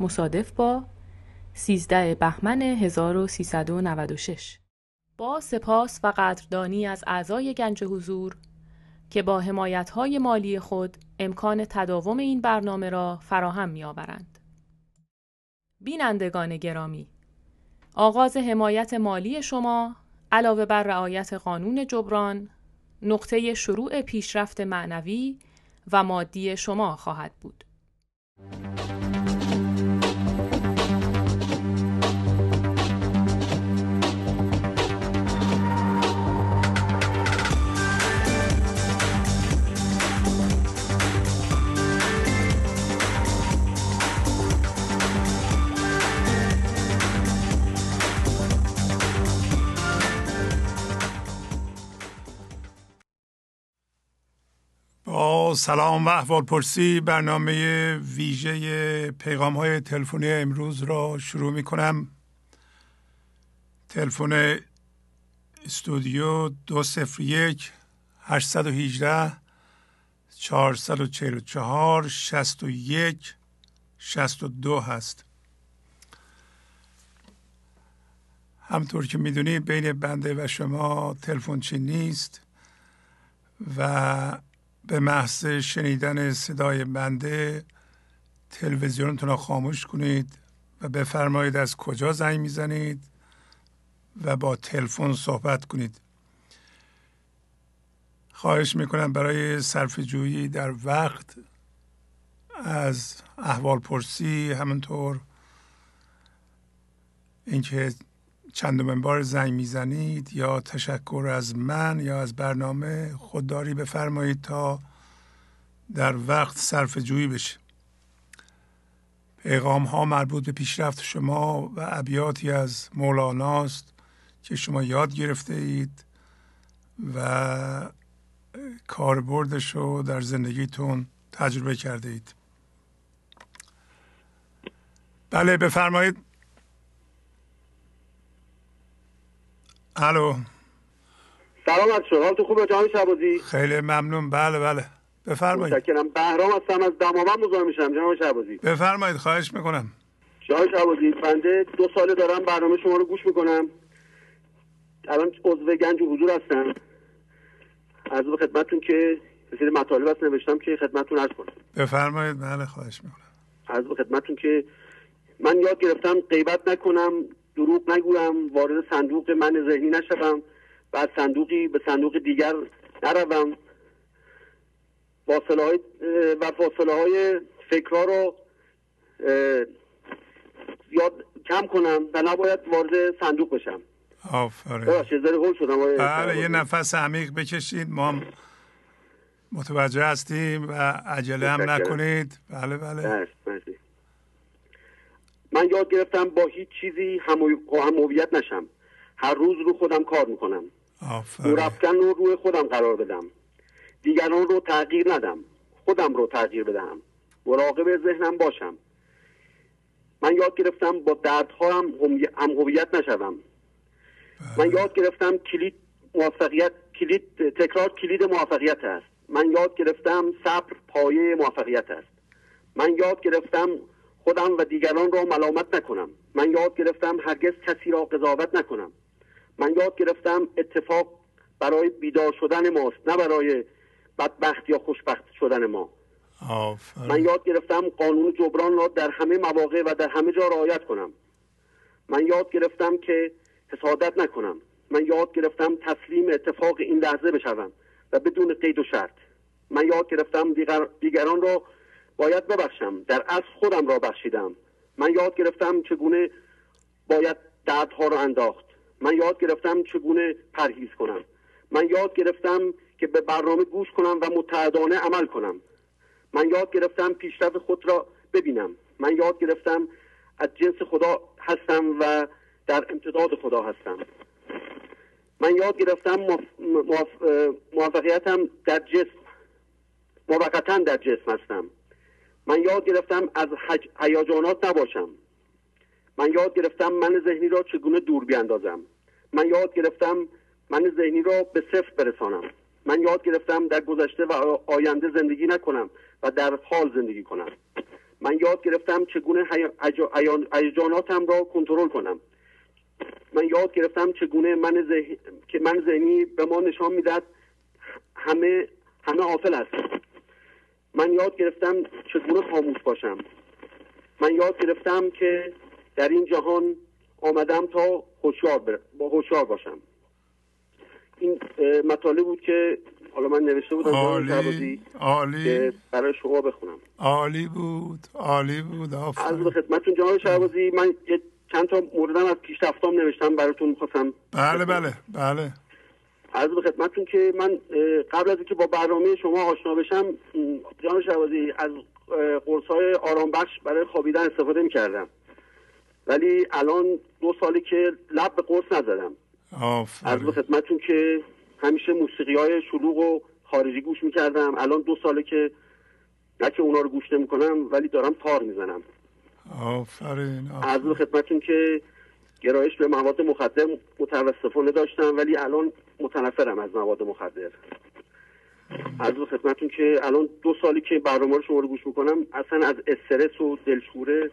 مصادف با 13 بهمن 1396 با سپاس و قدردانی از اعضای گنج حضور که با حمایت‌های مالی خود امکان تداوم این برنامه را فراهم می‌آورند. بینندگان گرامی آغاز حمایت مالی شما علاوه بر رعایت قانون جبران نقطه شروع پیشرفت معنوی و مادی شما خواهد بود. سلام و احوال پرسی. برنامه ویژه پیغام های تلفنی امروز را شروع می کنم تلفن استودیو دو سفر یک هشتصد و هیجده چهارصد و چهل و چهار شست و یک شست و دو هست. همطور که می‌دونید بین بنده و شما تلفن چی نیست و به محض شنیدن صدای بنده تلویزیونتون رو خاموش کنید و بفرمایید از کجا زنگ می‌زنید و با تلفن صحبت کنید. خواهش می‌کنم برای صرف جویی در وقت از احوال پرسی همونطور اینکه چندمین بار زنگ می‌زنید یا تشکر از من یا از برنامه خودداری بفرمایید تا در وقت صرف جویی بشه. پیغام ها مربوط به پیشرفت شما و ابیاتی از مولاناست که شما یاد گرفته اید و کاربردش رو در زندگیتون تجربه کرده اید. بله بفرمایید. الو. سلام از شما. حالتون خوبه؟ جان شعبازی خیلی ممنون. بله بله. بفرمایید. متشکرم. بهرام هستم از دماوند مزاحم میشم جناب شعبازی بفرمایید. خواهش می‌کنم. جان شعبازی بنده دو ساله دارم برنامه شما رو گوش می‌کنم. الان عضو گنج و حضور هستم. از به خدمتتون که سری مطالب هست نوشتم که خدمتتون عرض کنم. بفرمایید. بله خواهش می‌کنم. از به خدمتتون که من یاد گرفتم غیبت نکنم. دروغ نگویم وارد صندوق من ذهنی نشوم و از صندوقی به صندوق دیگر نروم. فاصله های و فاصله های فکرها رو یاد کم کنم و نباید وارد صندوق بشم. آفرین. بله یه نفس عمیق بکشید. ما متوجه هستیم و عجله هم. نکنید. بله بله. من یاد گرفتم با هیچ چیزی هم هویت نشم. هر روز رو خودم کار می‌کنم. رو رفتن رو روی خودم قرار بدم. دیگران رو تغییر ندم. خودم رو تغییر بدهم. مراقب ذهنم باشم. من یاد گرفتم با دردها هم هم هویت نشوم. من یاد گرفتم کلید موفقیت کلید تکرار کلید موفقیت است. من یاد گرفتم صبر پایه موفقیت است. من یاد گرفتم خودم و دیگران را ملامت نکنم. من یاد گرفتم هرگز کسی را قضاوت نکنم. من یاد گرفتم اتفاق برای بیدار شدن ماست نه برای بدبخت یا خوشبخت شدن ما. من آفرین یاد گرفتم قانون جبران را در همه مواقع و در همه جا رعایت کنم. من یاد گرفتم که حسادت نکنم. من یاد گرفتم تسلیم اتفاق این لحظه بشوم و بدون قید و شرط. من یاد گرفتم دیگر دیگران را باید ببخشم. در اصل خودم را بخشیدم. من یاد گرفتم چگونه باید دردها را انداخت. من یاد گرفتم چگونه پرهیز کنم. من یاد گرفتم که به برنامه گوش کنم و متعدانه عمل کنم. من یاد گرفتم پیشرفت خود را ببینم. من یاد گرفتم از جنس خدا هستم و در امتداد خدا هستم. من یاد گرفتم موفقیتم در جسم. موقتا در جسم هستم. من یاد گرفتم از هیجانات نباشم. من یاد گرفتم من ذهنی را چگونه دور بیاندازم. من یاد گرفتم من ذهنی را به صفر برسانم. من یاد گرفتم در گذشته و آینده زندگی نکنم و در حال زندگی کنم. من یاد گرفتم چگونه هیجاناتم را کنترل کنم. من یاد گرفتم چگونه من ذهنی که من ذهنی به ما نشان می‌داد همه همه غافل هستم من یاد گرفتم چگونه خاموش باشم. من یاد گرفتم که در این جهان آمدم تا هوشیار با هوشیار باشم. این مطالب بود که حالا من نوشته بودم عالی عالی. برای شما بخونم. عالی بود عالی بود از به خدمتتون جناب شهبازی من چند تا موردم از پیشرفتام نوشتم براتون می‌خواستم. بله بله بله. از به خدمتتون که من قبل از اینکه با برنامه شما آشنا بشم جان شهبازی از قرص های آرام بخش برای خوابیدن استفاده می‌کردم. ولی الان دو سالی که لب به قرص نزدم. از به خدمتتون که همیشه موسیقی های شلوغ و خارجی گوش می‌کردم. الان دو ساله که نه که اونا رو گوش نمی‌کنم ولی دارم تار می‌زنم. آفرین از به خدمتتون که گرایش به مواد مخدر متوسفانه داشتم ولی الان متنفرم از مواد مخدر. از خدمتتون که الان دو سالی که برنامه رو شما رو گوش می‌کنم اصلا از استرس و دلشوره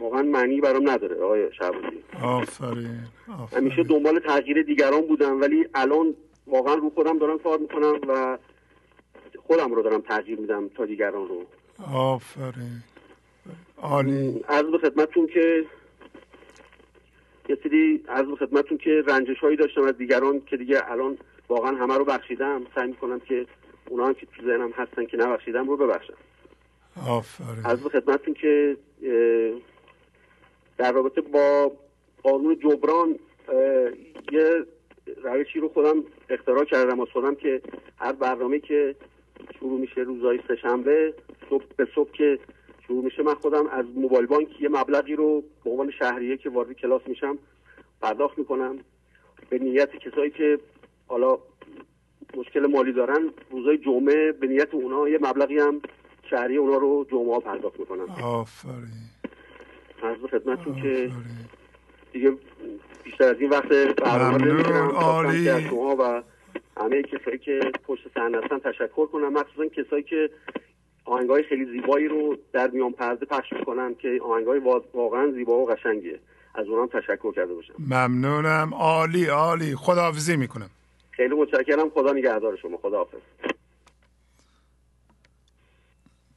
واقعا معنی برام نداره آقای شعبازی آفرین همیشه دنبال تغییر دیگران بودم ولی الان واقعا رو خودم دارم کار می‌کنم و خودم رو دارم تغییر میدم تا دیگران رو. آفرین. عالی. از به خدمتتون که یه سری از خدمتتون که رنجش هایی داشتم از دیگران که دیگه الان واقعا همه رو بخشیدم. سعی می‌کنم که اونا هم که تو ذهنم هستن که نبخشیدم رو ببخشم. آفرین. از خدمتتون که در رابطه با قانون جبران یه روشی رو خودم اختراع کردم از خودم که هر برنامه که شروع میشه روزهای سهشنبه صبح به صبح که شروع میشه. من خودم از موبایل بانک یه مبلغی رو به عنوان شهریه که وارد کلاس میشم پرداخت می‌کنم. به نیت کسایی که حالا مشکل مالی دارن روزای جمعه به نیت اونا یه مبلغی هم شهری اونا رو جمعه ها پرداخت می‌کنم آفرین. از خدمتتون که دیگه بیشتر از این وقت برنامه عالی. شما و همه کسایی که پشت صحنه هستن تشکر کنم. مخصوصا کسایی که آهنگای خیلی زیبایی رو در میان پرده پخش می‌کنن که آهنگای واقعا زیبا و قشنگیه. از اونم تشکر کرده باشم. ممنونم. عالی عالی. خداحافظی می‌کنم. خیلی متشکرم. خدا نگهدار شما. خداحافظ.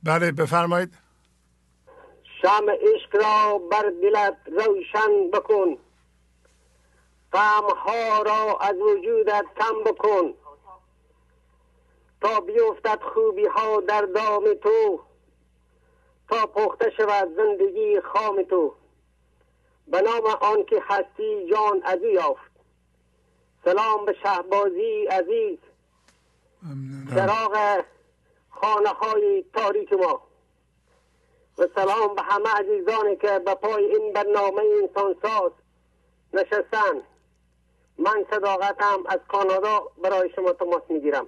بله بفرمایید. شم عشق را بر دلت روشن بکن. ها را از وجودت کم بکن. تا بیفتد خوبی ها در دام تو تا پخته شود زندگی خام تو. به نام آن که هستی جان ازی یافت. سلام به شهبازی عزیز. چراغ خانه های تاریک ما. و سلام به همه عزیزانی که به پای این برنامه انسان ساز نشستن. من صداقتم از کانادا برای شما تماس می‌گیرم.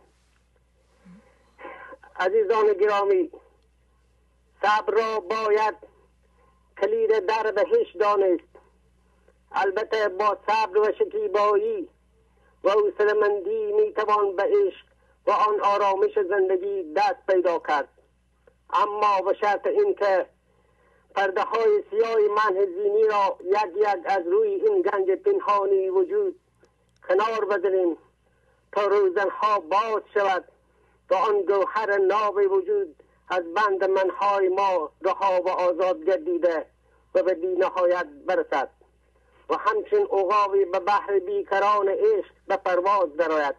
عزیزان گرامی صبر را باید کلید در بهش دانست. البته با صبر و شکیبایی و حوصله مندی می‌توان به عشق و آن آرامش زندگی دست پیدا کرد. اما به شرط اینکه پرده های سیاه منح زینی را یک یک از روی این گنج پنهانی وجود کنار بزنیم تا روزنها باز شود. تا آن گوهر ناب وجود از بند منهای ما رها و آزاد گردیده و به نهایت برسد. و همچون اقاوی به بحر بیکران عشق به پرواز درآید.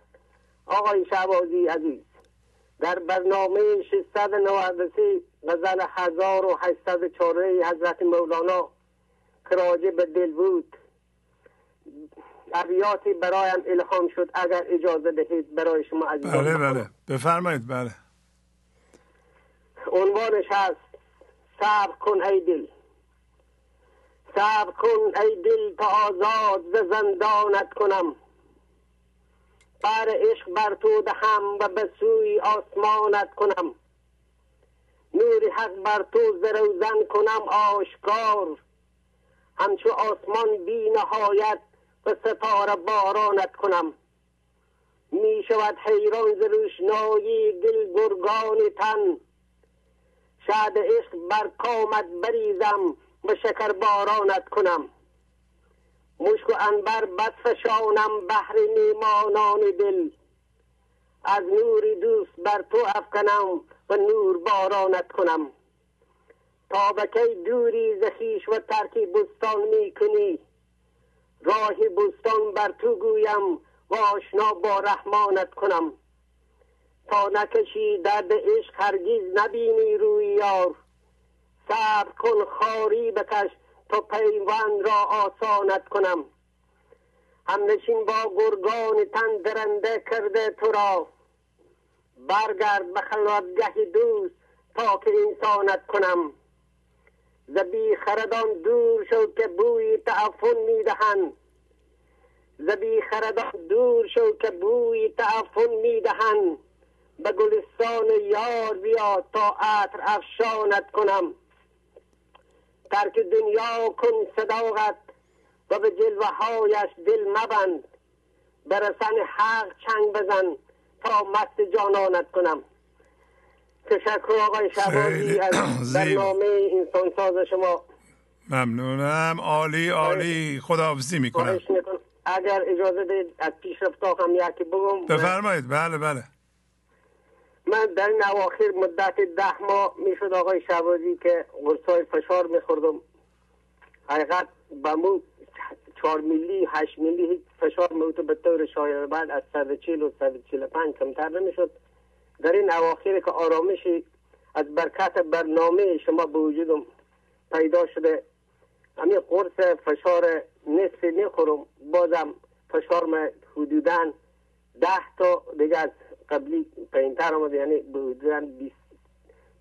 آقای شعبازی عزیز در برنامه 693 غزل 1804 حضرت مولانا که راجع به دل بود ابیاتی برایم الهام شد اگر اجازه دهید برای شما عزیزان. بله بله. بفرمایید بله. عنوانش هست صبر کن ای دل. صبر کن ای دل تا آزاد ز زندانت کنم. بر عشق بر تو دهم و به سوی آسمانت کنم. نور حق بر تو زروزن کنم آشکار. همچو آسمان بی نهایت به ستاره بارانت کنم. می شود حیران ز روشنایی دل گرگان تن. شاد عشق بر کامت بریزم به شکر بارانت کنم. مشک و انبر بس فشانم بهر میمانان دل. از نوری دوست بر تو افکنم و نور بارانت کنم. تا به کی دوری زخیش و ترکی بستان می کنی راه بستان بر تو گویم و آشنا با رحمانت کنم. تا نکشی درد عشق هرگیز نبینی روی یار. صبر کن خاری بکش تا پیوند را آسانت کنم. همنشین با گرگان تن درنده کرده تو را. برگرد به خلوتگه دوست تا که انسانت کنم. زبی خردان دور شو که بوی تعفن می‌دهند. زبی خردان دور شو که بوی تعفن می‌دهند. به گلستان یار بیا تا عطر افشانت کنم. ترک دنیا کن صداقت و به جلوه هایش دل مبند. برسن حق چنگ بزن تا مست جانانت کنم. تشکر آقای شبازی از برنامه انسان ساز شما. ممنونم. عالی عالی. خداحافظی می‌کنم. اگر اجازه دید از پیش رفتا هم یکی بگم. بفرمایید. بله بله. من در این اواخر مدت ده ماه می‌شد آقای شبازی که قرصای فشار میخوردم. حقیقت به مو چهار میلی هشت میلی فشار موتو به طور شایع بعد از صد چیل و صد چیل پنج کمتر نمی‌شد. در این اواخر که آرامشی از برکت برنامه شما به وجودم پیدا شده همین قرص فشار نصف می‌خورم بازم فشار حدودا ده تا دیگه از قبلی پایینتر آمده یعنی حدودا بیست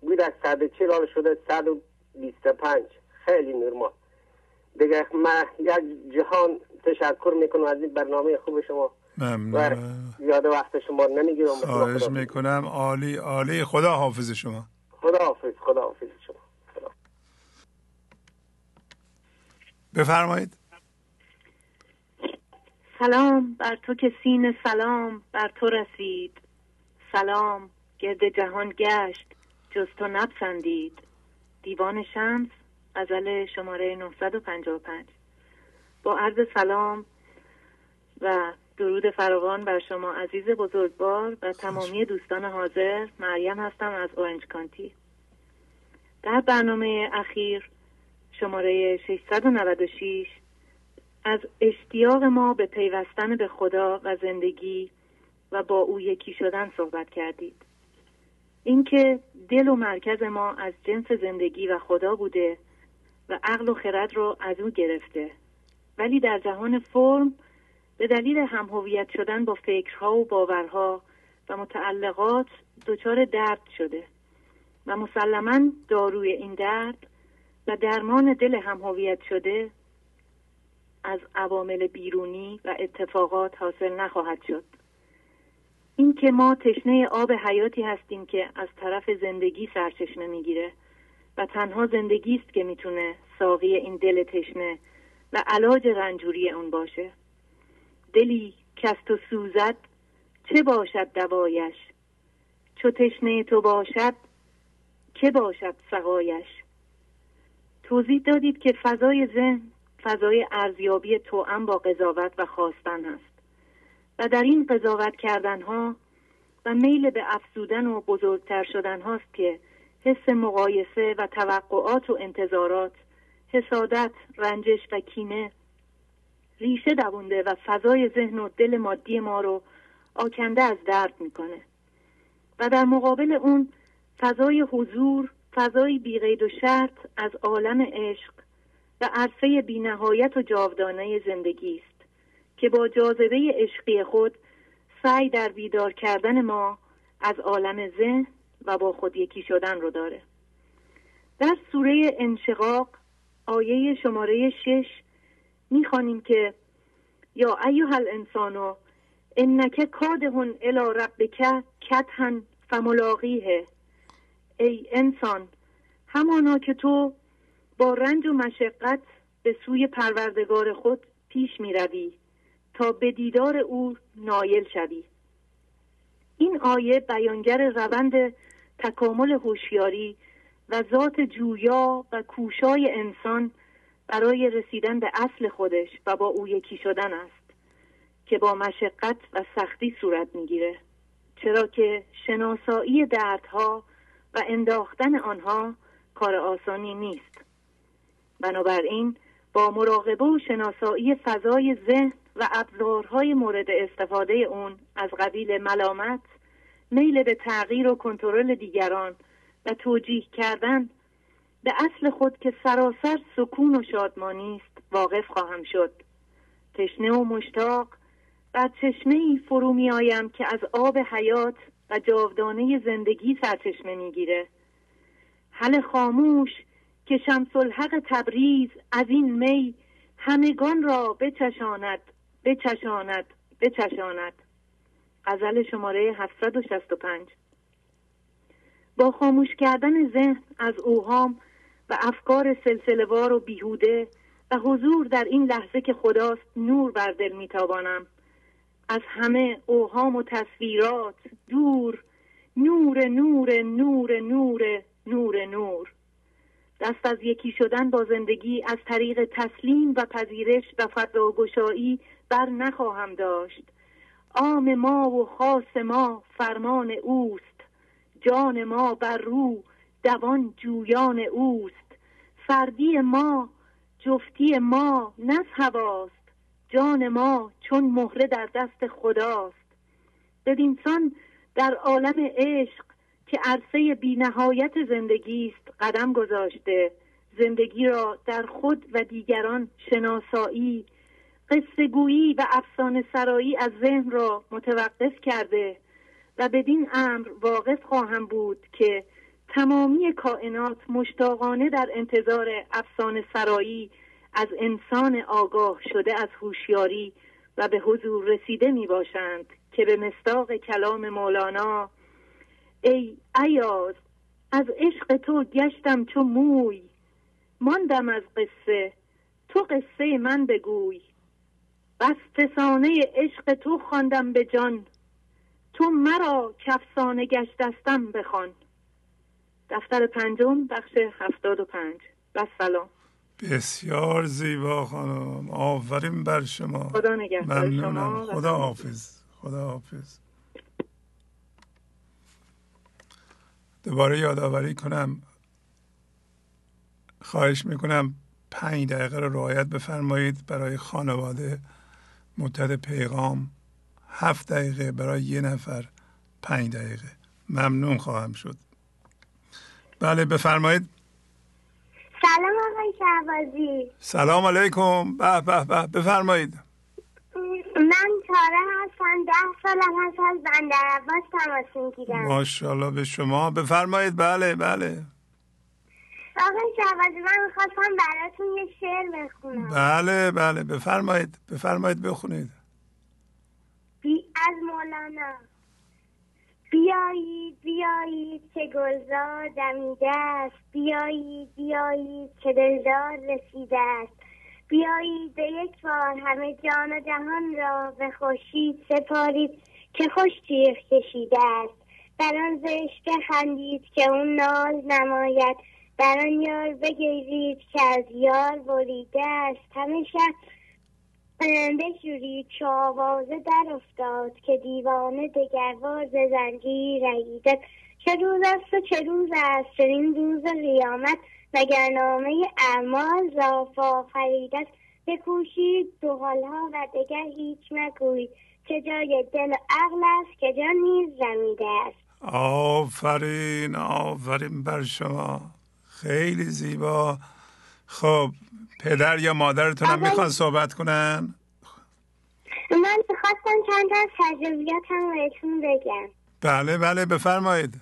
بود از صد چل شده صد و بیست پنج. خیلی نرمال دیگه من یک جهان تشکر می‌کنم از این برنامه خوب شما. ممنون. زیاده وقت شما نمی‌گیرم. خواهش می‌کنم. عالی عالی. خدا حافظ شما. خدا حافظ خدا حافظ شما. بفرمایید. سلام. بر تو که سین سلام بر تو رسید. سلام. گرد جهان گشت. جز تو نپسندید. دیوان شمس غزل شماره 955 با عرض سلام و درود فراوان بر شما عزیز بزرگوار و تمامی دوستان حاضر. مریم هستم از اورنج کانتی. در برنامه اخیر شماره 696 از اشتیاق ما به پیوستن به خدا و زندگی و با او یکی شدن صحبت کردید. اینکه دل و مرکز ما از جنس زندگی و خدا بوده و عقل و خرد رو از او گرفته. ولی در جهان فرم به دلیل همهویت شدن با فکرها و باورها و متعلقات دچار درد شده و مسلما داروی این درد و درمان دل همهویت شده از عوامل بیرونی و اتفاقات حاصل نخواهد شد. این که ما تشنه آب حیاتی هستیم که از طرف زندگی سرچشمه می‌گیره و تنها زندگی است که می‌تونه ساقی این دل تشنه و علاج رنجوری اون باشه. دلی کست و سوزد چه باشد دوایش؟ چو تشنه تو باشد که باشد سقایش؟ توضیح دادید که فضای ذهن فضای ارزیابی توأم با قضاوت و خواستن هست. و در این قضاوت کردن ها و میل به افزودن و بزرگتر شدن هاست که حس مقایسه و توقعات و انتظارات حسادت، رنجش و کینه ریشه دوونده و فضای ذهن و دل مادی ما رو آکنده از درد می‌کنه. و در مقابل اون فضای حضور فضای بیغید و شرط از عالم عشق و عرصه بینهایت و جاودانه زندگی است که با جاذبه عشقی خود سعی در بیدار کردن ما از عالم ذهن و با خود یکی شدن رو داره. در سوره انشقاق آیه شماره شش می‌خوانیم که یا ایها الانسانو انک کادهن الی ربک کتهن فملاقیه. ای انسان همانا که تو با رنج و مشقت به سوی پروردگار خود پیش می روی تا به دیدار او نایل شوی. این آیه بیانگر روند تکامل هوشیاری و ذات جویا و کوشای انسان برای رسیدن به اصل خودش و با او یکی شدن است که با مشقت و سختی صورت می‌گیره. چرا که شناسایی دردها و انداختن آنها کار آسانی نیست. بنابراین با مراقبه و شناسایی فضای ذهن و ابزارهای مورد استفاده اون از قبیل ملامت میل به تغییر و کنترل دیگران و توجیه کردن به اصل خود که سراسر سکون و شادمانی است واقف خواهم شد. تشنه و مشتاق بر چشمه ای فرو می آیم که از آب حیات و جاودانه زندگی سرچشمه می‌گیره. حل خاموش که شمس الحق تبریز از این می همگان را بچشاند بچشاند بچشاند. غزل شماره 765 با خاموش کردن ذهن از اوهام و افکار سلسلوار و بیهوده و حضور در این لحظه که خداست نور بر دل میتابانم. از همه اوهام و تصویرات دور نور نور نور نور نور نور. دست از یکی شدن با زندگی از طریق تسلیم و پذیرش و فضاگشایی بر نخواهم داشت. عام ما و خاص ما فرمان اوست. جان ما بر رو دوان جویان اوست. فردی ما جفتی ما نس هواست. جان ما چون مهره در دست خداست. بدینسان در عالم عشق که عرصه بینهایت زندگی است قدم گذاشته. زندگی را در خود و دیگران شناسایی قصه گویی و افسانه سرایی از ذهن را متوقف کرده و بدین امر واقف خواهم بود که تمامی کائنات مشتاقانه در انتظار افسانه سرایی از انسان آگاه شده از هوشیاری و به حضور رسیده می باشند که به مستاق کلام مولانا ای ایاز از عشق تو گشتم چو موی ماندم از قصه تو قصه من بگوی. بس فسانه عشق تو خواندم به جان تو مرا کفسانه گشتستم بخوان. دفتر پنجم بخش هفتاد و پنج. بس سلام. بسیار زیبا خانم. آفرین بر شما. خدا نگهدار شما. خدا حافظ. خدا حافظ. دوباره یادآوری کنم. خواهش می‌کنم پنج دقیقه رو رعایت بفرمایید برای خانواده مدت پیغام. هفت دقیقه برای یه نفر پنج دقیقه. ممنون خواهم شد. بله بفرمایید. سلام آقای شهبازی. سلام علیکم. به به به بفرمایید. من تاره هستم ده سالم هست از بندر عباس تماس می‌گیرم ماشاءالله به شما. بفرمایید. بله بله. آقای شهبازی من می‌خواستم براتون یه شعر بخونم. بله بله. بفرمایید. بفرمایید بخونید. بی از مولانا. بیایید بیایید که گلزار دمیده است. بیایید بیایید که دلدار رسیده است. بیایید به یک بار همه جان و جهان را به خورشید سپارید که خوش تیغ کشیده است. در آن زشت بخندید که اون ناز نماید. در آن یار بگیرید که از یار بریده است. همیشه بشورید چو آوازه در افتاد که دیوانه دگربار ز زنجیر رهیده. چه روز است و چه روز است چنین روز قیامت مگر نامه اعمال است؟ بکوشید دو حالها و دگر هیچ مگوی. چه جای دل و عقل است که جان نیز رمیده است. آفرین آفرین بر شما. خیلی زیبا. خب پدر یا مادرتون هم می‌خوان صحبت کنن؟ من می‌خواستم چند از تجربیاتم بهتون بگم. بله بله بفرمایید.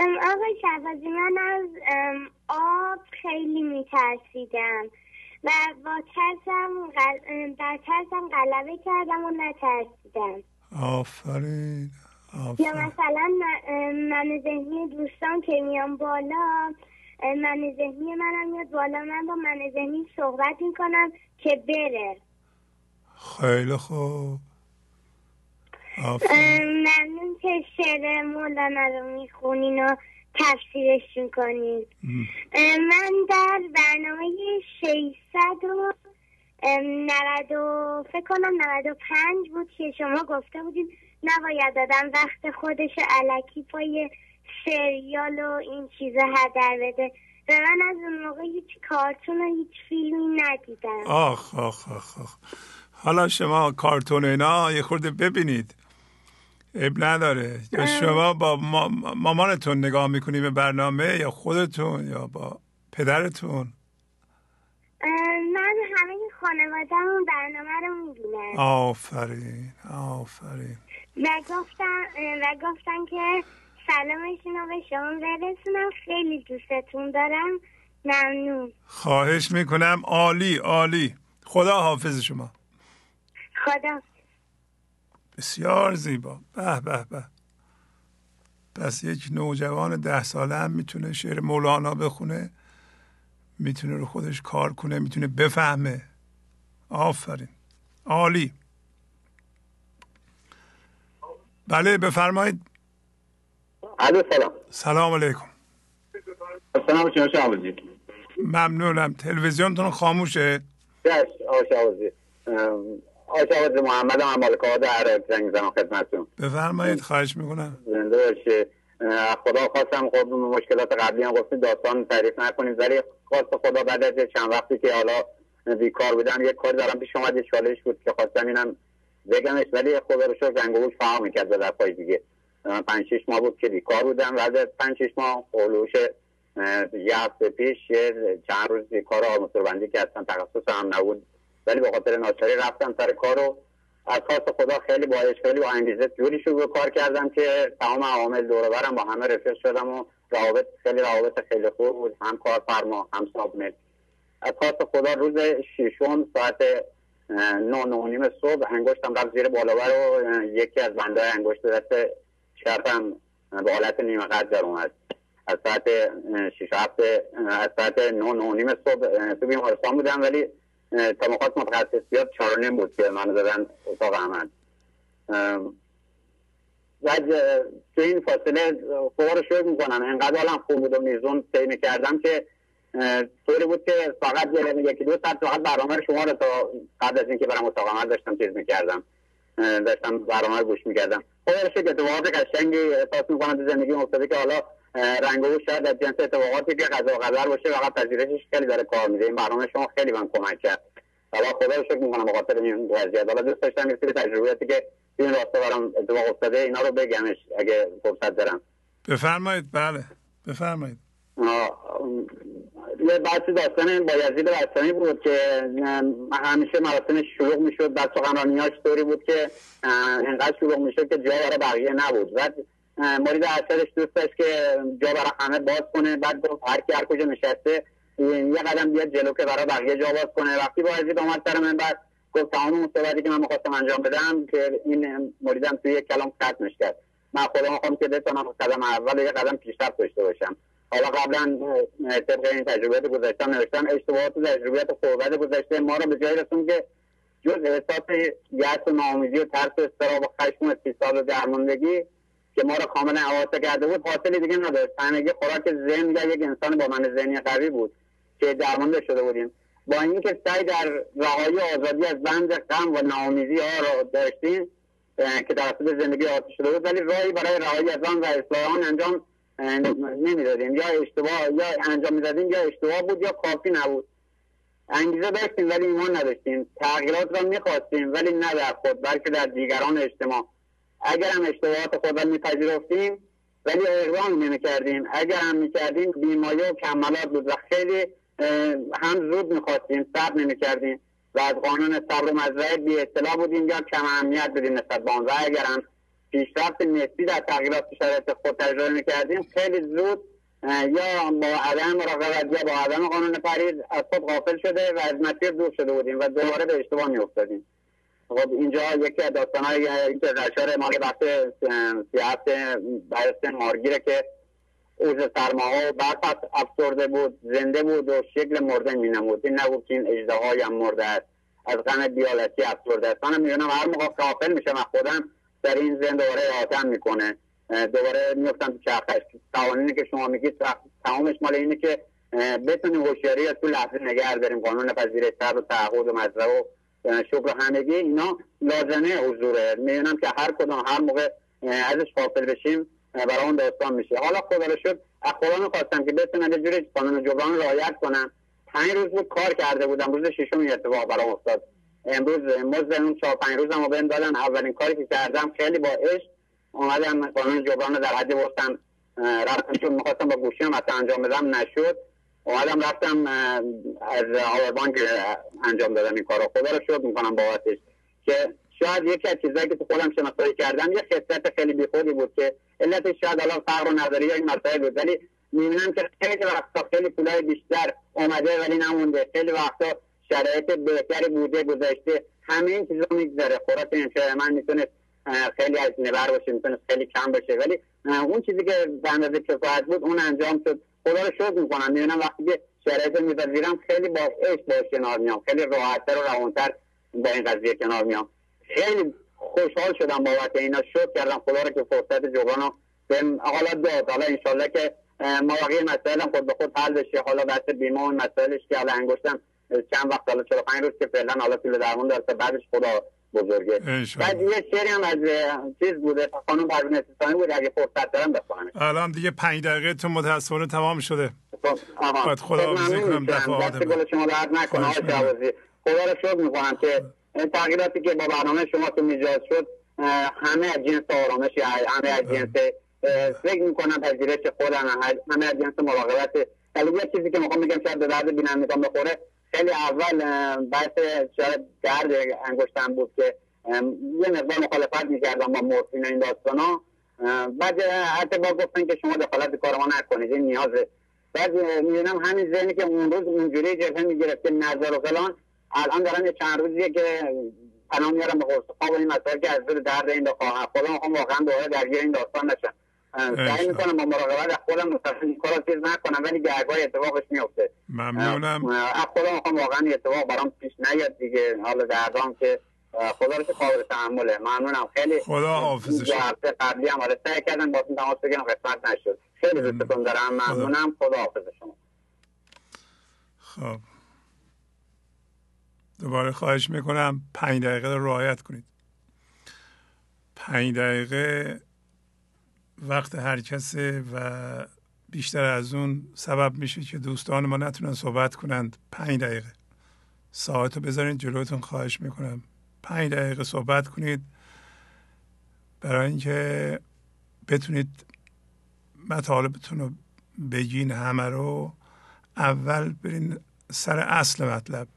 آقای شهبازی من از آب خیلی میترسیدم و با ترسم غل... در ترسم غلبه کردم و نترسیدم. آفرین یا آفرین. مثلا من- ذهنی دوستان که میان بالا من ذهنی منم میاد بالا من با من ذهنی صحبت می‌کنم که بره. خیلی خوب. ممنون که شعر مولانا رو می‌خونین و تفسیرش می‌کنین. من در برنامه 600 و ام، 90 و فکر کنم 95 بود که شما گفته بودید نباید آدم وقت خودش علکی پای سریال و این چیزا هدر بده. و من از اون موقع هیچ کارتون و هیچ فیلمی ندیدم. آخ آخ آخ آخ. حالا شما کارتون و اینا یه خورده ببینید. اب نداره. یا شما با ما- مامانتون نگاه می‌کنی به برنامه یا خودتون یا با پدرتون؟ من همه خانواده اون برنامه رو می‌بینم. آفرین آفرین. و گفتن و گفتن که سلامشون رو به شما برسونم. خیلی دوستتون دارم. ممنون. خواهش می‌کنم. عالی عالی. خدا حافظ شما. خدا. بسیار زیبا. به به به. پس یک نوجوان ده ساله هم می‌تونه شعر مولانا بخونه. می‌تونه رو خودش کار کنه می‌تونه بفهمه. آفرین. عالی. بله بفرمایید. الو سلام. سلام علیکم. سلام شما ممنونم. تلویزیونتون خاموشه؟ شعبازی آقا شعبازی محمد هم مالکا در زنگ زنم خدمتتون. بفرمایید خواهش می‌کنم. زنده باشه خدا خواستم خب مشکلات قبلی هم گفتیم داستان تعریف نکنیم ولی خواست خدا بعد از چند وقتی که حالا بیکار بودم یک کار دارم پیش اومد یه چالش بود که خواستم اینم بگمش ولی خدا رو شکر رنگ و بوش فهم می‌کرد به دفعه دیگه. پنج شیش ماه بود که بیکار بودم. بعد از پنج شیش ماه قولوش یه هفته پیش یه چند روز کار آرماتور بندی کردم تخصص هم نبود. ولی به خاطر ناچاری رفتم سر کار رو از خواست خدا خیلی با خیلی با انگیزه جوری شروع کار کردم که تمام عوامل دور و برم با همه رفیق شدم و روابط خیلی روابط خیلی خوب بود. هم کارفرما هم صاحب از خواست خدا روز ششم ساعت نه نه و نیم صبح انگشتم رفت زیر بالاور و یکی از بنده انگشت دست چپم به حالت نیمه قد در اومد. از ساعت اه، شش هفت اه، از ساعت نه نه و نیم صبح تو بیمارستان بودم ولی تا مخواست متخصص بیاد چهار و نیم بود که من دادن اتاق عمل بعد تو این فاصله خدا رو شکر می‌کنم. انقدر حالم خوب بود و میزون طی می‌کردم که طوری بود که فقط یکی دو ساعت فقط برنامه رو شما رو تا قبل از اینکه برم اتاق عمل داشتم چیز می‌کردم. داشتم برنامه گوش می‌کردم. خدا رو شکر اتفاقات قشنگی احساس می‌کنم تو زندگی افتاده که حالا رنگ و شاید از جنس اتفاقاتی که قضا و قدر باشه فقط پذیرشش خیلی داره کار میده. این برنامه شما خیلی من کمک کرد. حالا خدا رو شکر می‌کنم به خاطر این وضعیت. حالا دوست داشتم یه سری تجربیاتی که این راستا برام اتفاق افتاده اینا رو بگمش اگه فرصت دارم. بفرمایید بله. بفرمایید. یه بحث داستان بایزید بستانی بود که همیشه مراسمش شلوغ می‌شد بعد سخنرانیاش طوری بود که انقدر شلوغ می‌شد که جا برای بقیه نبود. بعد مورد ارشدش دوست داشت که جا برای همه باز کنه بعد گفت هر کی هر کجا نشسته یه قدم بیاد جلو که برای بقیه جا باز کنه. وقتی بایزید آمد سر منبر گفت تمام اون صحبتی که من می‌خواستم انجام بدم که این مریدم توی یک کلام ختمش کرد. من خودم می‌خوام که بتونم قدم اول یه قدم پیشرفت داشته باشم. حالا قبلا طبق این تجربیات گذاشتم نوشتم اشتباهات و تجربیات خوبت گذشته. ما رو به جایی رسون که جز احساس یأس و ناامیدی و ترس و استراب و خشم و استیصال و درماندگی که ما رو کاملا حواسه کرده بود حاصلی دیگه نداشت. تنگی خوراک ذهن یا یک انسان با من ذهنی قوی بود که درمانده شده بودیم. با اینکه سعی در رهایی آزادی از بند غم و ناامیدی ها رو داشتیم که توسط زندگی آتی شده بود ولی راهی برای رهایی از آن و اصلاح آن انجام نمی‌دادیم. یا اشتباه یا انجام می‌دادیم یا اشتباه بود یا کافی نبود. انگیزه داشتیم ولی ایمان نداشتیم. تغییرات را می‌خواستیم ولی نه در خود بلکه در دیگران اجتماع. اگر هم اشتباهات خود را میپذیرفتیم ولی اقدام نمی‌کردیم. اگر هم می‌کردیم بیمایه و کمالات بود و خیلی هم زود می‌خواستیم صبر نمی‌کردیم. و از قانون صبر و مزرعه بی اطلاع بودیم یا کم اهمیت بدیم نسبت به آن. و اگر هم پیشرفت نسبی در تغییرات شرایط خود تجربه می‌کردیم. خیلی زود یا با عدم مراقبت یا با عدم قانون پریز از خود غافل شده و از مسیر دور شده بودیم و دوباره به اشتباه میافتادیم. خب اینجا یکی از داستان های این رشار مال بحث سیاست بحث مارگیره که اوز سرماها و برف افسرده بود زنده بود و شکل مرده می نمود این نبود که این اجده هم مرده است. از غم بیالتی افسرده است. من می‌بینم هر موقع غافل میشم از خودم در این زن دوباره آتم می‌کنه. دوباره میفتم تو چرخش. قوانینی که شما میگید تمامش مال اینه که بتونیم هوشیاری از تو لحظه نگه داریم. قانون پذیرش و تعهد و مزرعه و شکر همگی اینا لازمه حضوره. می‌بینم که هر کدام هر موقع ازش فاصل بشیم برای اون داستان میشه. حالا خدا رو شد از خدا می‌خواستم که بتونم یه جوری قانون جبران رعایت کنم پنج روز بود کار کرده بودم. روز ششم اتفاق برام افتاد. امروز مزد اون چهار پنج روزم رو بهم دادن اولین کاری که کردم خیلی با عشق اومدم قانون جبران در حدی بستم رفتم چون می‌خواستم با گوشیم مثلا انجام بدم نشد. اومدم رفتم از آوربانک انجام دادم این کارو. خدا رو شد می‌کنم بابتش که شاید یکی از چیزایی که تو خودم شناسایی کردم یه خصلت خیلی بیخودی بود که علتش شاید الان فقر و نداری یا این مسائل بود. ولی می‌بینم که خیلی وقتا خیلی پولای بیشتر اومده ولی نمونده. خیلی وقتا شرایط بهتری بوده گذاشته همه این چیزا میگذره. خوراک امشب من می‌تونه خیلی از نبر باشه می‌تونه خیلی کم باشه. ولی اون چیزی که به اندازه کفایت بود اون انجام شد. خدا رو شکر می‌کنم. می‌بینم وقتی که شرایط میپذیرم خیلی با عشق باش کنار میام. خیلی راحتتر و روانتر با این قضیه کنار میام. خیلی خوشحال شدم بابت اینا. شکر کردم. خدا رو که فرصت جبران رو به حالا داد. حالا انشالله که مواقع مسائل هم خود به خود حل بشه. حالا بحث بیمه و مسائلش که حالا انگشتم چند وقت حالا 45 روز که فعلا حالا طول درمون داره بعدش خدا بزرگه. بعد یه شعری هم از چیز بوده خانم پروین استانی بود اگه فرصت دارم بخونم الان دیگه 5 دقیقه تو متاسفانه تمام شده. خب باید خدا آفیزی کنم دفعات دست شما درد نکنه خدا رو شکر می‌کنم که تغییراتی که با برنامه شما تو میجاز شد همه از جنس آرامش همه از جنس فکر می‌کنم پذیرش خودم همه از جنس مراقبت. ولی یه چیزی که می‌خوام بگم شاید به درد بینندگان بخوره خیلی اول بحث شاید درد انگشتم بود که یه مقدار مخالفت می‌کردم با مورفین این داستان ها بعد حتی با گفتن که شما دخالت کار ما نکنید. این نیازه بعد می‌دونم همین ذهنی که اون روز اونجوری جبهه می‌گرفت که نظر و فلان الان دارم یه چند روزیه که پناه میارم به قرص خواب این مسائل که از دور درد این خواهم خودم می‌خوام واقعا دوباره درگیر این داستان نشم سعی می‌کنم با مراقبت از خودم مستقیم کار چیز نکنم ولی گرگاه اتفاقش میفته ممنونم. از خودم می‌خوام واقعا اتفاق برام پیش نیاد دیگه. حالا دردام که خدا رو که قابل تحمله. ممنونم. خیلی خدا حافظ شما. هفته قبلی هم آره سعی کردم با تماس بگیرم قسمت نشد. خیلی دوستتون دارم. ممنونم. خدا حافظ شما. خب. دوباره خواهش می‌کنم پنج دقیقه رو رعایت کنید. پنج دقیقه وقت هر کسه و بیشتر از اون سبب میشه که دوستان ما نتونن صحبت کنند. پنج دقیقه. ساعت رو بذارید جلوتون خواهش می‌کنم. پنج دقیقه صحبت کنید. برای اینکه بتونید مطالبتون رو بگین همه رو اول برین سر اصل مطلب.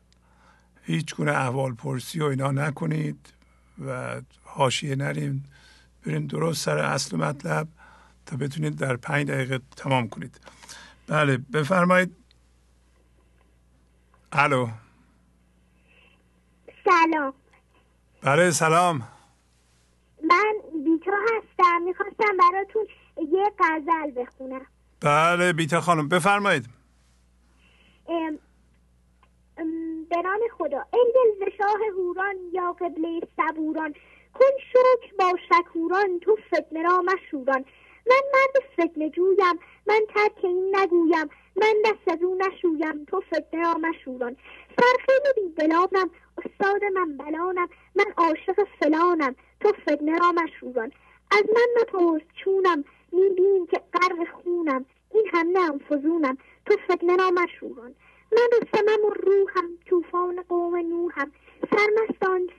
هیچ گونه احوال پرسی و اینا نکنید و حاشیه نریم بریم درست سر اصل مطلب تا بتونید در پنج دقیقه تمام کنید. بله بفرمایید. الو. سلام. بله سلام. من بیتا هستم می‌خواستم براتون یه غزل بخونم. بله بیتا خانم بفرمایید. ام به نام خدا. ای دل شاه هوران یا قبله صبوران. کن شکر با شکوران تو فتنه را مشوران. من مرد فتنه جویم من ترک این نگویم. من دست از او نشویم تو فتنه را مشوران. سرخیل بی بلانم استاد من بلانم من عاشق فلانم تو فتنه را مشوران. از من نپرس چونم میبین که غرق خونم. این هم نه فزونم تو فتنه را مشوران. من رستمم و روحم توفان قوم نوحم. سرمستان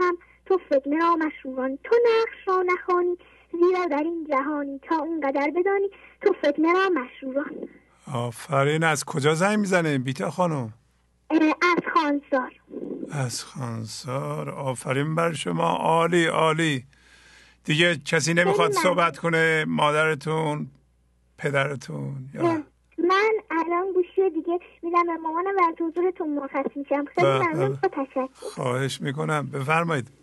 هم تو فتنه را مشروعان تو نقش را نخوانی زیرا در این جهانی تا اونقدر بدانی تو فتنه را مشروعان آفرین از کجا زنگ می‌زنه بیتا خانم؟ از خانسار از خانسار آفرین بر شما. عالی عالی. دیگه کسی نمی‌خواد صحبت کنه. مادرتون پدرتون یا من الان گوشی دیگه میدم به مامانم و از حضورتون مرخص میشم. خیلی بله، ممنون بله. تشکر. خواهش می‌کنم. بفرمایید.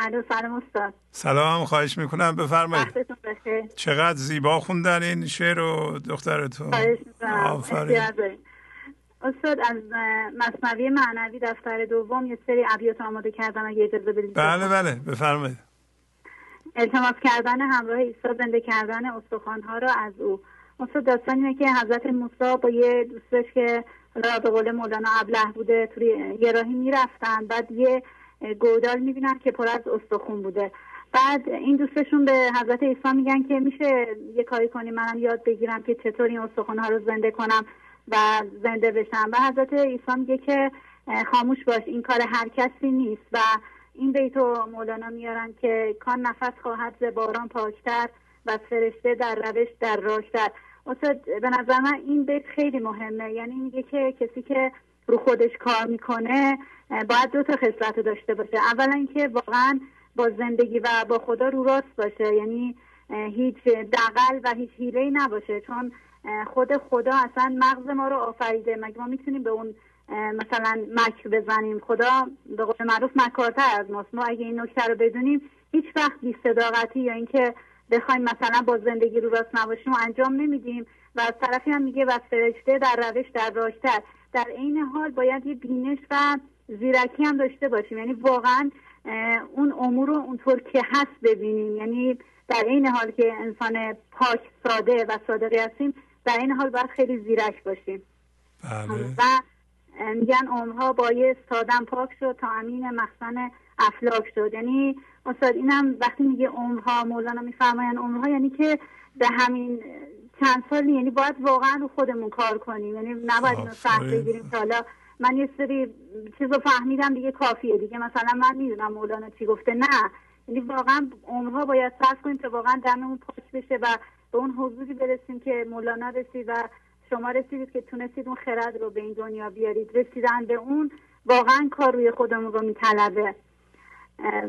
الو سلام استاد. سلام خواهش می‌کنم. بفرمایید. چقدر زیبا خوندن این شعر رو دخترتون. آفرین. استاد از مصنوی معنوی دفتر دوم یه سری ابیات آماده کردم اگه اجازه بدید بله بله. بفرمایید. التماس کردن همراه عیسی زنده کردن ها را از او. استاد داستان اینه که حضرت موسی با یه دوستش که را به قول مولانا ابله بوده توی یه راهی می‌رفتن. بعد یه گودال می‌بینن که پر از استخون بوده. بعد این دوستشون به حضرت عیسی میگن که میشه یه کاری کنی منم یاد بگیرم که چطور این استخون ها رو زنده کنم و زنده بشم. و حضرت عیسی میگه که خاموش باش این کار هر کسی نیست. و این بیتو مولانا میارن که کان نفس خواهد ز باران پاکتر و فرشته در روش در راهتر استاد به نظر من این بیت خیلی مهمه. یعنی میگه که کسی که رو خودش کار می‌کنه باید دو تا خصلت داشته باشه. اولا اینکه واقعا با زندگی و با خدا رو راست باشه. یعنی هیچ دقل و هیچ حیله نباشه. چون خود خدا اصلا مغز ما رو آفریده. مگه ما می‌تونیم به اون مثلا مکر بزنیم؟ خدا به قول معروف مکارتر از ماست. ما اگه این نکته رو بدونیم هیچ وقت بی صداقتی یا اینکه بخوایم مثلا با زندگی رو راست نباشیم و انجام نمیدیم. و از طرفی هم میگه و فرشته در روش در راهتر. در عین حال باید یه بینش و زیرکی هم داشته باشیم. یعنی واقعا اون امور رو اونطور که هست ببینیم. یعنی در این حال که انسان پاک ساده و صادقی هستیم در این حال باید خیلی زیرک باشیم. بله. و میگن عمرها بایست سادم پاک شد تا امین مخزن افلاک شد. یعنی استاد اینم وقتی میگه عمرها مولانا میفرماین عمرها یعنی که به همین چند سال یعنی باید واقعا رو خودمون کار کنیم. یعنی نباید اینو سخت بگیریم. که حالا من یه سری چیز رو فهمیدم دیگه کافیه. دیگه مثلا من می‌دونم مولانا چی گفته. نه. یعنی واقعا عمرها باید صرف کنیم که واقعا دممون پاک بشه و به اون حضوری برسیم که مولانا رسید و شما رسیدید که تونستید اون خرد رو به این دنیا بیارید. رسیدن به اون واقعا کار روی خودمون رو میطلبه.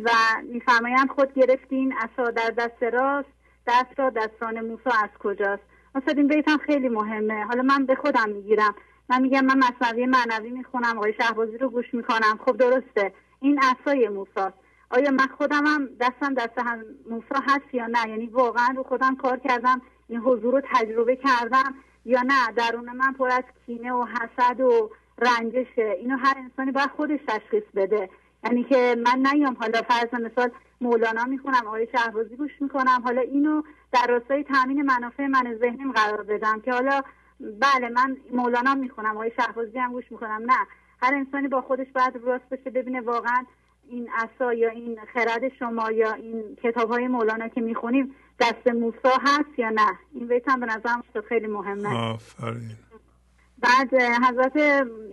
و میفرمایند خود گرفتین اصا در دست راست دست را دستان موسا از کجاست؟ مثلا این بیت هم خیلی مهمه. حالا من به خودم می‌گیرم. من میگم من مصنوی معنوی می‌خونم آقای شهبازی رو گوش می‌کنم. خب درسته. این اصای موساست آیا من خودم هم دستم دست هم موسا هست یا نه؟ یعنی واقعا رو خودم کار کردم این حضور رو تجربه کردم یا نه؟ درون من پر از کینه و حسد و رنجشه. اینو هر انسانی باید خودش تشخیص بده. یعنی که من نیام. حالا فرض مثال مولانا می‌خونم آقای شهبازی گوش می‌کنم. حالا اینو در راستای تامین منافع من ذهنیم قرار بدم که حالا بله من مولانا می‌خونم آقای شهبازی هم گوش می‌کنم. نه هر انسانی با خودش باید راست بشه ببینه واقعا این اصا یا این خرد شما یا این کتاب های مولانا که می‌خونیم دست موسا هست یا نه؟ این بیت هم به نظرم خیلی مهمه. آفرین. بعد حضرت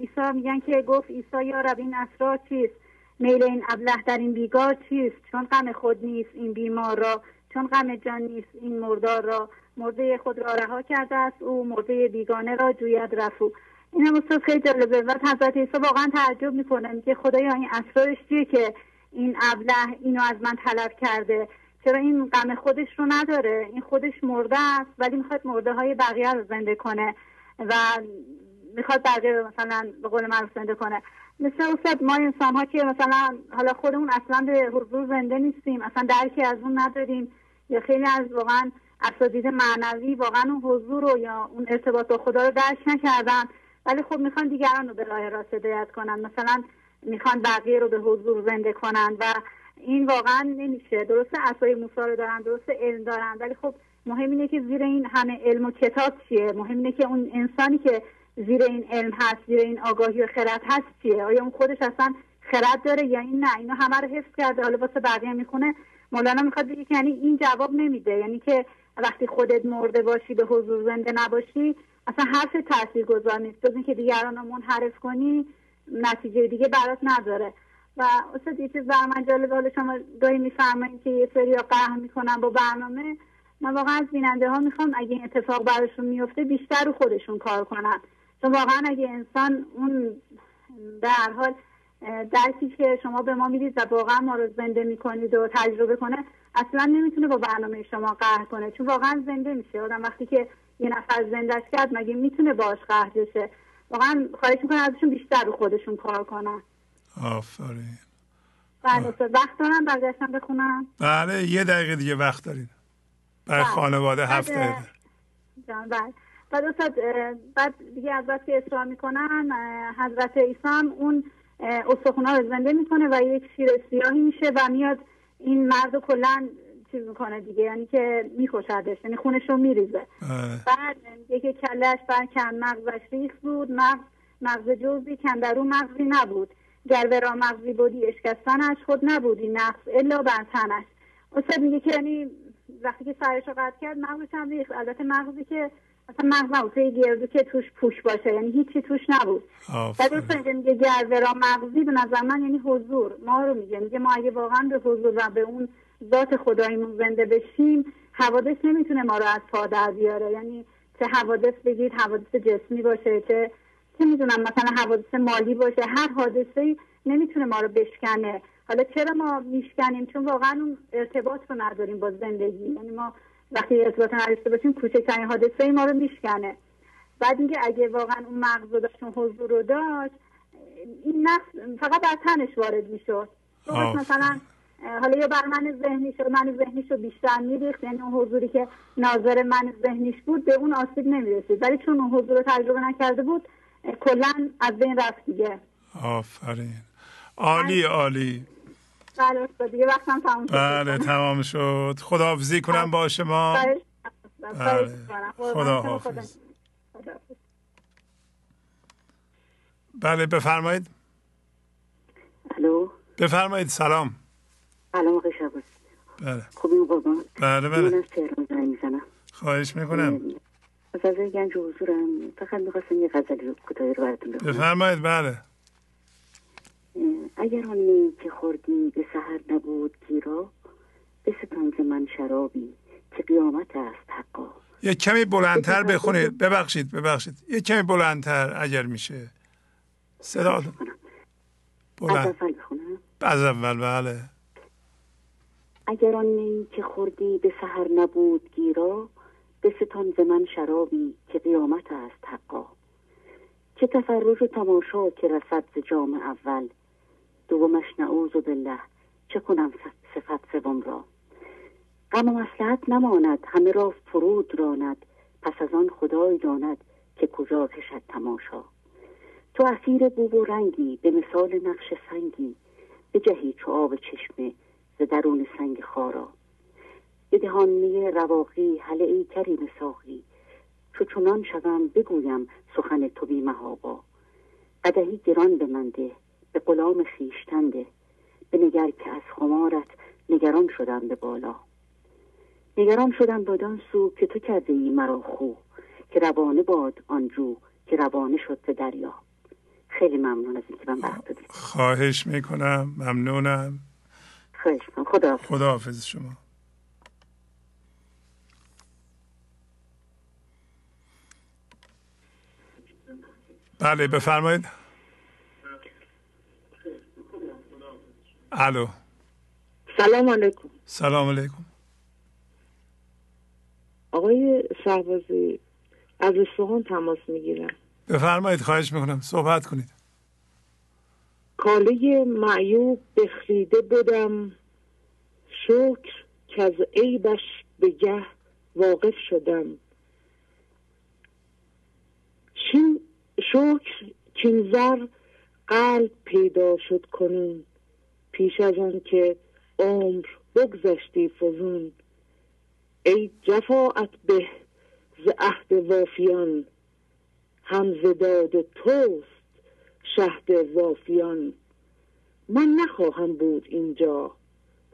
عیسی میگن که گفت عیسی یا رب این اسرار چیست؟ میل این ابله در این بیگار چیست؟ چون غم خود نیست این بیمار را. چون غم جان نیست این مردار را مرده خود را رها کرده است. او مرده بیگانه را جوید رفو این هم استاد خیلی جالبه. و حضرت عیسی واقعا تعجب می‌کنه که خدایا این اسرارش چیه که این ابله اینو از من طلب کرده. چرا این غم خودش رو نداره؟ این خودش مرده است ولی می‌خواد مرده های بقیه رو زنده کنه و می‌خواد بقیه رو مثلا به قول من زنده کنه. مثل استاد ما انسان ها که مثلا حالا خودمون اصلا به حضور زنده نیستیم اصلا درکی از اون نداریم. یا خیلی از واقعا اساتید معنوی واقعا اون حضور رو یا اون ارتباط با خدا رو درک نکردن. ولی خب می‌خوان دیگران رو به راه راست هدایت کنن. مثلا می‌خوان بقیه رو به حضور زنده کنن و این واقعا نمیشه. درسته اصای موسی رو دارن درسته علم دارن ولی خب مهم اینه که زیر این همه علم و کتاب چیه؟ مهم اینه که اون انسانی که زیر این علم هست زیر این آگاهی و خرد هست چیه؟ آیا اون خودش اصلا خرد داره یا این نه؟ اینو همه رو حفظ کرده. حالا واسه بقیه می‌کنه مولانا می‌خواد بگه که یعنی این جواب نمیده. یعنی که وقتی خودت مرده باشی به حضور زنده نباشی اصلا حرف تاثیر گذار نیست. جز اینکه دیگران رو منحرف کنی نتیجه دیگه برات نداره. و استاد یه چیز بر من جالب حالا شما گاهی میفرمایید که یه سری قهر می‌کنن با برنامه. من واقعا از بیننده ها می‌خوام اگه این اتفاق براشون میفته بیشتر رو خودشون کار کنن. چون واقعا اگه انسان اون در حال درکی که شما به ما می‌دید و واقعا ما رو زنده می‌کنید و تجربه کنه اصلا نمی‌تونه با برنامه شما قهر کنه چون واقعا زنده میشه. آدم وقتی که یه نفر زندهش کرد مگه می‌تونه باش قهر بشه؟ واقعا خواهش می‌کنم ازشون بیشتر رو خودشون کار کنن. آفرین. بله وقت دارم برگشتم بخونم؟ بله یه دقیقه دیگه وقت دارین. برای بله. خانواده هفت دقیقه بله. بعد بعد دیگه از که اصرار می‌کنن حضرت ایسان اون استخونا رو زنده می‌کنه و یک شیر سیاهی میشه و میاد این مرد کلا چیز می‌کنه دیگه یعنی که میکشدش یعنی خونش رو میریزه. بعد یکی کلش برکن مغزش ریخ بود مغز مغز جزی کندرو مغزی نبود. گر ورا مغزی بودی اشکستنش خود نبودی نقص الا بر تنش. استاد میگه که یعنی وقتی که سرش رو قطع کرد مغزش هم ریخت. البته مغزی که اصلا مغز نبود توی گردو که توش پوش باشه یعنی هیچی توش نبود. بعد استاد میگه ورا مغزی به نظر من یعنی حضور. ما رو میگه میگه ما اگه واقعا به حضور و به اون ذات خدایمون زنده بشیم حوادث نمی‌تونه ما رو از پا در بیاره. یعنی چه حوادث بگید حوادث جسمی باشه چه چه می‌دونم مثلا حوادث مالی باشه هر حادثه نمی‌تونه ما رو بشکنه. حالا چرا ما میشکنیم؟ چون واقعا اون ارتباط رو نداریم با زندگی. یعنی ما وقتی ارتباط نداشته باشیم کوچکترین حادثه ما رو میشکنه. بعد اینکه اگه واقعا اون مغز رو داشت حضور رو داشت این نفس فقط در تنش وارد می‌شد. مثلا حالا یا بر من ذهنی شد من ذهنی شد بیشتر میریخت یعنی اون حضوری که ناظر من ذهنیش بود به اون آسیب نمی‌رسید. ولی چون اون حضور رو تجربه نکرده بود کلا از بین رفت دیگه. آفرین. عالی عالی. بله دیگه وقتم تمام شد. بله تمام شد. خداحافظی کنم با شما. بله. خداحافظ. بله بفرمایید. الو. بفرمایید. سلام. سلام آقای شباز بله. خوبی قربان بله بله. من از تهران زنگ می‌زنم. خواهش می‌کنم. از از گنج حضورم. فقط می‌خواستم یه غزلی کوتاهی رو براتون بخونم. بفرمایید. بله. اگر آن می که خوردی به سهر نبود گیرا به ستانز من شرابی که قیامت است حقا. یه کمی بلندتر بخونید ببخشید ببخشید. یه کمی بلندتر اگر میشه. صدا بلند. از اول بخونم. از اول بله. اگر آن می که خوردی به سهر نبود گیرا به ز من شرابی که قیامت است حقا. چه تفرج و تماشا که رسد ز جام اول دومش نعوذ بالله. چه کنم صفت سوم را؟ غم و مسلحت نماند همه را فرود راند. پس از آن خدای داند که کجا کشد تماشا. تو اسیر بو و رنگی به مثال نقش سنگی. بجهی چو آب چشمه ز درون سنگ خارا. به دهانی رواقی هله ای کریم ساقی. چو چنان شوم بگویم سخن تو بی محابا قدهی گران به من به غلام خیشتن ده. بنگر که از خمارت نگران شدم به بالا. نگران شدم بدان سو که تو کرده ای مرا خو که روانه باد آنجو که روانه شد به دریا. خیلی ممنون از اینکه من وقت دادید. خواهش می‌کنم. ممنونم. خواهش می‌کنم خدا خداحافظ شما. بله بفرمایید. الو سلام علیکم. سلام علیکم. آقای شهبازی از اصفهان تماس می‌گیرم. بفرمایید خواهش می‌کنم. صحبت کنید. کاله معیوب بخریده بودم شکر که از عیبش به گه واقف شدم. شکر چین زر قلب پیدا شد کنون. پیش از آن که عمر بگذشتی فزون ای جفاعت به ز عهد وافیان هم ز داد توست شهد وافیان. من نخواهم بود اینجا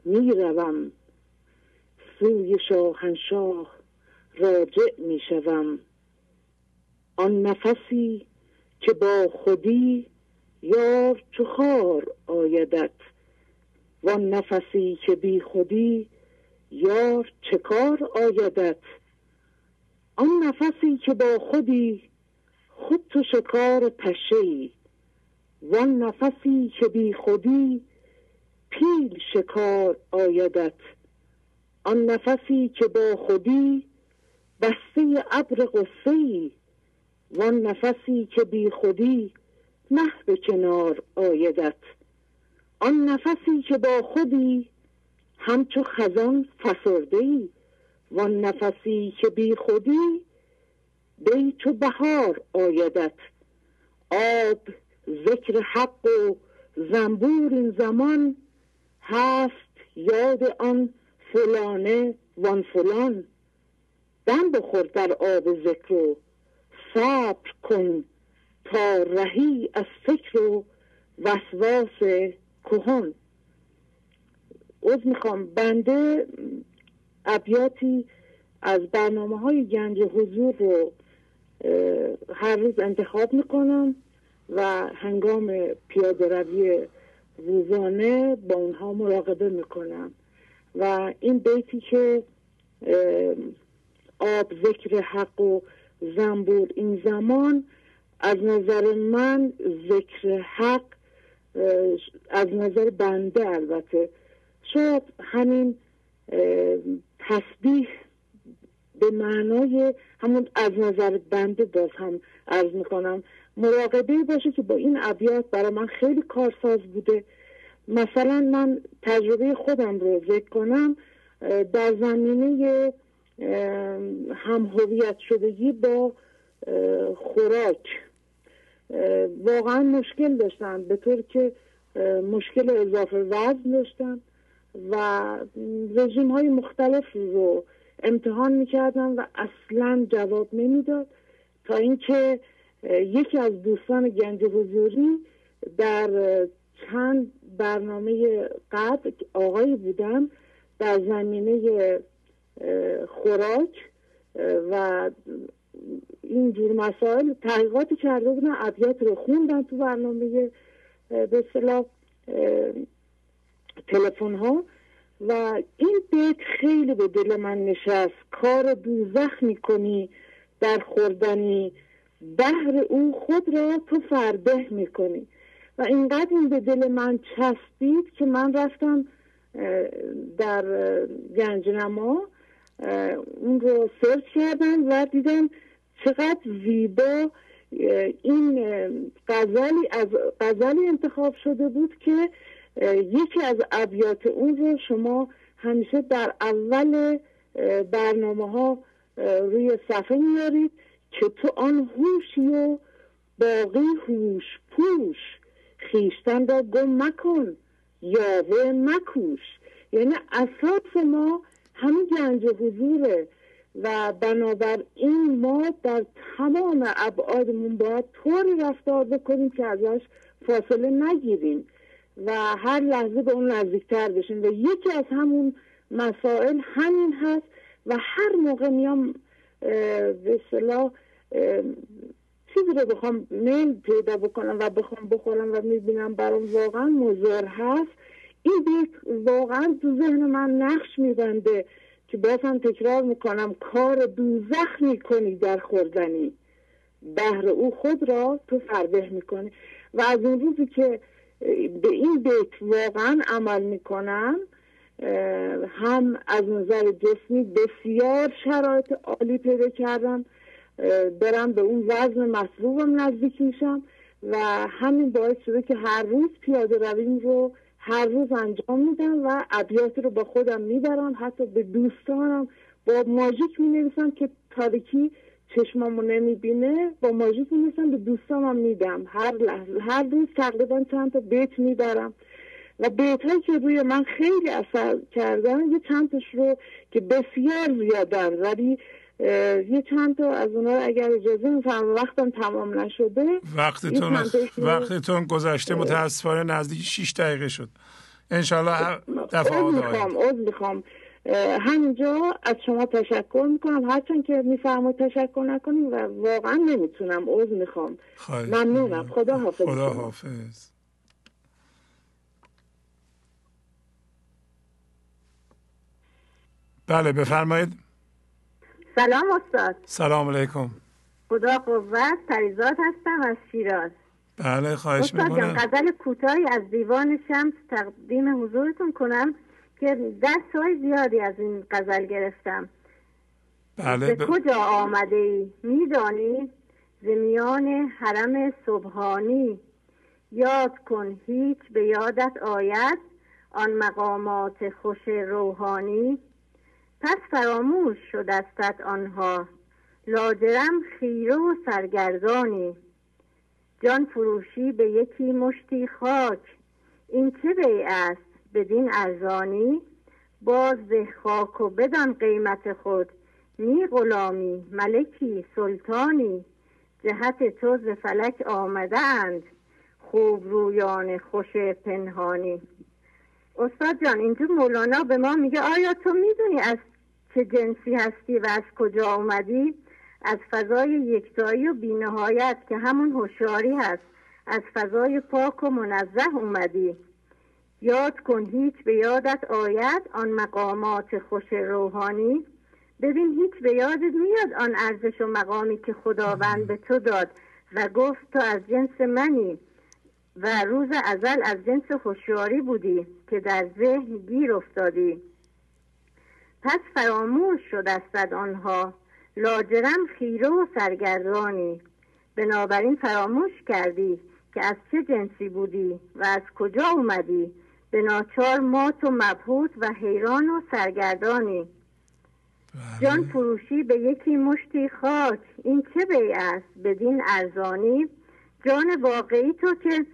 می‌روم سوی شاهنشاه راجع می‌شوم. آن نفسی که با خودی یار چو خار آیدت. وان نفسی که بی خودی یار چه کار آیدت؟ آن نفسی که با خودی خود تو شکار پشه ای وان نفسی که بی خودی پیل شکار آیدت. آن نفسی که با خودی بسته ابر قصه ای وان نفسی که بی خودی مه به کنار آیدت. آن نفسی که با خودی همچو خزان فسرده ای وان نفسی که بی خودی بیت و بهار آیدت. آب ذکر حق و زنبور این زمان هست یاد آن فلانه وان فلان. دم بخور در آب ذکر و صبر کن تا رهی از فکر و وسواس کهن از می‌خوام. بنده ابیاتی از برنامه های گنج حضور رو هر روز انتخاب می‌کنم و هنگام پیاده روی روزانه با اونها مراقبه می‌کنم. و این بیتی که آب ذکر حق و زنبور این زمان از نظر من ذکر حق از نظر بنده البته. شاید همین تسبیح به معنای همون از نظر بنده باز هم عرض می‌کنم. مراقبه باشه که با این ابیات برای من خیلی کارساز بوده. مثلا من تجربه خودم رو ذکر کنم در زمینه هم هویت شدگی با خوراک. واقعا مشکل داشتن. به طور که مشکل اضافه وزن داشتن و رژیم های مختلف رو امتحان می‌کردم و اصلا جواب نمی‌داد. تا اینکه یکی از دوستان گنج حضوری در چند برنامه قبل آقایی بودم در زمینه خوراک و اینجور مسائل تحقیقاتی کرده بودن ابیات رو خوندن تو برنامه به اصطلاح تلفن ها و این بیت خیلی به دل من نشست. کار دوزخ می‌کنی در خوردنی. بهر او خود را تو فربه می‌کنی. و اینقدر این به دل من چسبید که من رفتم در گنجنما اون رو سرچ کردم و دیدم چقدر زیبا این غزلی از غزلی انتخاب شده بود که یکی از ابیات اون رو شما همیشه در اول برنامه ها روی صفحه میارید که تو آن هوشی و باقی هوش پوش خیشتن را گم مکن یاوه مکوش. یعنی اساس ما همین گنج حضوره و بنابراین ما در تمام ابعادمون باید طوری رفتار بکنیم که ازش فاصله نگیریم و هر لحظه به اون نزدیکتر بشیم. و یکی از همون مسائل همین هست و هر موقع میام به صلاح چیزی رو بخوام میل پیدا بکنم و بخوام بخورم و می‌بینم برام واقعا مزر هست این واقعا تو ذهن من نقش میبنده که بازم تکرار می‌کنم کار دوزخ می‌کنی در خوردنی. بهر او خود را تو فربه می‌کنی. و از اون روزی که به این بیت واقعا عمل می‌کنم هم از نظر جسمی بسیار شرایط عالی پیدا کردم. برم به اون وزن مطلوبم نزدیک میشم و همین باعث شده که هر روز پیاده رویم رو هر روز انجام میدم و ابیاتی رو با خودم می‌برم حتی به دوستانم. با ماژیک می نویسم که تاریکی چشمامو نمی‌بینه با ماژیک می نویسم به دوستانم میدم. هر لحظه هر روز تقریبا چند تا بیت می‌برم. و بیت هایی که روی من خیلی اثر کردن یه چند رو که بسیار زیادن ولی یه چند تا از اونا اگر اجازه میفرم وقتم تمام نشده وقتتون وقتتون گذشته متاسفانه نزدیک 6 دقیقه شد. انشالله دفعه می‌خوام از می‌خوام. همینجا از شما تشکر می‌کنم. هرچند که میفرمایید تشکر نکنیم و واقعا نمی‌تونم. عوض می‌خوام. ممنونم. خدا حافظ. خدا حافظ بله بفرمایید. سلام استاد. سلام علیکم. خدا قوت پریزاد هستم از شیراز. بله خواهش می‌کنم. غزل کوتاهی از دیوان شمس تقدیم حضورتون کنم که دست های زیادی از این غزل گرفتم. بله به کجا آمده ای؟ میدانی؟ زمیان حرم صبحانی. یاد کن هیچ به یادت آید آن مقامات خوش روحانی. پس فراموش شد استت آنها. لاجرم خیره و سرگردانی. جان فروشی به یکی مشتی خاک. این چه بیع است بدین ارزانی؟ باز ده خاک و بدان قیمت خود. نی غلامی ملکی سلطانی. جهت تو ز فلک آمده اند. خوب رویان خوش پنهانی. استاد جان اینجا مولانا به ما میگه آیا تو می‌دونی از چه جنسی هستی و از کجا آمدی؟ از فضای یکتایی و بینهایت که همون هوشیاری هست. از فضای پاک و منزه اومدی. یاد کن هیچ به یادت آید آن مقامات خوش روحانی. ببین هیچ به یادت میاد آن ارزش و مقامی که خداوند به تو داد و گفت تو از جنس منی و روز ازل از جنس هوشیاری بودی که در ذهن گیر افتادی. پس فراموش شد از آنها. لاجرم خیره و سرگردانی. بنابراین فراموش کردی که از چه جنسی بودی و از کجا اومدی. به ناچار مات و مبهوت و حیران و سرگردانی. بله. جان فروشی به یکی مشتی خاک. این چه بی است بدین ارزانی. جان واقعی تو که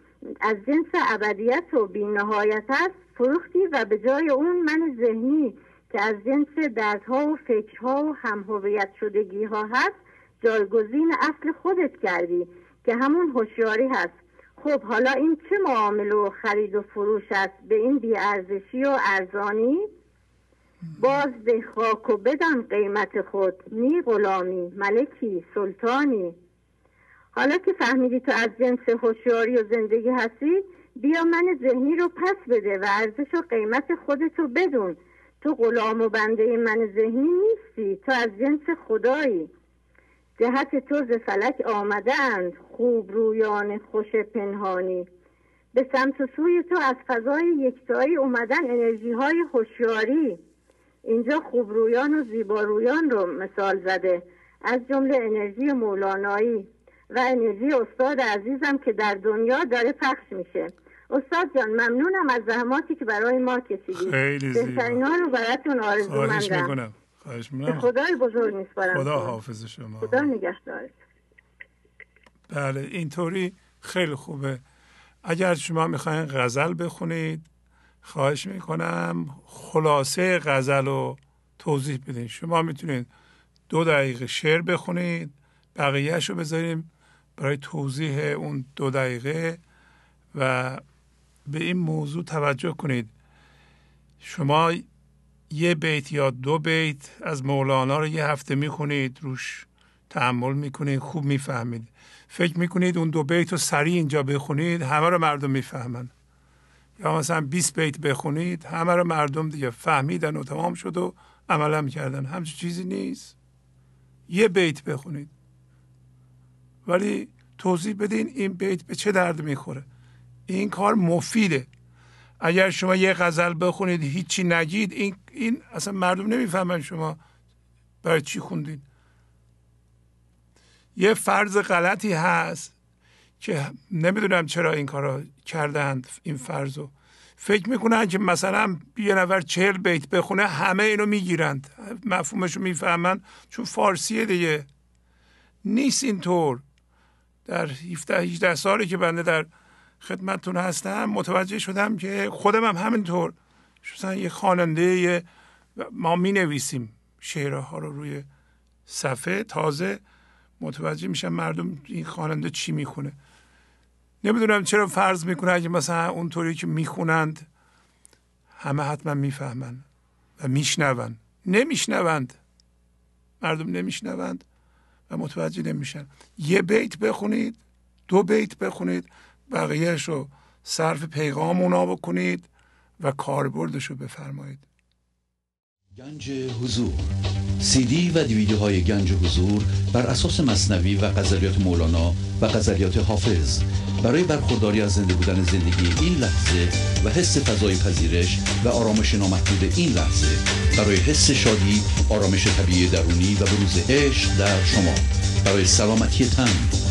از جنس ابدیت و بینهایت است فروختی و به جای اون من ذهنی که از جنس دردها و فکرها و همهویت شدگی ها هست جایگزین اصل خودت کردی که همون هوشیاری هست. خب حالا این چه معامله و خرید و فروش است؟ به این بیارزشی و ارزانی؟ باز به خاک و بدان قیمت خود نی غلامی ملکی سلطانی. حالا که فهمیدی تو از جنس هوشیاری و زندگی هستی بیا من ذهنی رو پس بده و ارزش و قیمت خودتو بدون. تو غلام و بنده من ذهنی نیستی. تو از جنس خدایی. جهت تو ز فلک آمدند خوب رویان خوش پنهانی. به سمت و سوی تو از فضای یکتایی اومدن انرژی های هوشیاری. اینجا خوب رویان و زیبا رویان رو مثال زده. از جمله انرژی مولانایی و انرژی استاد عزیزم که در دنیا داره پخش میشه. استاد جان ممنونم از زحماتی که برای ما کشیدید. خیلی بهترین ها رو براتون آرزو مندم. خواهش می‌کنم. خدای بزرگ میسپارم خدا حافظ شما. خدا نگهدار بله اینطوری خیلی خوبه. اگر شما می‌خواین غزل بخونید خواهش می‌کنم خلاصه غزل رو توضیح بدین. شما می‌تونید دو دقیقه شعر بخونید بقیهش رو بذاریم برای توضیح اون دو دقیقه و به این موضوع توجه کنید. شما یه بیت یا دو بیت از مولانا رو یه هفته می‌خونید روش تحمل می‌کنید خوب می‌فهمید. فکر می‌کنید اون دو بیت رو سریع اینجا بخونید همه رو مردم می‌فهمن. یا مثلا 20 بیت بخونید همه رو مردم دیگه فهمیدن و تمام شد و عملا می‌کردن همچین چیزی نیست. یه بیت بخونید. ولی توضیح بدین این بیت به چه درد می‌خوره. این کار مفیده. اگر شما یه غزل بخونید هیچی نگید این, این اصلا مردم نمی‌فهمن شما برای چی خوندین یه فرض غلطی هست که نمی‌دونم چرا این کارا کردند این فرضو. فکر می‌کنن که مثلا یه نفر چهل بیت بخونه همه اینو می‌گیرند. مفهومشو می‌فهمن چون فارسیه دیگه. نیست اینطور. در 17 18 سالی که بنده در خدمتتون هستم. متوجه شدم که خودم هم همینطور. مثلا یه خواننده ما می نویسیم شعرها رو روی صفحه. تازه متوجه میشم مردم این خواننده چی می‌خونه. نمی‌دونم چرا فرض می‌کنه اگه مثلا اونطوری که می‌خونند همه حتما می‌فهمن و میشنون. نمیشنوند. مردم نمیشنوند و متوجه نمیشن. یه بیت بخونید دو بیت بخونید. بقیهش رو صرف پیغام اونا بکنید و کاربردش رو بفرمایید. گنج حضور. سی دی و دیویدیو های گنج حضور بر اساس مصنوی و قذریات مولانا و قذریات حافظ. برای برخورداری از زنده بودن زندگی این لحظه و حس فضای پذیرش و آرامش نامحدود این لحظه برای حس شادی آرامش طبیعی درونی و بروز عشق در شما. برای سلامتی تن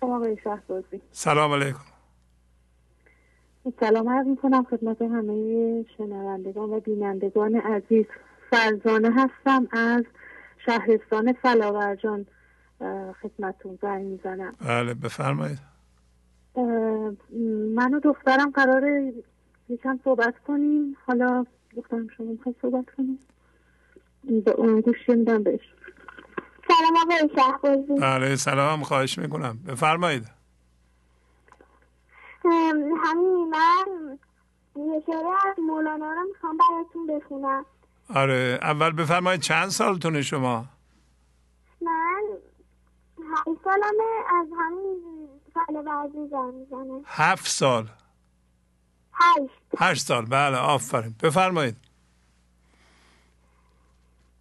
آقای شهبازی سلام علیکم. سلام عرض می‌کنم خدمت همه شنوندگان و بینندگان عزیز. فرزانه هستم از شهرستان فلاورجان. خدمتون زنگ می‌زنم. بله بفرمایید. من و دخترم قراره یکم صحبت کنیم. حالا دخترم شما می‌خوای صحبت کنیم؟ به اون گوش میدم بهش. سلام آقای شهبازی. بله سلام خواهش می‌کنم. بفرمایید. همین من یه شعره از مولانا رو می‌خوام براتون بخونم. آره اول بفرمایید چند سالتونه شما؟ من هشت سالمه از همین فعل ورزی زن می‌زنه هفت سال. هشت. هشت سال بله آفرین. بفرمایید.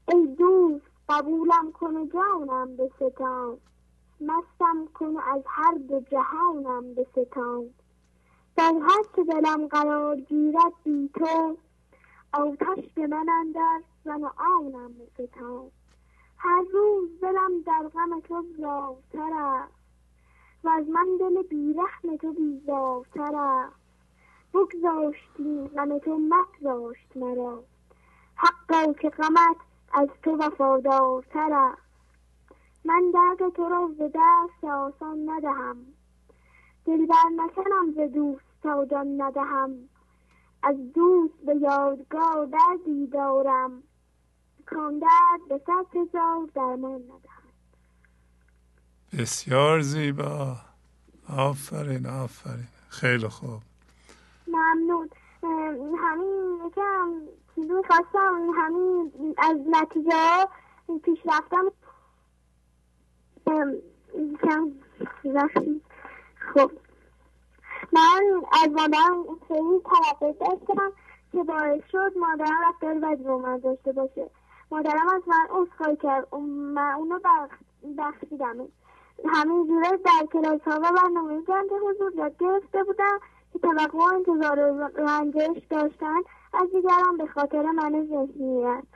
ای دوست قبولم کن و جانم به ستان. مستم کن از هر دو جهانم به ستان. در هر که دلم قرار گیرد بی تو آتش به من اندر زن و آنم به ستان. هر روز دلم در غم تو زارتر است و از من دل بیرحم تو بیزارتر است. بگذاشتی غم تو مگذاشت مرا. حقا که غمت از تو وفادارتر است. من درد تو را ز دست آسان ندهم. دل بر نکنم ز دوست تا جان ندهم. از دوست به یادگار دردی دارم. کان درد به صد هزار درمان ندهم. بسیار زیبا. آفرین آفرین. خیلی خوب. ممنون. همین یکم چیزی خواستم همین از نتیجه ها پیش رفتم. خب. من از مادرم خیلی توقع داشتم که باعث شد مادرم رفتار بدی با من داشته باشه. مادرم از من عذرخواهی کرد. من اونو بخشیدم. همین جوره در کلاس ها و برنامه جنگ حضور یاد گرفته بودم که توقع انتظار رنجش داشتن. از دیگران به خاطر من ذهنی است.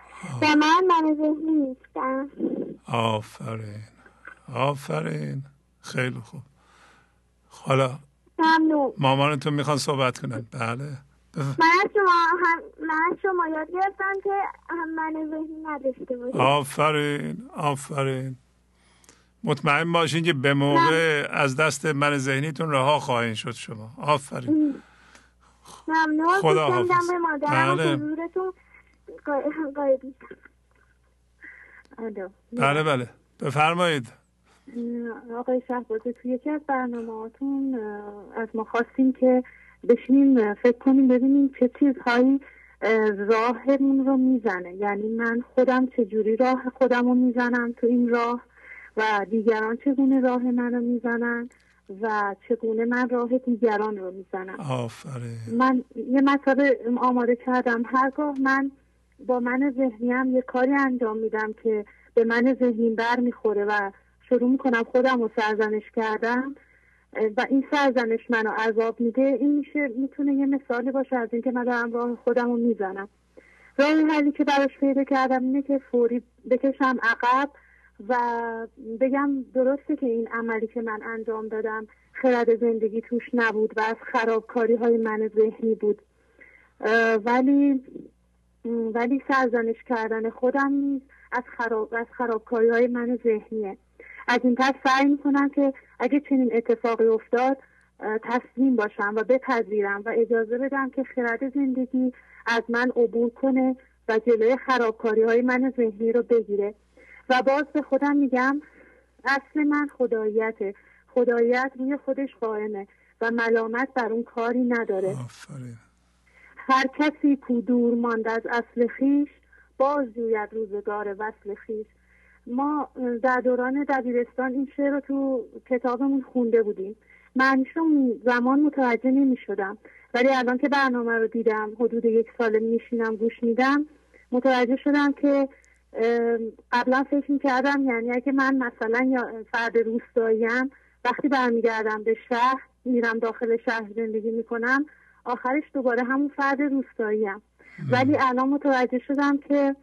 و من من ذهنی نیستم. آفرین. آفرین. خیلی خوب. حالا ممنون. مامانتون می‌خوان صحبت کنن. بله. من از شما هم من شما یاد گرفتم که هم من ذهنی نداشته آفرین. آفرین. مطمئن باشین که به موقع از دست من ذهنیتون رها خواهید شد شما. آفرین. ممنون خدا حافظ. به مادرم بله. حضورتون. بله بله بفرمایید آقای شهبازی توی یکی از برنامه هاتون از ما خواستیم که بشینیم فکر کنیم ببینیم چه چیزهایی اه، راهمون رو می‌زنه یعنی من خودم چجوری راه خودم رو می‌زنم تو این راه و دیگران چگونه راه من رو می‌زنن و چگونه من راه دیگران رو می‌زنم. آفرین. من یه مطلب آماده کردم. هرگاه من با من ذهنیم یه کاری انجام میدم که به من ذهنیم بر می‌خوره و شروع می‌کنم خودم رو سرزنش کردم و این سرزنش منو عذاب میده این میشه می‌تونه یه مثالی باشه از اینکه من دارم راه خودم رو می‌زنم. راه حلی که براش پیدا کردم اینه که فوری بکشم عقب و بگم درسته که این عملی که من انجام دادم خرد زندگی توش نبود و از خرابکاری های من ذهنی بود. ولی ولی سرزنش کردن خودم نیست از خراب از خرابکاری های من ذهنیه. از این پس سعی می‌کنم که اگه چنین اتفاقی افتاد تسلیم باشم و بپذیرم و اجازه بدم که خرد زندگی از من عبور کنه و جلوی خرابکاری های من ذهنی رو بگیره. و باز به خودم میگم اصل من خداییته. خداییت روی خودش قائمه و ملامت بر اون کاری نداره. هر کسی کو دور ماند از اصل خیش باز جوید روزگار وصل خیش. ما در دوران دبیرستان این شعر رو تو کتابمون خونده بودیم. معنیش اون زمان متوجه نمی شدم ولی الان که برنامه رو دیدم حدود یک سال میشینم گوش میدم متوجه شدم که قبلا فکر کردم یعنی اگه من مثلا یا فرد روستاییم وقتی برمیگردم به شهر میرم داخل شهر زندگی می‌کنم آخرش دوباره همون فرد روستاییم. ولی الان متوجه شدم که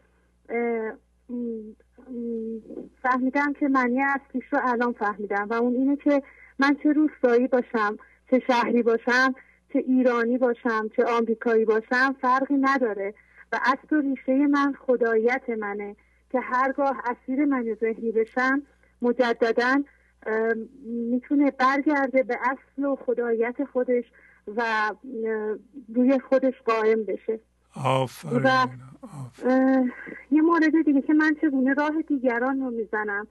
فهمیدم که معنی اصلیش رو الان فهمیدم و اون اینه که من چه روستایی باشم چه شهری باشم چه ایرانی باشم چه آمریکایی باشم فرقی نداره. و اصل و ریشه من خدایت منه که هرگاه اسیر من ذهنی بشم مجددا می‌تونه برگرده به اصل و خدایت خودش و روی خودش قائم بشه آفرین. و یه مورد دیگه که من چگونه راه دیگران رو می‌زنم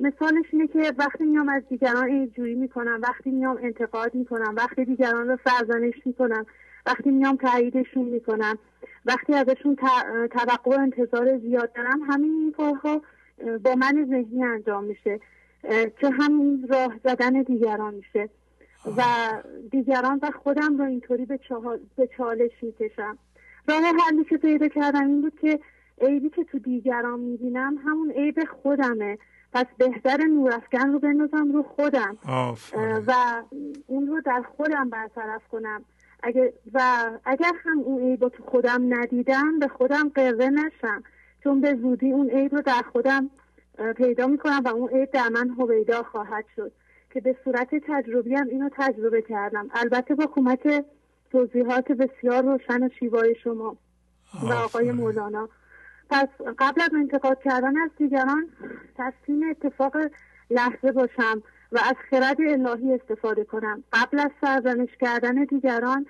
مثالش اینه که وقتی میام از دیگران جویی می‌کنم وقتی میام انتقاد می‌کنم وقتی دیگران رو سرزنش می‌کنم وقتی میام تاییدشون می‌کنم. وقتی ازشون توقع و انتظار زیاد دارم همین این کارها با من ذهنی انجام میشه که همین راه زدن دیگران میشه. و دیگران و خودم رو اینطوری به, به چالش می‌کشم. راه حلی که پیدا کردم این بود که عیبی که تو دیگران می‌بینم همون عیب خودمه. پس بهتر نورافکن رو بندازم رو خودم. و اون رو در خودم برطرف کنم. اگر و اگر هم اون عیب رو تو خودم ندیدم به خودم قره نشم. چون به زودی اون عیب رو در خودم پیدا می‌کنم و اون عیب در من هویدا خواهد شد. که به صورت تجربی هم اینو تجربه کردم. البته با کمک توضیحات بسیار روشن و شیوای شما و آقای مولانا. پس قبل از انتقاد کردن از دیگران تسلیم اتفاق لحظه باشم. و از خرد الهی استفاده کنم. قبل از سرزنش کردن دیگران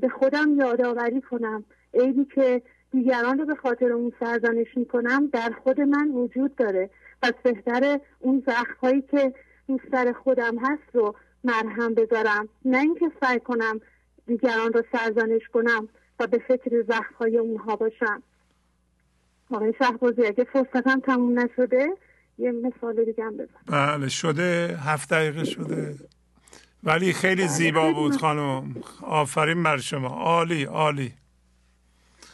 به خودم یادآوری کنم. عیبی که دیگران رو به خاطر اون سرزنش می‌کنم در خود من وجود داره. پس بهتره اون زخمهایی که دوست خودم هست رو مرهم بذارم. نه اینکه سعی کنم دیگران رو سرزنش کنم و به فکر زخمهای اونها باشم. آقای شهبازی اگه فرصتم تموم نشده یه مثال دیگه هم بزن. بله شده. هفت دقیقه شده. ولی خیلی بله، زیبا بود خانم. آفرین بر شما. عالی عالی.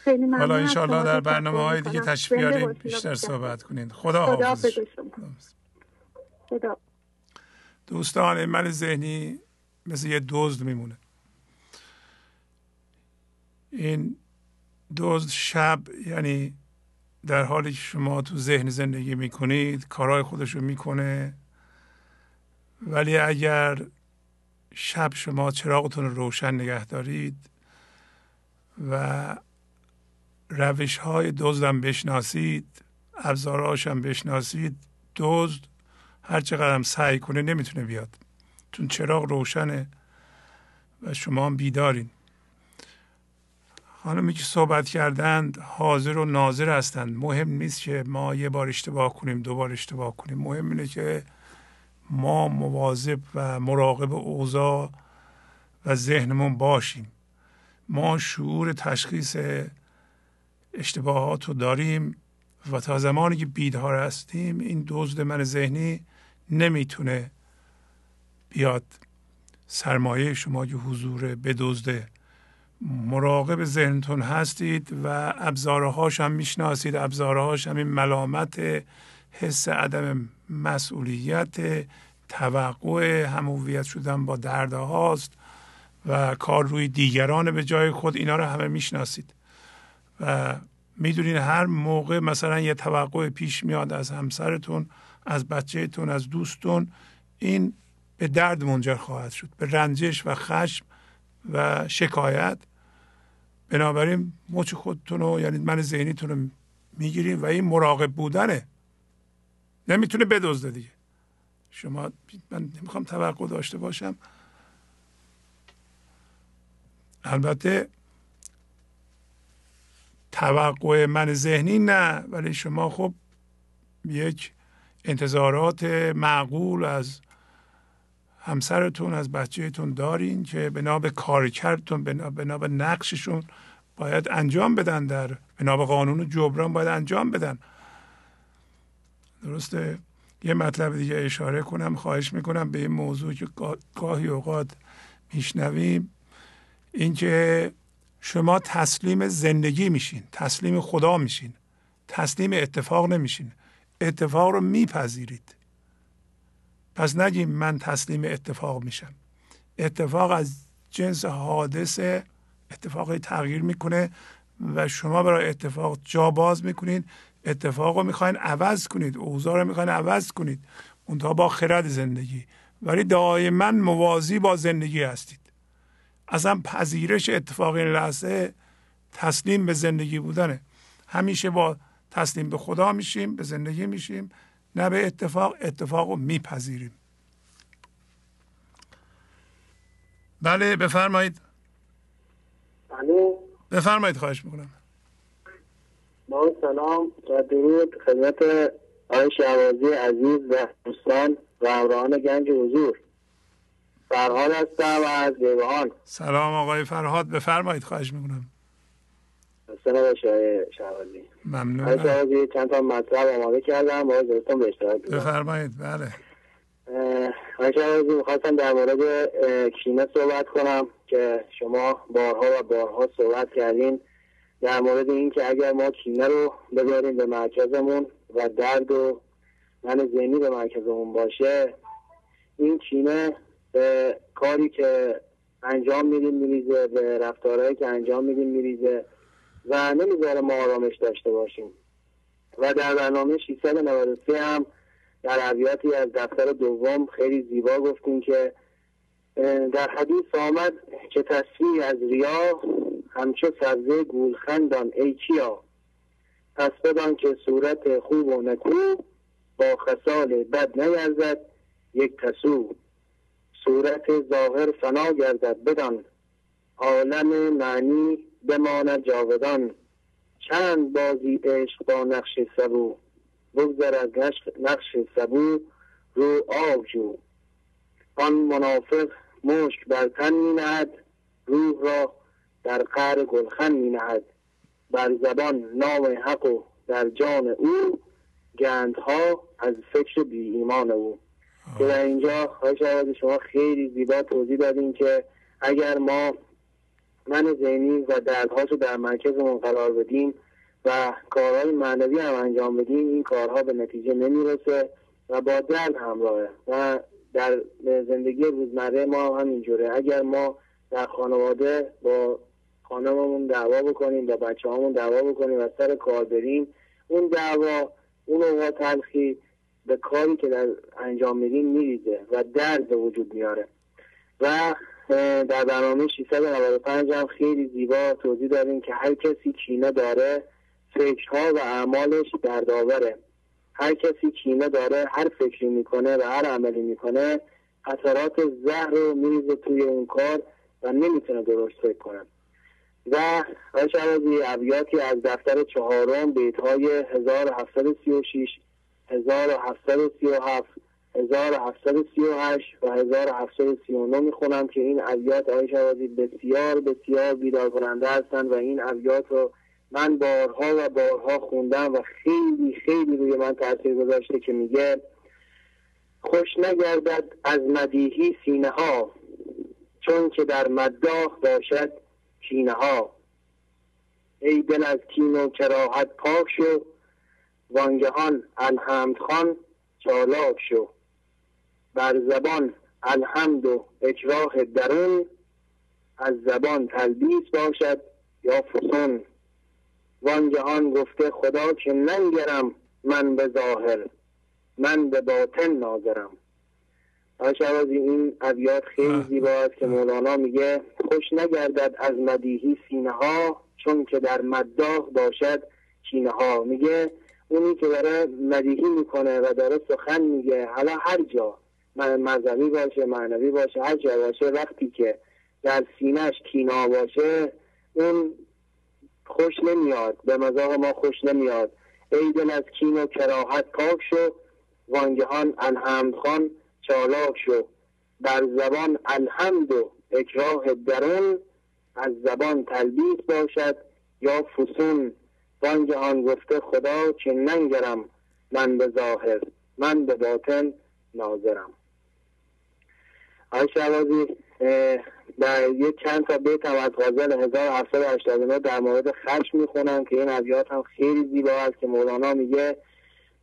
حالا انشاءالله در برنامه های دیگه تشریف بیشتر صحبت کنین. خدا حافظ. خدا. دوستان من ذهنی مثل یه دزد میمونه. این دزد شب یعنی در حالی که شما تو ذهن زندگی می‌کنید کارهای خودش رو می‌کنه. ولی اگر شب شما چراغتون رو روشن نگه دارید و روش های دزدم بشناسید ابزارهاش هم بشناسید دزد هر چقدر هم سعی کنه نمی‌تونه بیاد. چون چراغ روشنه و شما هم بیدارین. خانمی که صحبت کردند حاضر و ناظر هستند. مهم نیست که ما یه بار اشتباه کنیم دو بار اشتباه کنیم. مهم اینه که ما مواظب و مراقب اوضاع و ذهنمون باشیم. ما شعور تشخیص اشتباهات رو داریم و تا زمانی که بیدار هستیم این دزد من ذهنی نمی‌تونه بیاد. سرمایه شما که حضور بدزده مراقب ذهنتون هستید و ابزارهاش هم می‌شناسید. ابزارهاش هم این ملامت حس عدم مسئولیت توقع همویت شدن با درده هاست و کار روی دیگران به جای خود اینا رو همه می‌شناسید. و می‌دونید هر موقع مثلا یه توقع پیش میاد از همسرتون از بچهتون از دوستون این به درد منجر خواهد شد. به رنجش و خشم و شکایت. بنابراین مچ خودتون رو یعنی من ذهنیتون رو می‌گیریم و این مراقب بودنه. نمی‌تونه بدزده دیگه. شما من نمی‌خوام توقع داشته باشم. البته توقع من ذهنی نه ولی شما خب یک انتظارات معقول از همسرتون از بچهتون دارین که بنا به کارکردتون بنا به نقششون باید انجام بدن در بنا به قانون جبران باید انجام بدن. درسته؟ یه مطلب دیگه اشاره کنم خواهش می‌کنم به این موضوع که گاهی اوقات میشنویم اینکه شما تسلیم زندگی میشین تسلیم خدا میشین تسلیم اتفاق نمیشین اتفاق رو میپذیرید. پس نگیم من تسلیم اتفاق میشم. اتفاق از جنس حادثه اتفاقی تغییر می‌کنه و شما برای اتفاق جا باز می‌کنید. اتفاق رو می‌خواین عوض کنید اوضاع رو می‌خواین عوض کنید. اونتا با خرد زندگی. ولی دائما موازی با زندگی هستید. اصلا پذیرش اتفاق این لحظه تسلیم به زندگی بودنه. همیشه با تسلیم به خدا میشیم به زندگی میشیم. نه به اتفاق اتفاق رو میپذیریم. بله بفرمایید. بله. بفرمایید خواهش می‌کنم. با سلام و درود خدمت آقای شهبازی عزیز و دوستان و همراهان گنج حضور. فرهاد هستم از دیوان سلام آقای فرهاد بفرمایید خواهش می‌کنم. سلام آقای شهبازی. ممنون. شهبازی چند تا مطلب آماده کردم با دوستان به اشتراک بفرمایید بله. شهبازی می‌خواستم در مورد کینه صحبت کنم که شما بارها و بارها صحبت کردین در مورد اینکه اگر ما کینه رو بذاریم به مرکزمون و درد و من ذهنی به مرکزمون باشه این کینه به کاری که انجام میدیم میریزه به رفتارهایی که انجام میدیم میریزه. و نمی‌ذاره ما آرامش داشته باشیم. و در برنامه 693 هم در عبیاتی از دفتر دوم خیلی زیبا گفتیم که در حدیث آمد که تصویر از ریا همچو سبزه گولخندان ای کیا؟ پس بدان که صورت خوب و نکو با خسال بد نیرزد یک تسو. صورت ظاهر فنا گردد بدان عالم معنی بماند جاودان. چند بازی عشق با نقش سبو. بگذر از نقش سبو رو آب جو آن منافق مشک بر تن می نهد روح را در قهر گلخن می نهد بر زبان نام حق و در جان او گندها از فکر بی ایمان او. که در اینجا خواهش شما خیلی زیبا توضیح دادین که اگر ما من ذهنی و دردهاش رو در مرکزمون قرار بدیم و کارهای معنوی هم انجام بدیم این کارها به نتیجه نمی‌رسه و با درد همراهه و در زندگی روزمره ما هم اینجوره اگر ما در خانواده با خانممون دعوا بکنیم با بچه همون دعوا بکنیم و سر کار بریم اون دعوا اون اوقات تلخی به کاری که در انجام میدیم میریزه و درد به وجود میاره. و در برنامه 695 هم خیلی زیبا توضیح داریم که هر کسی کینه داره فکرها و اعمالش دردآوره. هر کسی کینه داره هر فکری می‌کنه و هر عملی می‌کنه اثرات زهر رو میریزه توی اون کار و نمی‌تونه درست فکر کنه. و شعبازی ابیاتی از دفتر چهارم بیت های 1736 1737 1738 و 1739 می‌خونم که این ابیات آقای شوازی بسیار بسیار بیدار کننده هستند و این ابیات رو من بارها و بارها خوندم و خیلی خیلی روی من تاثیر گذاشته که میگه خوش نگردد از مدیحی سینه ها چون که در مداح باشد کینه ها ای دل از کین و کراهت پاک شو وانگهان الحمد خان چالاک شو. بر زبان الحمد و اکراه درون از زبان تلبیس باشد یا فسون. وانگهان گفته خدا که ننگرم من به ظاهر من به باطن ناظرم. شوازی این ابیات خیلی زیبا است که مولانا میگه خوش نگردد از مدیحی سینه ها چون که در مداح باشد کینه ها میگه اونی که داره مدیحی می‌کنه و داره سخن میگه حالا هر جا مذهبی باشه معنوی باشه هر جا باشه وقتی که در سینهش کینا باشه اون خوش نمیاد. به مذاق ما خوش نمیاد. ای دل از کین و کراهت پاک شو وانگهان الحمد خان چالاک شو. بر زبان الحمد و اکراه درون از زبان تلبیس باشد یا فسون. وانگهان گفته خدا که ننگرم من به ظاهر من به باطن ناظرم. آی شعبازی در یک چند تا بیت هم از غزل 1789 در مورد خشم می‌خونم که این ابیات هم خیلی زیبا است که مولانا میگه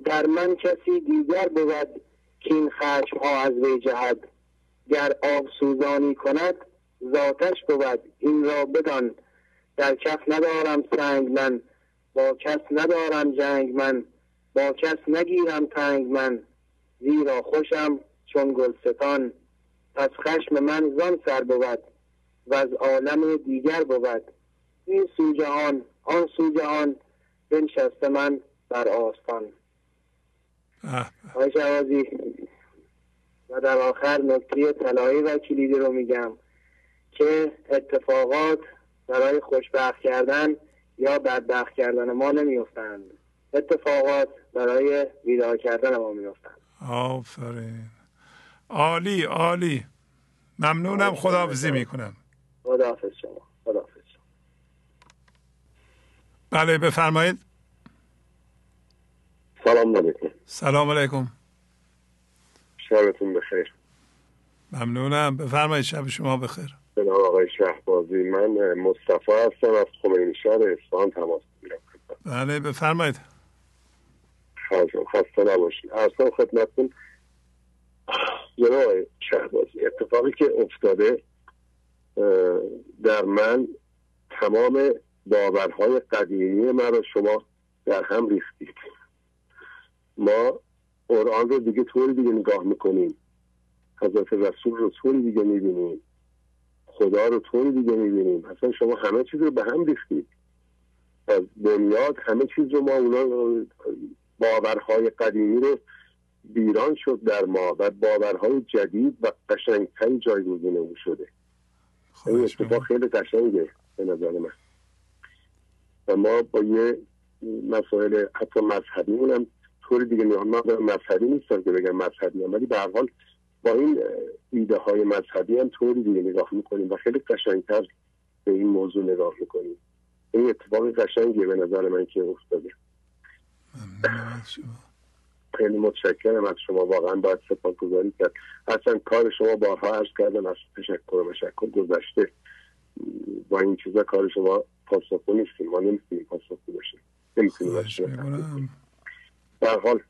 در من کسی دیگر بود که این خشم ها از وی جهد. گر آب سوزانی کند ذاتش بود. این را بدان. در کف ندارم سنگ من با کس ندارم جنگ من. با کس نگیرم تنگ من. زیرا خوشم چون گلستان. پس خشم من زان سر بود و از عالم دیگر بود. این سو جهان آن سو جهان بنشسته من بر آستان. آقای شوازی و در آخر نکته طلایی و کلیدی رو میگم که اتفاقات برای خوشبخت کردن یا بدبخت کردن ما نمیفتند اتفاقات برای بیدار کردن ما میفتند آفرین. عالی عالی. ممنونم خداحافظی می‌کنم. خداحافظ شما خداحافظ شما. بله بفرمایید. سلام علیکم. سلام علیکم. شبتون بخیر. ممنونم. بفرمایید شب شما بخیر. جناب آقای شهبازی من مصطفی هستم از خمینی شهر اصفهان تماس می‌گیرم. بله بفرمایید. خسته نباشید ارسان خدمتتون. جناب شهبازی اتفاقی که افتاده در من تمام باورهای قدیمی من رو شما در هم ریختید. ما قرآن رو دیگه طوری دیگه نگاه می‌کنیم. حضرت رسول رو طوری دیگه می‌بینیم. خدا رو طوری دیگه می‌بینیم. اصلا شما همه چیز رو به هم ریختید. از بنیاد همه چیز رو ما اونا باورهای قدیمی رو بیران شد در ما و باورهای جدید و قشنگتری جایگزین او شده. این اتفاق خیلی قشنگه به نظر من. و ما با یه مسائل حتی مذهبی اونم طوری دیگه نه من مذهبی نیستم که بگم مذهبی هم ولی به حال با این ایده های مذهبی هم طوری دیگه نگاه می‌کنیم و خیلی قشنگتر به این موضوع نگاه می‌کنیم. این اتفاق قشنگیه به نظر من که افتاده. خیلی متشکرم از شما. واقعا باید سپاس گذاری کرد. اصلا کار شما بارها عرض کردم از تشکر و مشکر گذشته. با این چیزا کار شما پاسخو نیستیم. ما نمی‌تونیم پاسخو باشیم. نمی‌تونیم در حال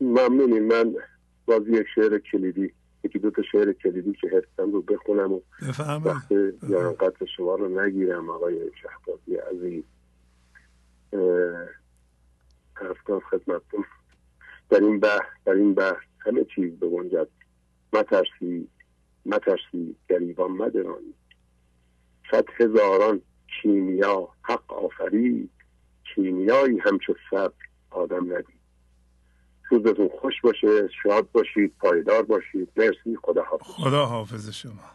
ممنونیم. من باز یک شعر کلیدی یکی دو تا شعر کلیدی که هستم رو بخونم و وقت یا قدر شما رو نگیرم آقای شهبازی عزیز افکار خدمتتون. در این بحث در این بحث همه چیز بگنجد مترسی مترسی گریبان مدرانی صد هزاران کیمیا حق آفرید. کیمیایی همچو صبر آدم ندید. روزتون خوش باشه شاد باشید پایدار باشید. مرسی خدا حافظ خدا حافظ شما.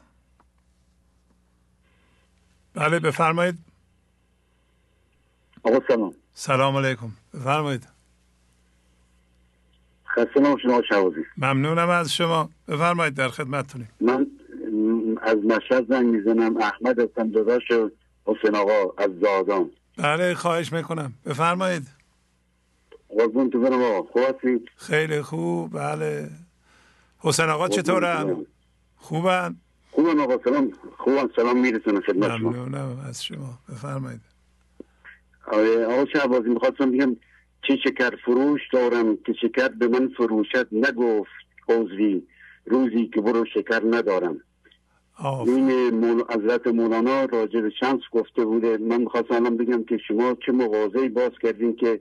بله بفرمایید. آقا سلام. سلام علیکم. بفرمایید. خسته نباشید شوازی ممنونم از شما. بفرمایید در خدمتتونیم من از مشهد زنگ می‌زنم. احمد هستم داداش حسین آقا از زادان بله خواهش می‌کنم. بفرمایید. قربون تو برم آقا. خوب خیلی خوب. بله. حسین آقا چطورن خوبن؟ خوبن آقا سلام. خوبن سلام میرسونه خدمت شما. ممنونم از شما. بفرمایید. آقا شعبازی می‌خواستم بگم چه شکر فروش دارم که شکر به من فروشد نگفت عضوی روزی که برو شکر ندارم. این مول... حضرت مولانا راجع به شمس گفته بوده. من می‌خواستم بگم که شما چه مغازه باز کردین که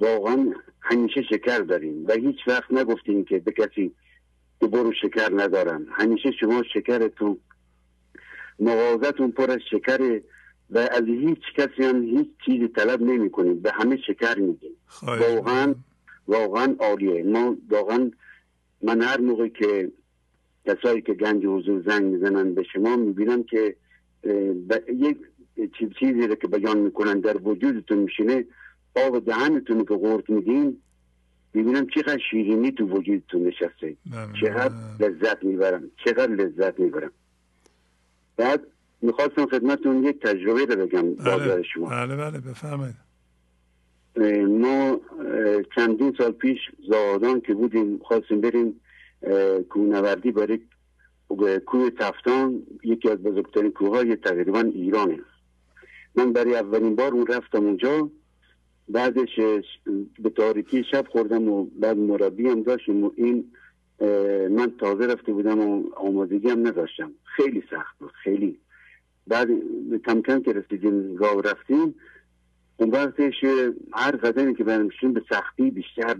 واقعا همیشه شکر داریم و هیچ وقت نگفتین که به کسی که برو شکر ندارم. همیشه شما شکرتون مغازتون پر از شکر و از هیچ کسی هم هیچ چیزی طلب نمی کنیم به همه شکر میدیم واقعا واقعا عالیه. ما واقعا من هر موقع که کسایی که گنج حضور زنگ می‌زنن به شما می‌بینم که یک چیزی رو که بیان می‌کنن در وجودتون میشینه آب دهنتون که غورت میدین می‌بینم چقدر شیرینی تو وجودتون نشسته. چقدر لذت می‌برم. چقدر لذت می‌برم. بعد می‌خواستم خدمتون یک تجربه رو بگم بله. شما. بله بله بفرمایید. ما چندین سال پیش زادان که بودیم خواستیم بریم کوهنوردی برای کوه تفتان یکی از بزرگترین کوههای تقریبا ایرانه من برای اولین بار اون رفتم اونجا. بعدش به تاریکی شب خوردم و بعد مربی هم داشتیم و این من تازه رفته بودم و آمادگی هم نداشتم. خیلی سخت بود خیلی. بعد کم کم که رسیدیم راه رفتیم اون وقتش هر قدمی که برمیشیم به سختی بیشتر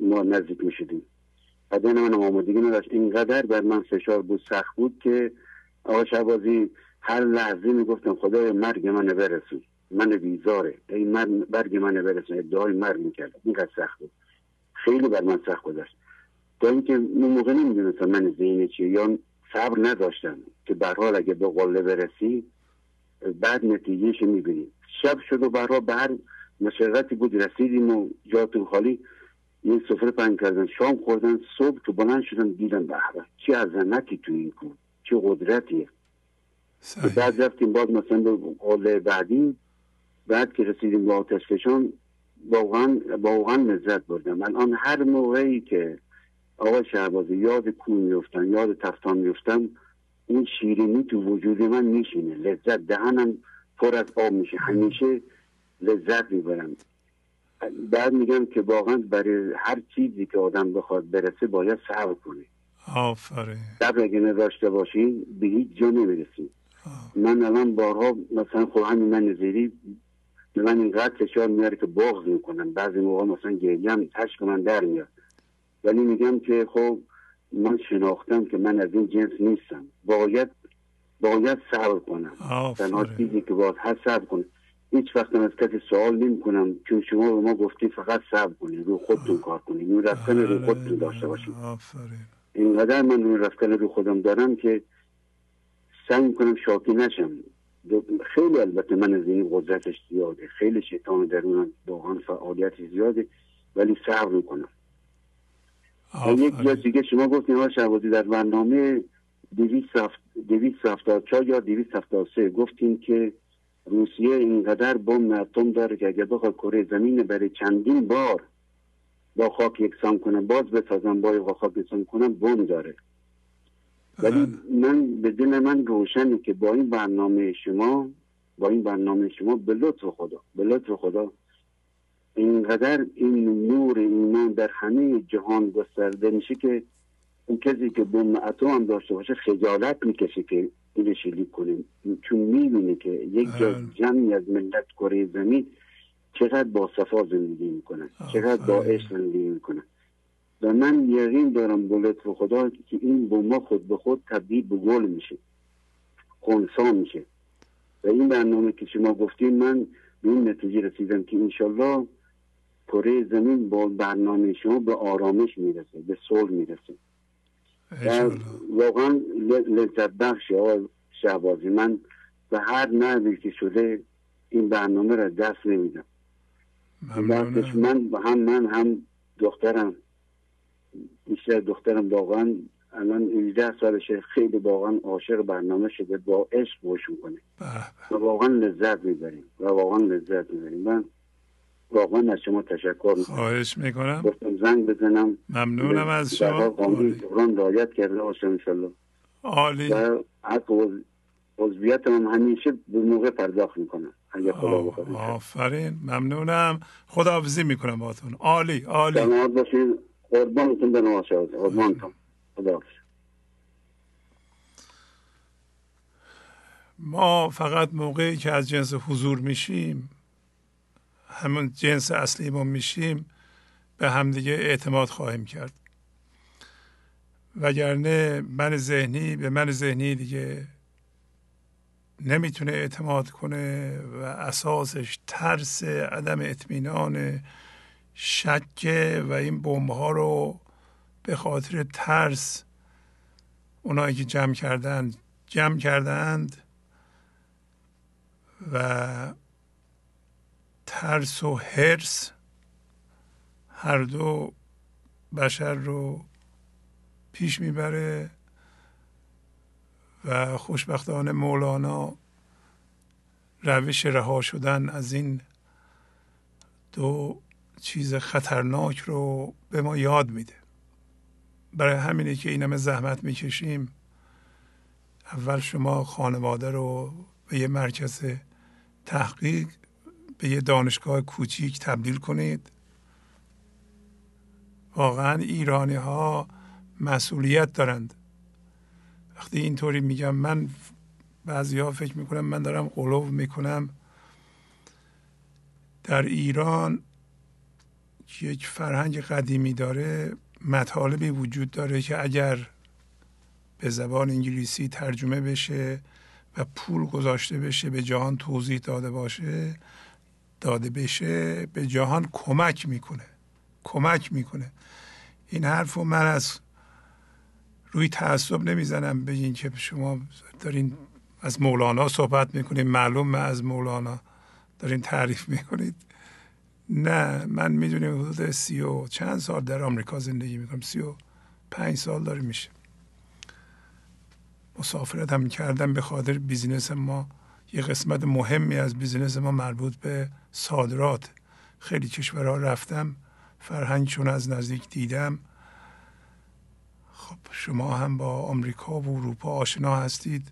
ما نزدیک می‌شدیم. بدن من آمادگی نداشت. اینقدر بر من فشار بود سخت بود که آقا شبازی هر لحظه می‌گفتم خدای مرگ من برسون. من بیزاره. این من برگ من برسون. ادعای مرگ می‌کردم اینقدر سخت بود. خیلی بر من سخت گذشت. تا اینکه اون موقع نمی‌دونستم من ذهنی چیه یا صبر نداشتم که به حال اگه به قله برسی بعد نتیجهش می‌بینیم. شب شد و برها به هر مشقتی بود رسیدیم و جاتون خالی. یه سفره پنگ کردن شام خوردن صبح که بلند شدن دیدن به چه عظمتی تو این کن چه قدرتیه. بعد رفتیم بعد مثلا به قله بعدی. بعد که رسیدیم به آتش فشان واقعا واقعا لذت بردم. الان هر موقعی که آقا شهبازی یاد کون میفتن یاد تفتان میفتم اون شیرینی تو وجود من میشینه. لذت دهنم پر از آب میشه. همیشه لذت می‌برم. بعد میگم که واقعا برای هر چیزی که آدم بخواد برسه باید صبر کنه. آفرین. صبر اگه نداشته باشین به هیچ جا نمی‌رسیم من الان بارها مثلا خب همین من نظری به من اینقدر فشار میاره که بغض می‌کنم. بعضی موقع مثلا گریم تشک من در میاد. ولی میگم که خب من شناختم که من از این جنس نیستم. باید باید صبر کنم. تنها چیزی که باید هست صبر کنم. هیچ وقت از کسی سوال نمی کنم چون شما به ما گفتی فقط صبر کنید رو خودتون کار کنید این رفتن رو بله، خودتون داشته باشید اینقدر من اون رفتن رو خودم دارم که سعی می‌کنم شاکی نشم. خیلی البته من از این قدرتش زیاده. خیلی شیطان درونم واقعا فعالیت زیاده. ولی صبر می‌کنم. یک جا دیگه شما گفتین ها شهبازی در برنامه دویست هفتاد چار یا دویست هفتاد سه گفتیم که روسیه اینقدر بم اتم داره که اگر بخواد کره زمین برای چندین بار با خاک یکسان کنه باز بسازن با خاک یکسان کنن بم داره. ولی من به دل من روشنه که با این برنامه شما با این برنامه شما به لطف خدا به لطف خدا اینقدر این نور ایمان در همه جهان گسترده میشه که اون کسی که بم اتم هم داشته باشه خجالت می‌کشه که این شلیک کنیم چون می‌بینه که یک جمعی از ملت کره زمین چقدر با صفا زندگی می‌کنن چقدر با عشق زندگی می‌کنن و من یقین دارم به لطف خدا که این بوما خود به خود تبدیل به گل میشه خونسا میشه. و این برنامه که شما گفتیم من به این نتیجه رسیدم که انشالله کره زمین با برنامه شما به آرامش می‌رسه به صلح می‌رسه. واقعا لذت بخش شهبازی. من به هر نحوی که شده این برنامه را دست نمیدم. من هم من هم دخترم بیشتر دخترم واقعا الان 18 سالشه خیلی واقعا عاشق برنامه شده با عشق گوش کنه. و واقعا لذت می‌بریم. و واقعا لذت می‌بریم. من واقعا از شما تشکر می‌کنم. خواهش می‌کنم. گفتم زنگ بزنم. ممنونم از شما. قانون جبران رعایت کرده باشم انشالله عالی. و حق عضویت هم همیشه به موقع پرداخت می‌کنم. اگه خدا بخواد. آفرین. ممنونم. خداحافظی می‌کنم باهاتون. عالی عالی. سلامت باشید قربانتون به نواز قربانتون. خدا ما فقط موقعی که از جنس حضور میشیم همون جنس اصلی ما میشیم به همدیگه اعتماد خواهیم کرد. وگرنه من ذهنی به من ذهنی دیگه نمی‌تونه اعتماد کنه و اساسش ترس عدم اطمینان شکه و این بمب ها رو به خاطر ترس اونایی که جمع کردند جمع کردند و ترس و حرس هر دو بشر رو پیش می‌بره و خوشبختانه مولانا روش رها شدن از این دو چیز خطرناک رو به ما یاد میده. برای همینه که این همه زحمت می‌کشیم. اول شما خانواده رو به یه مرکز تحقیق به یه دانشگاه کوچیک تبدیل کنید. واقعا ایرانی ها مسئولیت دارند. وقتی اینطوری میگم من بعضی ها فکر می‌کنم من دارم قلوب می‌کنم. در ایران یک فرهنگ قدیمی داره مطالبی وجود داره که اگر به زبان انگلیسی ترجمه بشه و پول گذاشته بشه به جهان توضیح داده باشه داده بشه به جهان کمک می‌کنه. کمک می‌کنه. این حرف رو من از روی تعصب نمی‌زنم بگین که شما دارین از مولانا صحبت می‌کنید معلوم از مولانا دارین تعریف می‌کنید. نه من می‌دونیم حدود سی و چند سال در آمریکا زندگی می‌کنم. سی و پنج سال داره میشه. مسافرت هم کردم به خاطر business ما. یه قسمت مهمی از business ما مربوط به صادرات. خیلی کشورها رفتم فرهنگشون از نزدیک دیدم. خب شما هم با آمریکا و اروپا آشنا هستید.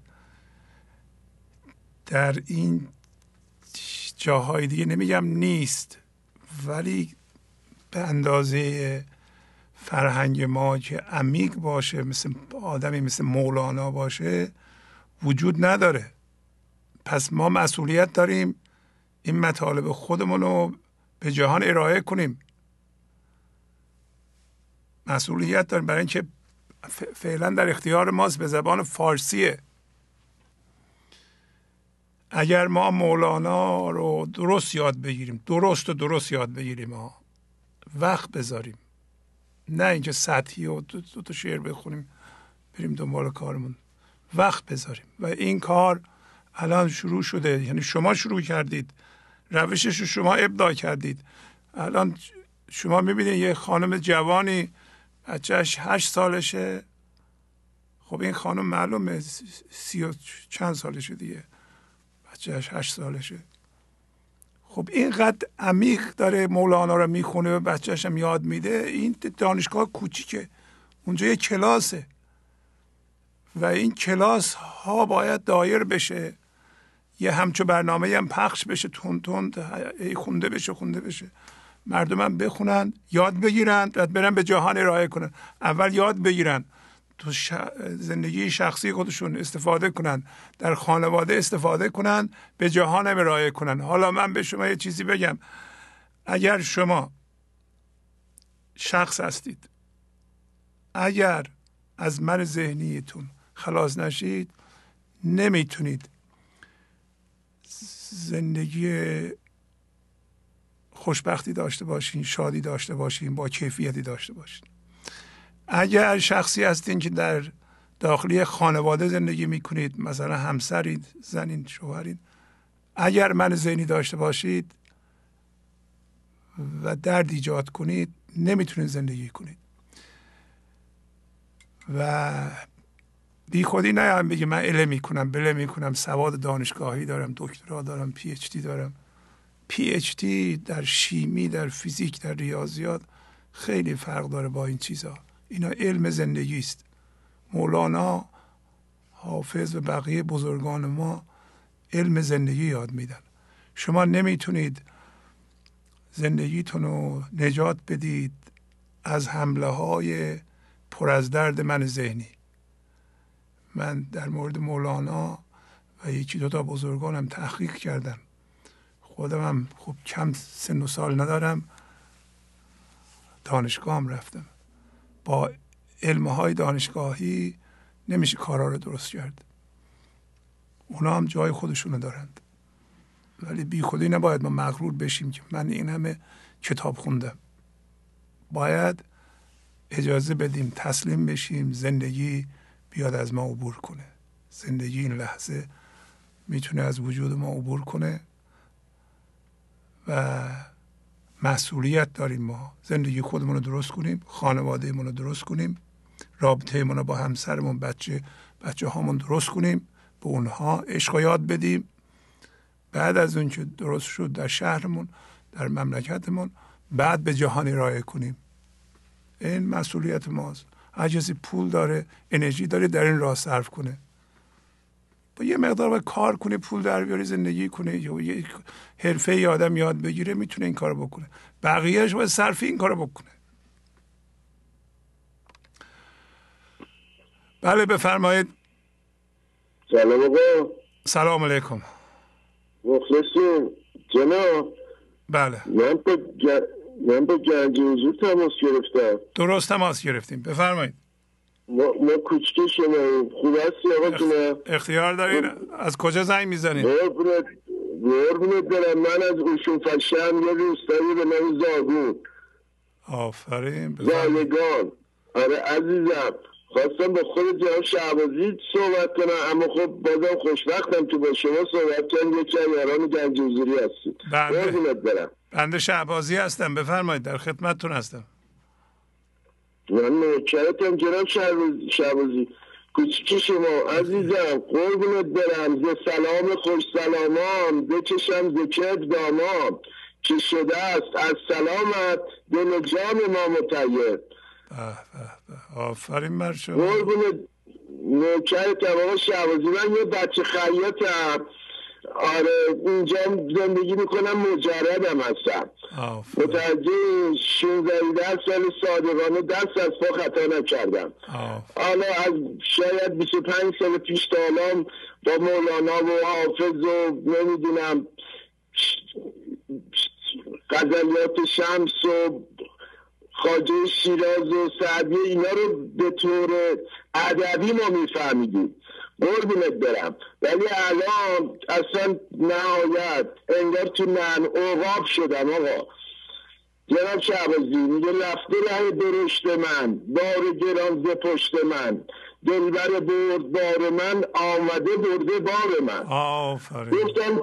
در این جاهای دیگه نمیگم نیست ولی به اندازه فرهنگ ما که عمیق باشه مثل آدمی مثل مولانا باشه وجود نداره. پس ما مسئولیت داریم این مطالب خودمون رو به جهان ارائه کنیم. مسئولیت داریم برای اینکه فعلا در اختیار ماست به زبان فارسیه. اگر ما مولانا رو درست یاد بگیریم درست و درست یاد بگیریم ها وقت بذاریم. نه اینکه سطحی و دو, دو تا شعر بخونیم بریم دنبال کارمون. وقت بذاریم و این کار الان شروع شده. یعنی شما شروع کردید. روشش رو شما ابداع کردید. الان شما می‌بینید یه خانم جوانی بچهش هشت سالشه. خب این خانم معلومه سی و چند سالشه دیگه. بچهش هشت سالشه. خب اینقدر عمیق داره مولانا رو می‌خونه و بچهش هم یاد میده. این دانشگاه کوچیکه. اونجا یه کلاسه. و این کلاس ها باید دایر بشه. یه همچو برنامه هم پخش بشه تون تون خونده بشه خونده بشه. مردم هم بخونن یاد بگیرن و برن به جهان ارائه کنن. اول یاد بگیرن. تو زندگی شخصی خودشون استفاده کنن. در خانواده استفاده کنن به جهان ارائه کنن. حالا من به شما یه چیزی بگم. اگر شما شخص هستید اگر از من ذهنیتون خلاص نشید نمی‌تونید زندگی خوشبختی داشته باشین شادی داشته باشین با کیفیتی داشته باشین. اگر شخصی هستین که در داخلی خانواده زندگی می‌کنید مثلا همسرید زنین شوهرین اگر من ذهنی داشته باشید و درد ایجاد کنید نمی‌تونید زندگی کنید. و بی خودی نیام بگی من علم می‌کنم بله می‌کنم سواد دانشگاهی دارم دکترا دارم پی اچ دی دارم. پی اچ دی در شیمی در فیزیک در ریاضیات خیلی فرق داره با این چیزها اینا علم زندگی است مولانا حافظ و بقیه بزرگان ما علم زندگی یاد میدن. شما نمی‌تونید زندگیتون رو نجات بدید از حمله های پر از درد من ذهنی. من در مورد مولانا و یکی دو تا بزرگانم تحقیق کردم. خودم هم خوب کم سن و سال ندارم. دانشگاه هم رفتم. با علم های دانشگاهی نمیشه کارا رو درست کرد. اونا هم جای خودشونو دارند. ولی بی خودی نباید ما مغرور بشیم که من این همه کتاب خوندم. باید اجازه بدیم تسلیم بشیم زندگی بیاد از ما عبور کنه. زندگی این لحظه می‌تونه از وجود ما عبور کنه و مسئولیت داریم ما. زندگی خودمون رو درست کنیم خانواده رو درست کنیم رابطه رو با همسرمون بچه بچه هامون درست کنیم به اونها عشق یاد بدیم. بعد از اون که درست شد در شهرمون در مملکتمون بعد به جهان ارائه کنیم. این مسئولیت ماست. هر پول داره انرژی داره در این راه صرف کنه. با یه مقدار باید کار کنه پول در بیاره زندگی کنه یا یه حرفه آدم یاد بگیره می‌تونه این کار بکنه. بقیهش باید صرف این کار بکنه. بله بفرمایید. سلام آقا. سلام علیکم. مخلصیم. جناب. بله. من گ... من با گنج حضور تماس گرفتم. درست تماس گرفتیم. بفرمایید. ما, ما کوچکه شما خوب هستی آقا اخ... اختیار دارین؟ از کجا زنگ می‌زنید قربونت قربونت دارم من از اوشون فشم یه روستایی به نام زاگون آفرین. زایگان. آره عزیزم. خواستم با خود جناب شعبازی صحبت کنم اما خب بازم خوشبختم که با شما صحبت کنم یکی از یاران گنج حضوری هستید بنده برم. بنده شعبازی هستم. بفرمایید در خدمتتون هستم. من نوکرتم جناب شعبازی کوچیک شما عزیزم قربونت برم. ز سلام خوش سلامان بچشم ز کب دامام. که شده است؟ از سلامت. دل جام ما متید آفرین بر شما. قربون نوکر تمام شعبازی من یه بچه خیاطم. آره اینجا زندگی می‌کنم مجردم هستم. متوجه 16 سال صادقانه دست از پا خطا نکردم. حالا از شاید 25 سال پیش تا با مولانا و حافظ و نمی‌دونم غزلیات شمس و خاجه شیراز و سعدی اینا رو به طور ادبی ما میفهمیدیم. قربونت برم. ولی الان اصلا نهایت انگار تو من اوقاب شدم آقا. جناب شعبازی میگه رفته ره درشت من بار گران ز پشت من. دلبر برد بار من آمده برده بار من. آفرین. گفتم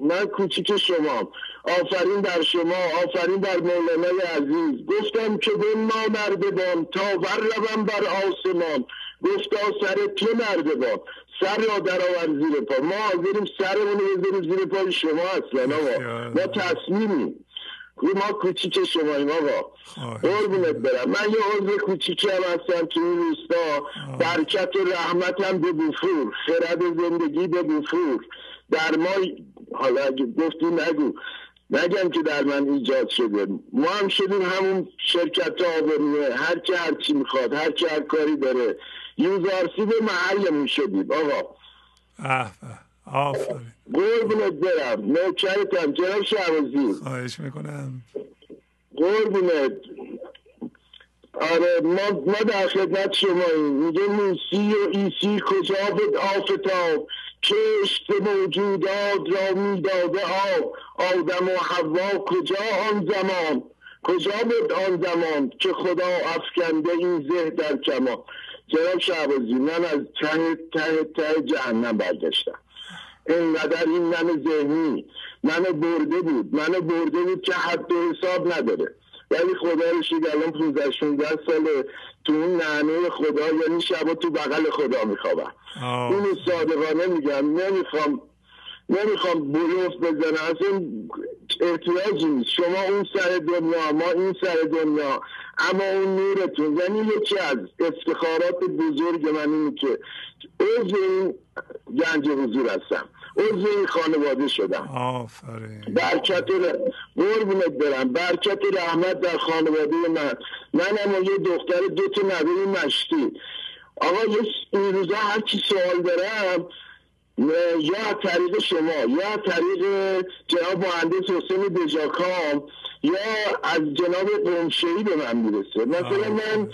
من کوچیک شما آفرین در شما آفرین در مولانای عزیز. گفتم که به ما بان تا بر روم بر آسمان. گفتا سر تو با سر را در آور زیر پا. ما حاضریم سرمون رو بذاریم زیر پای شما اصلا آقا. ما تصمیمیم ما کوچیک شماییم آقا. قربونت برم. من یه عضو کوچیکی هم هستم که این روستا. برکت و رحمتم به بفور. خرد زندگی به بفور. در ما حالا اگه گفتی نگو. نگم که در من ایجاد شده. ما هم شدیم همون شرکت آبرونه هر که هر چی می‌خواد هر که هر کاری داره. یوزارسی به محلمون شدیم آقا. آفرین. قربونت برم. نوکرتم جناب شعبازی خواهش می‌کنم. قربونت. آره ما, ما در خدمت شماییم میگه موسی و ایسی کجا بود آفتاب؟ کشت موجودات را می‌داده آب. آدم و حوا کجا آن زمان؟ کجا بود آن زمان که خدا افکنده این زه در کمان؟ جناب شعبازی من از ته ته ته جهنم برگشتم. اینقدر این من ذهنی منو برده بود منو برده بود که حد و حساب نداره. ولی خدا رو شید الان 15 16 ساله تو اون نعنه خدا یعنی شبا تو بغل خدا میخوابم. اینو صادقانه میگم نمی‌خوام نمی‌خوام بلوف بزنم اصلا احتیاجی نیست. شما اون سر دنیا ما این سر دنیا. اما اون نورتون یعنی یکی از افتخارات بزرگ من اینه که عضو این گنج حضور هستم عضو این خانواده شدم. آفرین. برکت قربونت برم. برکت رحمت در خانواده من. من اما یه دختر دو تا مشتی. آقا یه این روزا هر چی سوال دارم یا طریق شما یا طریق جناب مهندس حسین بجاکام یا از جناب قمشهی به من می‌رسه. مثلا من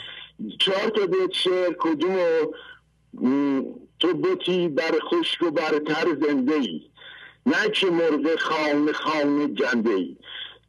چهار تا بیت شعر کدوم تو بوتی بر خشک و برتر زنده ای نه که مرغ خانه خانه جنده ای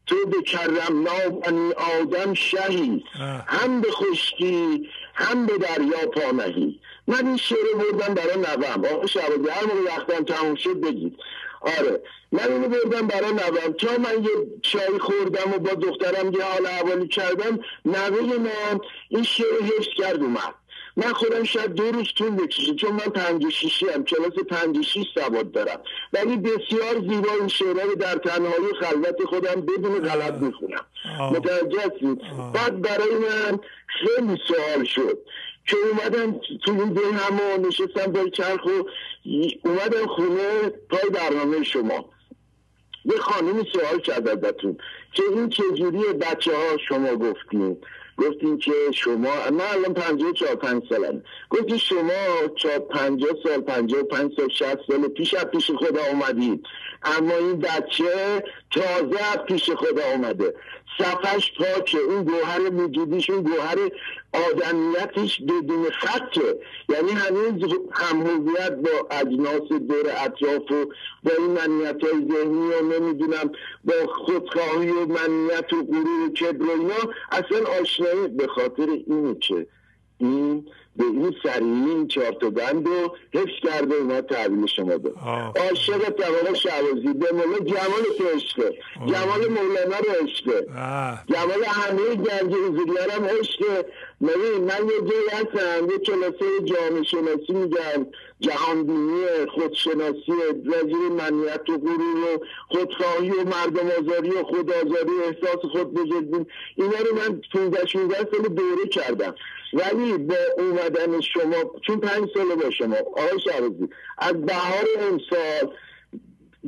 تو به کرم نابنی آدم شهی. هم به خشکی هم به دریا پانهی من این شعر بردم برای نوم. آقا شبازی هر موقع وقتم تموم شد بگید. آره. من اینو بردم برای نوم. تا من یه چای خوردم و با دخترم یه حال حوالی کردم نوه من این شعر حفظ کرد اومد. من خودم شاید دو روز طول بکشه چون من پنج شیشی هم کلاس پنج شیش سواد دارم. ولی بسیار زیبا این شعرها رو در تنهایی خلوت خودم بدون غلط می‌خونم. متوجه هستید؟ بعد برای من خیلی سوال شد. که اومدم تو این دل همه نشستم با چرخ و اومدم خونه پای برنامه شما. یه خانمی سوال کرد ازتون که این چجوری بچه ها شما گفتیم گفتیم که شما من الان پنجاه چهار پنج سالم. گفتیم شما چهار پنجاه سال پنجاه پنج سال شهست سال پیش از پیش خدا اومدید اما این بچه تازه از پیش خدا اومده. صفش پاکه اون گوهر وجودیش اون گوهر آدمیتش بدون خطه یعنی هنوز همهویت با اجناس دور اطراف و با این منیت های ذهنی و نمی‌دونم با خودخواهی و منیت و غرور و کبر و اینا اصلا آشنایی به خاطر اینه که این به این سریعی این چهار تا بند رو حفظ کرده اونا تحویل شما داد. عاشق طبقه شعبازی به مولا جمال تو عشقه جمال مولانا رو عشقه جمال همه گنج حضوریان هم عشقه ببین من یه جایی هستم یه کلاسه جامعه شناسی میگم. جهان بینی خودشناسی وزیر منیت و غرور و خودخواهی و مردم آزاری و خودآزاری و احساس خود بزرگبین اینا رو من 15 16 سال دوره کردم. ولی با اومدن شما چون پنج سال با شما آقای شعبازی از بهار امسال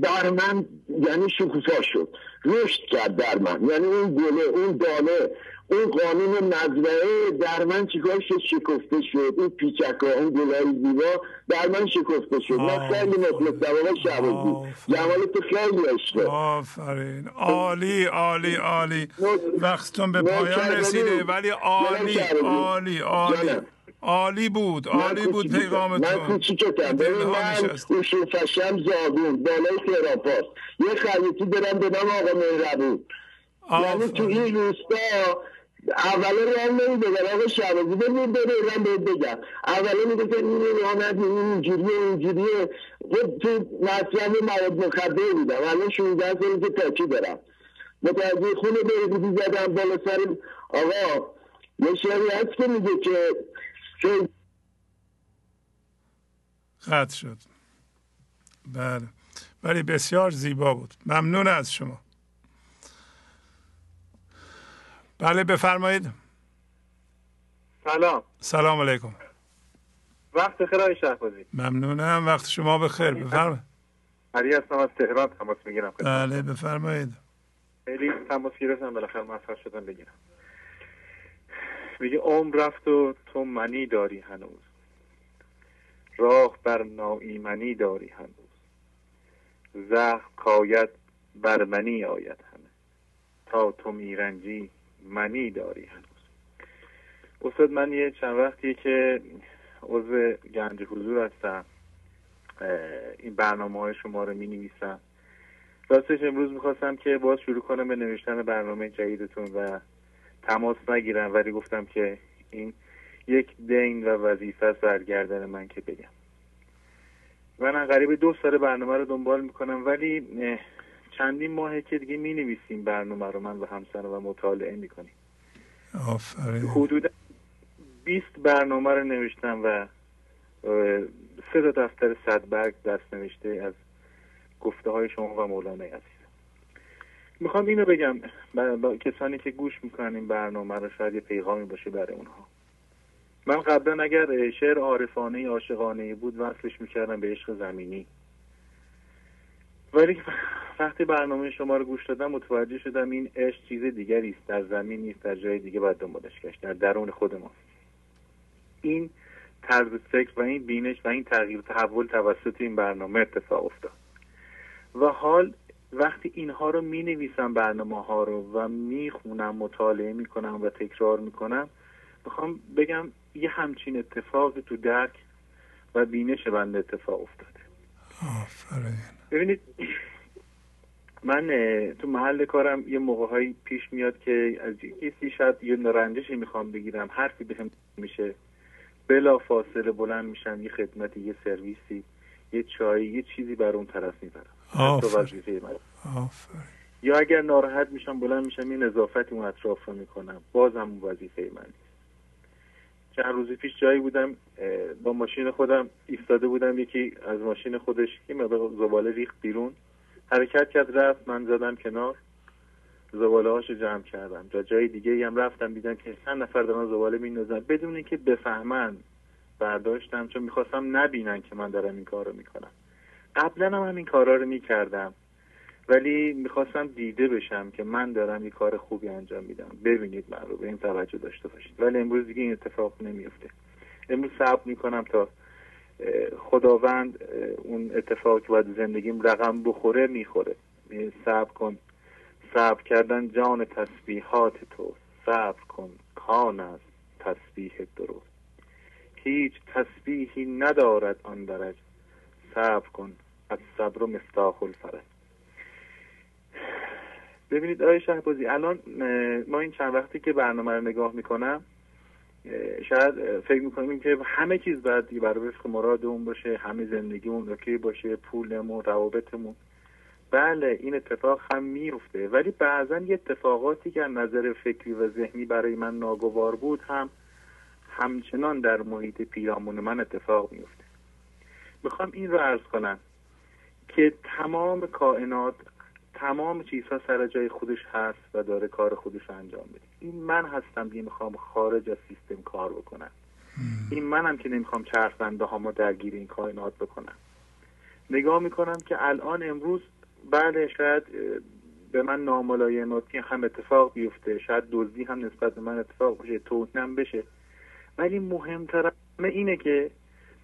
در من یعنی شکوفا شد. رشد کرد در من. یعنی اون گله اون دانه اون قانون مزرعه در من چیکار شد؟ شکفته شد. اون پیچک ها اون گلای زیبا در من شکفته شد. من خیلی مخلصم آقا شعبازی جمال تو خیلی عشقه. آفرین. عالی عالی عالی. وقتتون به پایان رسیده ولی عالی عالی عالی. عالی بود عالی بود پیغامتون. من کوچیکتم ببین من اصول فشم زاگون بالای تراپاس یه خریطی برم به نام آقا مهربون. یعنی تو این روستا اولا رو هم نمی‌دادن آقا شعبازی ببین بره من بهت بگم. اولا میگه که این رانت این اینجوریه اینجوریه. خب تو مصرف مواد مخدر بودم. الان 16 سالی که تاچی دارم. متوجه خونه بهبودی زدم بالا سر آقا. یه شعری هست که میگه که قطع شد. بله. ولی بسیار زیبا بود. ممنون از شما. بله بفرمایید. سلام. سلام علیکم. وقت خیر آقای شهبازی. ممنونم. وقت شما بخیر. بفرمایید. علی هستم از تهران. تماس می‌گیرم بله بفرمایید. خیلی تماس گرفتم. بالاخره موفق شدم بگیرم. میگه عمر رفت و تو منی داری هنوز. راه بر ناایمنی داری هنوز. زخم کاید بر منی آید همه. تا تو میرنجی منی داری هنوز. استاد من یه چند وقتیه که عضو گنج حضور هستم. این برنامه های شما رو می نویسم راستش امروز می‌خواستم که باز شروع کنم به نوشتن برنامه جدیدتون و تماس نگیرم ولی گفتم که این یک دین و وظیفه است من که بگم. من قریب دو سال برنامه رو دنبال می‌کنم ولی چندین ماهه که دیگه می نویسیم برنامه رو من و همسرم و مطالعه می‌کنیم. آفرین. حدود 20 برنامه رو نوشتم و سه تا دفتر صد برگ دست نوشته از گفته های شما و مولانا عزیز. می‌خوام اینو بگم با کسانی که گوش می‌کنن این برنامه رو شاید یه پیغامی باشه برای اونها. من قبلا اگر شعر عارفانه عاشقانه بود وصلش می‌کردم به عشق زمینی. ولی وقتی برنامه شما رو گوش دادم متوجه شدم این عشق چیز دیگری است. در زمین نیست در جای دیگه باید دنبالش گشت. در درون خود ما. این طرز فکر و این بینش و این تغییر تحول توسط این برنامه اتفاق افتاد. و حال وقتی اینها رو می نویسم برنامه ها رو و می خونم مطالعه می کنم و تکرار می کنم می‌خوام بگم یه همچین اتفاقی تو درک و بینش بنده اتفاق افتاده. آفرین. ببینید من تو محل کارم یه موقع پیش میاد که از کسی شاید یه رنجشی می‌خوام بگیرم حرفی بهم میشه. بلا فاصله بلند میشم یه خدمتی یه سرویسی یه چای یه چیزی بر اون طرف می‌برم. یا اگر ناراحت میشم بلند میشم یه نظافت اون اطراف رو می‌کنم. بازم اون وظیفه من چند روز پیش جایی بودم با ماشین خودم ایستاده بودم یکی از ماشین خودش یه مقدار زباله ریخت بیرون. حرکت کرد رفت من زدم کنار. زباله هاشو جمع کردم. جا جای دیگه هم رفتم دیدم که چند نفر دارن زباله میندازن. بدون اینکه بفهمن برداشتم چون می‌خواستم نبینن که من دارم این کار رو می‌کنم. قبلا هم همین کارا رو می‌کردم. ولی می‌خواستم دیده بشم که من دارم یه کار خوبی انجام میدم. ببینید من رو به این توجه داشته باشید. ولی امروز دیگه این اتفاق نمیفته امروز صبر می‌کنم تا خداوند اون اتفاق که باید زندگیم رقم بخوره می‌خوره. صبر کن. صبر کردن جان تسبیحات تو. صبر کن. کان است تسبیح درست. هیچ تسبیحی ندارد آن درج صبر کن. از صبر و مفتاح الفرج. ببینید آقای شهبازی الان ما این چند وقتی که برنامه رو نگاه می‌کنم شاید فکر می‌کنیم که همه چیز باید برای وفق مرادمون باشه همه زندگیمون اوکی باشه پولمون روابطمون. بله این اتفاق هم میفته ولی بعضا یه اتفاقاتی که نظر فکری و ذهنی برای من ناگوار بود هم همچنان در محیط پیرامون من اتفاق میفته می‌خوام این رو عرض کنم که تمام کائنات تمام چیزها سر جای خودش هست و داره کار خودش انجام بده این من هستم که می‌خوام خارج از سیستم کار بکنم. این منم که نمی‌خوام چرخنده ها ما درگیر این کائنات بکنم. نگاه می‌کنم که الان امروز بله شاید به من ناملایماتی هم اتفاق بیفته. شاید دزدی هم نسبت به من اتفاق بشه توهینم بشه. ولی مهمتر اینه که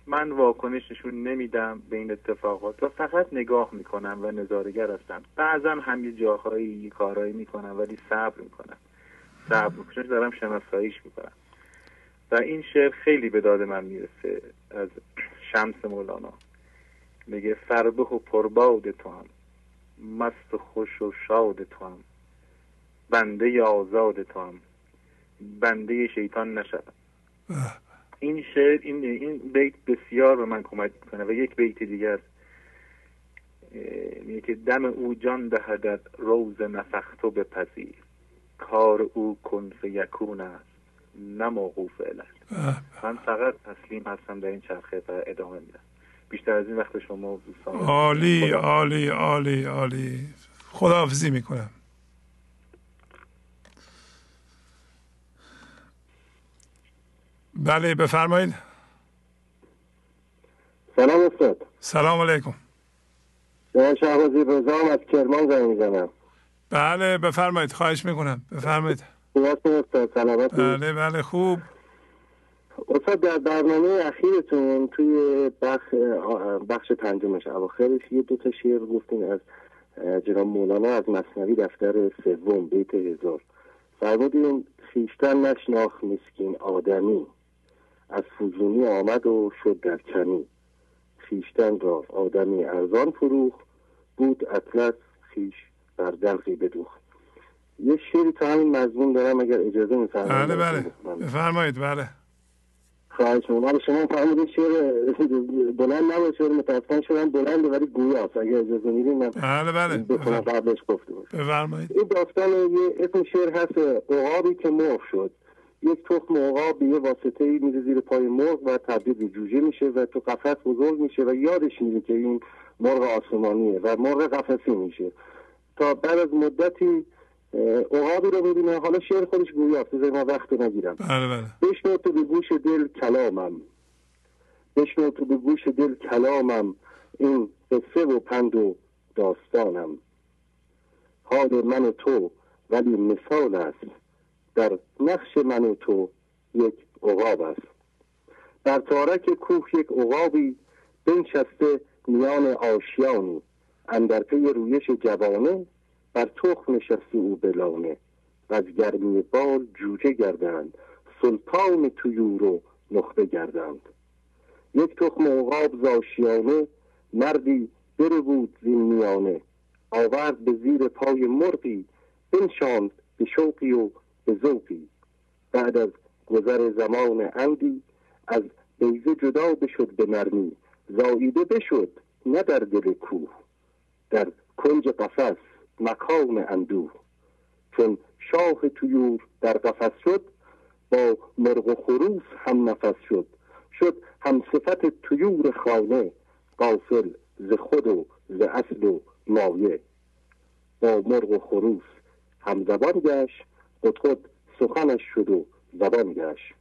من واکنش نشون نمیدم به این اتفاقات و فقط نگاه می‌کنم و نظارگر هستم. بعضا هم یه جاهایی کارهایی می‌کنم ولی صبر می‌کنم صبر می‌کنم دارم شناساییش می‌کنم. و این شعر خیلی به داد من می‌رسه از شمس مولانا. میگه فربه و پرباد تو هم مست و خوش و شاد تو هم بنده آزاد تو هم بنده شیطان نشد این شعر این این بیت بسیار به من کمک می‌کنه و یک بیت دیگر میگه که دم او جان دهدد روز نفختو بپذیر. کار او کن فیکون است نه موقوف من فقط تسلیم هستم در این چرخه و ادامه میدم. بیشتر از این وقت شما دوستان عالی عالی عالی عالی. خداحافظی می‌کنم. بله بفرمایید. سلام استاد. سلام علیکم. من شهبازی رضا از کرمان زنگ می‌زنم. بله بفرمایید خواهش می‌کنم. بفرمایید. بله بله خوب. استاد در برنامه اخیرتون توی بخش بخش پنجمش اواخرش یه دو تا شعر گفتین از جناب مولانا از مصنوی دفتر سوم بیت هزار. فرمودین خیشتن نشناخ مسکین آدمی. از فوزونی آمد و شد در کمی. خیشتن را آدمی ارزان فروخ بود اطلس خیش بر دلقی بدوخت. یه شعری تا همین مضمون دارم اگر اجازه میفرمایید. بله بله. بفرمایید. بله. خواهش شما شما فرمودین شعر بلند نباشه متاسفانه شدم بلند ولی گویاست. اگر اجازه میدین من بله بله. قبلش گفته بفرمایید. این داستان یه اسم شعر هست عقابی که مرغ شد. یک تخم عقاب به یه واسطه ای میره زیر پای مرغ و تبدیل به جوجه میشه و تو قفس بزرگ میشه و یادش میره که این مرغ آسمانیه و مرغ قفسی میشه. تا بعد از مدتی عقابی رو می‌بینه. حالا شعر خودش گویاست بذار ما وقت نگیرم. بله بله. بشنو تو به گوش دل کلامم. بشنو تو به گوش دل کلامم. این قصه و پند و داستانم. حال من و تو ولی مثال است. در نقش من و تو یک عقاب است. در تارک کوه یک عقابی بنشسته میان آشیانی اندر پی رویش جوانه بر تخم نشسته او بلانه. و از گرمی بال جوجه گردند سلطان تویور و نخبه گردند. یک تخم عقاب زاشیانه مردی بر بود زین میانه. آورد به زیر پای مرغی بنشاند به شوقی و ذوقی بعد از گذر زمان اندی از بیزه جدا بشد به نرمی. زاییده بشد نه در دل کوه. در کنج قفس مکان اندوه. چون شاه تویور در قفس شد با مرغ و خروس هم نفس شد. شد هم صفت تویور خانه قافل ز خود و ز اصل و مایه. با مرغ و خروس هم زبان گشت خود خود سخنش شد و زبان گشت.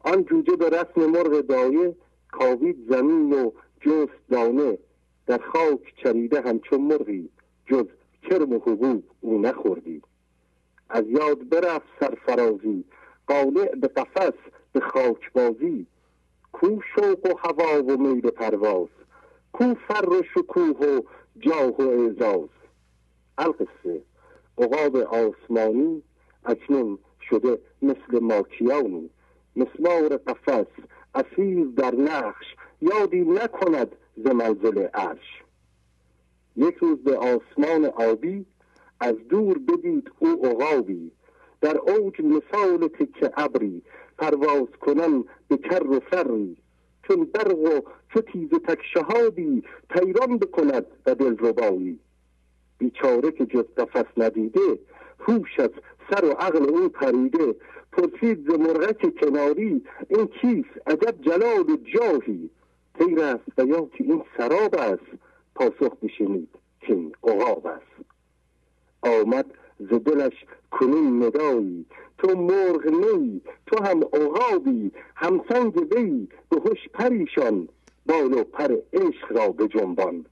آن جوجه به رسم مرغ دایه کاوید زمین و جست دانه در خاک چریده همچون مرغی جز کرم و حبوب او نخوردی. از یاد برفت سرفرازی قالع به قفس به خاک بازی کو شوق و هوا و میل پرواز کو فر و شکوه و جاه و اعزاز. القصه عقاب آسمانی اکنون شده مثل ماکیانی. مسمار قفس اسیر در نقش یادی نکند ز منزل عرش. یک روز به آسمان آبی از دور بدید او عقابی. در اوج مثال تکه ابری پرواز کنن به کر و فری. چون برق و چو تیز تک شهابی پیران بکند و دل ربایی بیچاره که جز قفس ندیده هوش از سر و عقل او پریده. پرسید ز مرغک کناری این کیست عجب جلال و جاهی. غیر است و یا که این سراب است. پاسخ بشنید که این عقاب است. آمد ز دلش کنون ندایی. تو مرغ نی تو هم عقابی. هم سنگ وی به هوش پریشان. بال و پر عشق را به جنبان.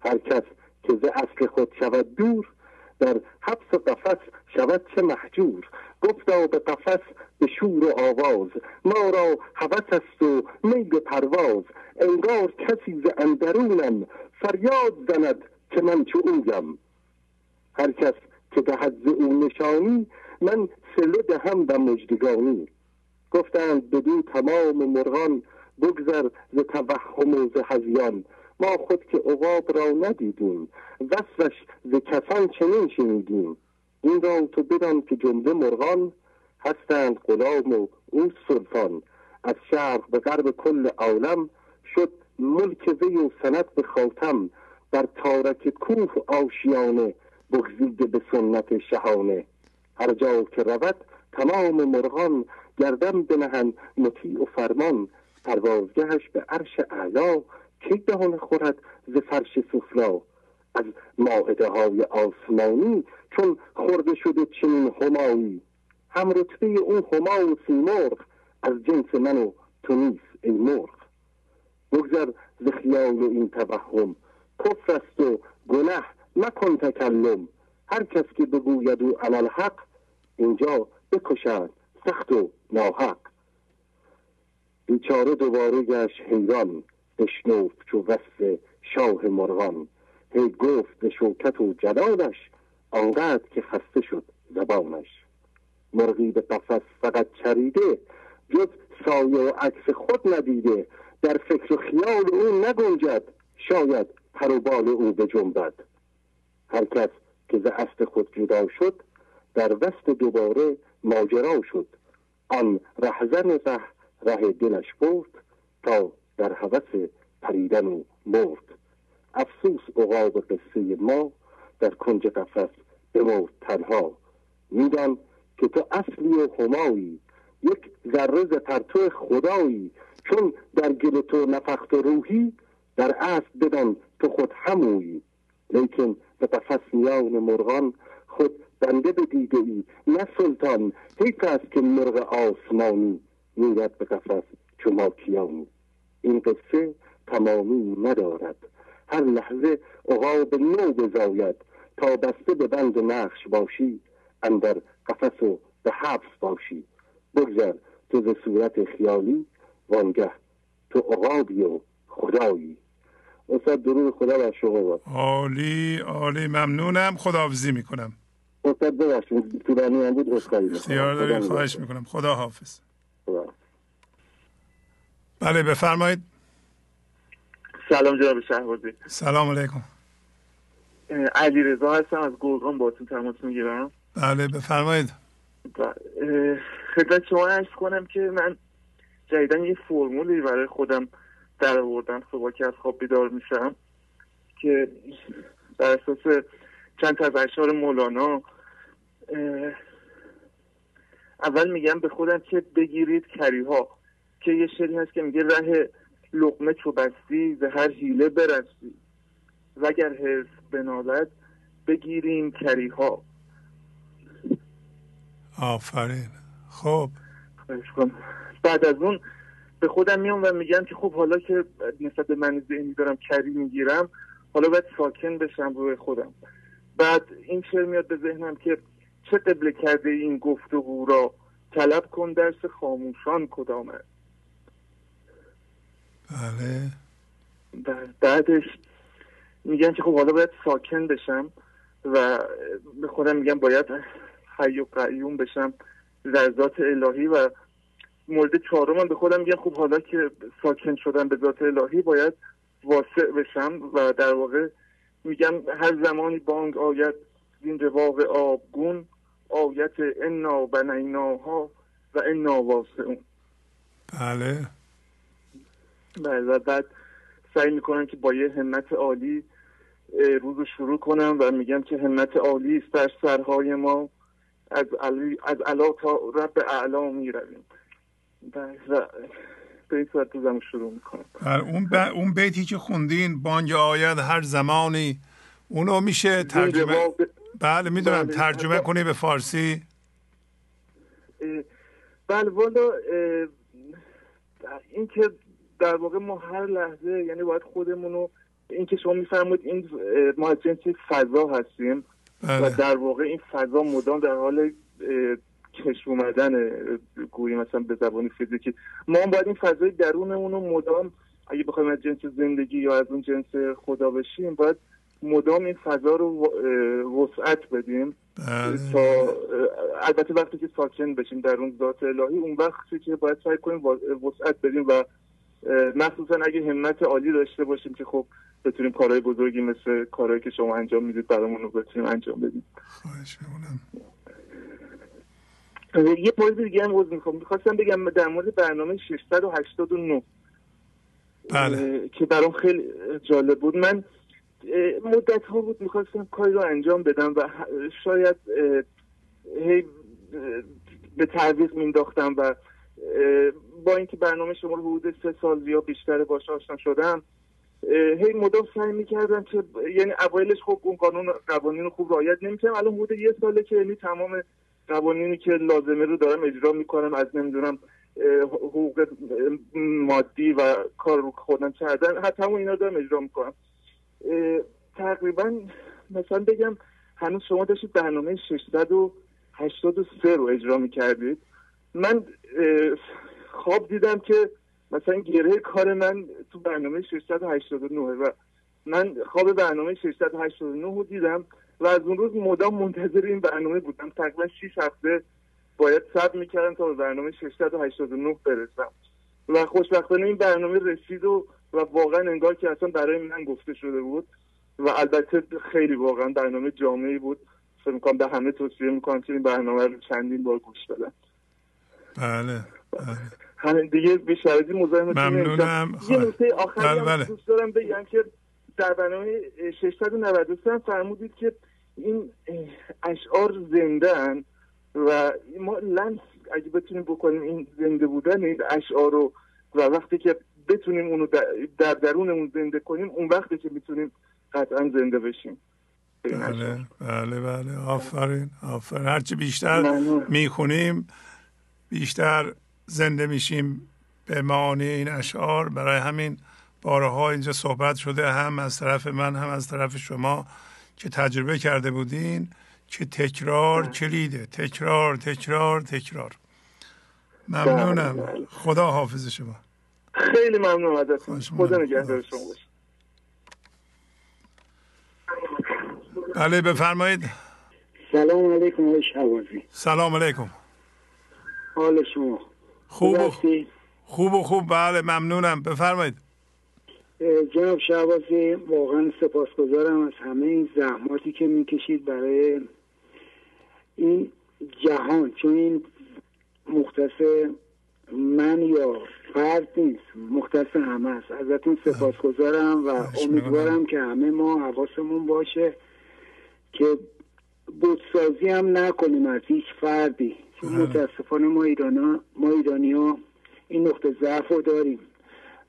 هر کس که ز اصل خود شود دور در حبس و قفس شود چه محجور. گفتا به قفس به شور و آواز ما را هوس است و میل پرواز. انگار کسی ز اندرونم فریاد زند که من چو اویم. هر کس که دهد ز او نشانی من سله دهم و مجدگانی گفتند بدو تمام مرغان بگذر ز توهم و ز هزیان. ما خود که عقاب را ندیدیم وصفش ز کسان چنین شنیدیم. این را تو بدان که جمله مرغان هستند غلام و او سلطان. از شرق به غرب کل عالم شد ملک وی و سند به خاتم. در تارک کوه آشیانه بگزیده به سنت شهانه. هر جا که رود تمام مرغان گردن بنهند مطیع و فرمان. پروازگهش به عرش اعلا کی دهان خورد ز فرش سفلا از ماعده های آسمانی چون خورده شده چنین همایی. هم رتبه اون هما و سیمرغ از جنس من و تو نیست ای مرغ. بگذر ز خیال این توهم کفر است و گنه نکن تکلم. هر کس که بگوید او عمل حق اینجا بکشند سخت و ناحق. بیچاره دوباره گشت حیران. بشنوف چو وصف شاه مرغان هی گفت به شوکت و جلالش آنقدر که خسته شد زبانش. مرغی به قفس فقط چریده جز سایه و عکس خود ندیده. در فکر و خیال او نگنجد شاید پر و بال او بجنبد. هر کس که ز اصل خود جدا شد در وسط دوباره ماجرا شد. آن رهزن ره ره دلش برد تا در هوس پریدن و مرد. افسوس عقاب قصه ما در کنج قفس بمرد تنها. میدان که تو اصلی و همایی یک ذره ز پرتو خدایی. چون در گل تو نفخت روحی در اصل بدان تو خود همویی. لیکن به قفس میان مرغان خود بنده بدیده ای نه سلطان. حیف است که مرغ آسمانی میرد به قفس چو ماکیانی. این قصه تمامی ندارد. هر لحظه عقاب نو بزاید تا بسته به بند نقش باشی اندر قفس و به حبس باشی. بگذر تو ز صورت خیالی وانگه تو عقابی و خدایی. استاد درود خدا بر شما عالی عالی ممنونم. خداحافظی می‌کنم. استاد ببخشید طولانی هم بود عذرخواهی داری خواهش می‌کنم. خدا حافظ خدا. بله بفرمایید. سلام جناب شهبازی. سلام علیکم. علی رضا هستم از گرگان باتون تماس می‌گیرم. بله بفرمایید. خدمت شما ارز کنم که من جدیدن یه فرمولی برای خودم در آوردم صبح که از خواب بیدار میشم که بر اساس چند از اشعار مولانا اول میگم به خودم که بگیرید کریها. که یه شعری هست که میگه ره لقمه چو بستی به هر حیله برستی وگر حرس بنالد بگیریم کریها. آفرین. خب. بعد از اون به خودم میام و میگم که خب حالا که نسبت به من ذهنی دارم کری می‌گیرم حالا باید ساکن بشم روی خودم. بعد این شعر میاد به ذهنم که چه قبله کرده این گفتگو را؟ طلب کن درس خاموشان کدام است؟ بله. بعدش میگن که خب حالا باید ساکن بشم و به خودم میگم باید حی و قیوم بشم در ذات الهی و مورد چهارم به خودم میگم خب حالا که ساکن شدم به ذات الهی باید واسع بشم و در واقع میگم هر زمانی بانگ آید این رواق آبگون آیت انا بنیناها و انا واسعون. بله بله. و بعد سعی می‌کنم که با یه همت عالی روز شروع کنم و میگم که همت عالی است در سرهای ما. از علی از علا تا رب اعلا می‌رویم. و به این صورت روزم شروع می‌کنم. اون, ب... اون بیتی که خوندین بانگ آید هر زمانی اونو میشه ترجمه ب... بله می‌دونم بله. ترجمه کنی به فارسی؟ بله والا این که در واقع ما هر لحظه یعنی باید خودمون رو این که شما میفرمایید این ما از جنس فضا هستیم بله. و در واقع این فضا مدام در حال کش اومدن گویی مثلا به زبانی فیزیکی ما هم باید این فضای درونمون رو مدام اگه بخوایم از جنس زندگی یا از اون جنس خدا بشیم باید مدام این فضا رو وسعت بدیم بله. تا البته وقتی که ساکن بشیم در اون ذات الهی اون وقتی که باید سعی کنیم وسعت بدیم و مخصوصا اگه همت عالی داشته باشیم که خب بتونیم کارهای بزرگی مثل کارهایی که شما انجام می‌دید برامون رو بتونیم انجام بدیم. خواهش یه مورد دیگه هم عوض می‌خوام. می‌خواستم بگم در مورد برنامه 689 بله. که برام خیلی جالب بود. من مدت ها بود می‌خواستم کاری رو انجام بدم و شاید هی به تعویق مینداختم و با اینکه برنامه شما رو حدود سه سال یا بیشتر باش آشنا شدم هی مدام سعی می‌کردم که یعنی اوایلش خب اون قانون قوانین خوب رعایت نمی‌کردم الان حدود یه ساله که یعنی تمام قوانینی که لازمه رو دارم اجرا می‌کنم از نمی‌دونم حقوق مادی و کار رو خودم کردن حتی همون اینا دارم اجرا می‌کنم. تقریبا مثلا بگم هنوز شما داشتید برنامه 683 رو اجرا می‌کردید. من خواب دیدم که مثلا گره کار من تو برنامه 689 و من خواب برنامه 689 رو دیدم و از اون روز مدام منتظر این برنامه بودم. تقریبا 6 هفته باید صبر می‌کردم تا به برنامه 689 برسم. و خوشبختانه این برنامه رسید و و واقعا انگار که اصلا برای من گفته شده بود. و البته خیلی واقعا برنامه جامعی بود. فکر می‌کنم به همه توصیه می‌کنم که این برنامه رو چندین بار گوش بدن بله بله. همین دیگه به شرایطی مزاحمتون ممنونم. یه نکته آخری بله بله. دوست دارم بگم که در برنامه 693 هم فرمودید که این اشعار زنده هن و ما لمس اگه بتونیم بکنیم این زنده بودن این اشعار رو و وقتی که بتونیم اونو در درونمون زنده کنیم اون وقتی که می‌تونیم قطعا زنده بشیم. بله بله بله. آفرین آفرین. هرچی بیشتر می‌خونیم بیشتر زنده میشیم به معانی این اشعار. برای همین بارها اینجا صحبت شده هم از طرف من هم از طرف شما که تجربه کرده بودین که تکرار کلیده تکرار تکرار تکرار. ممنونم. خدا حافظ شما. خیلی ممنون ازتون. خدا نگهدار. شما باشه. بله بفرمایید. سلام علیکم آقای سلام علیکم. حال شما خوب خوب و خوب بله ممنونم. بفرمایید. جناب شعبازی واقعا سپاسگزارم از همه این زحماتی که می‌کشید برای این جهان چون این مختص من یا فرد نیست مختص همه است. ازتون سپاسگزارم و امیدوارم که همه ما حواسمون باشه که بودسازی هم نکنیم از هیچ فردی. چون متاسفانه ما ایرانی ما ایرانی ها این نقطه ضعف رو داریم.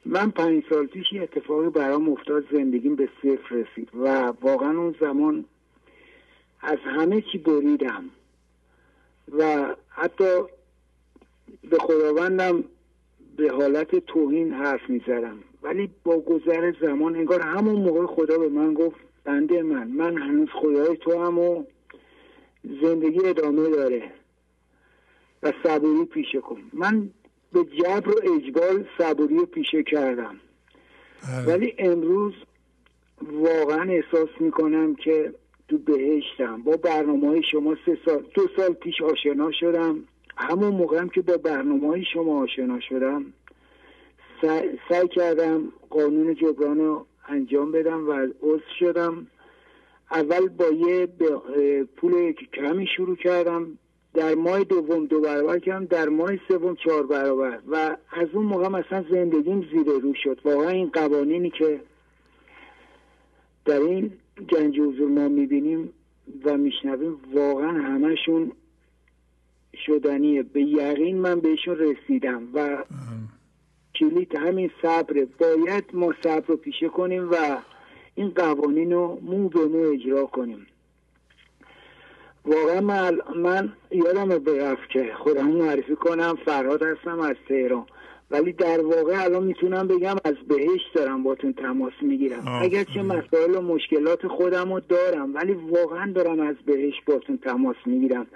من پنج سال پیش یه اتفاقی برام افتاد زندگیم به صفر رسید و واقعا اون زمان از همه چی بریدم و حتی به خداوندم به حالت توهین حرف می‌زدم. ولی با گذر زمان انگار همون موقع خدا به من گفت بنده من من هنوز خدای تو هم و زندگی ادامه داره. و صبوری پیشه کن. من به جبر و اجبار صبوری پیشه کردم. ولی امروز واقعا احساس می‌کنم که تو بهشتم. با برنامه های شما سه سال دو سال پیش آشنا شدم. همون موقع هم که با برنامه های شما آشنا شدم سعی, کردم قانون جبران رو انجام بدم و عضو شدم. اول با یه پول کمی شروع کردم. در ماه دوم دو برابر کردم در ماه سوم چهار برابر. و از اون موقع مثلا زندگیم زیر رو شد. واقعا این قوانینی که در این گنج حضور ما می‌بینیم و میشنویم واقعا همشون شدنیه. به یقین من بهشون رسیدم و کلیت همین صبره. باید ما صبر رو پیشه کنیم و این قوانین رو مو به مو اجرا کنیم. واقعا من, من یادم برفت که خودم معرفی کنم فرهاد هستم از تهران. ولی در واقع الان می‌تونم بگم از بهشت دارم باتون تماس می‌گیرم. اگر چه مسائل و مشکلات خودم رو دارم ولی واقعا دارم از بهشت باتون تماس می‌گیرم.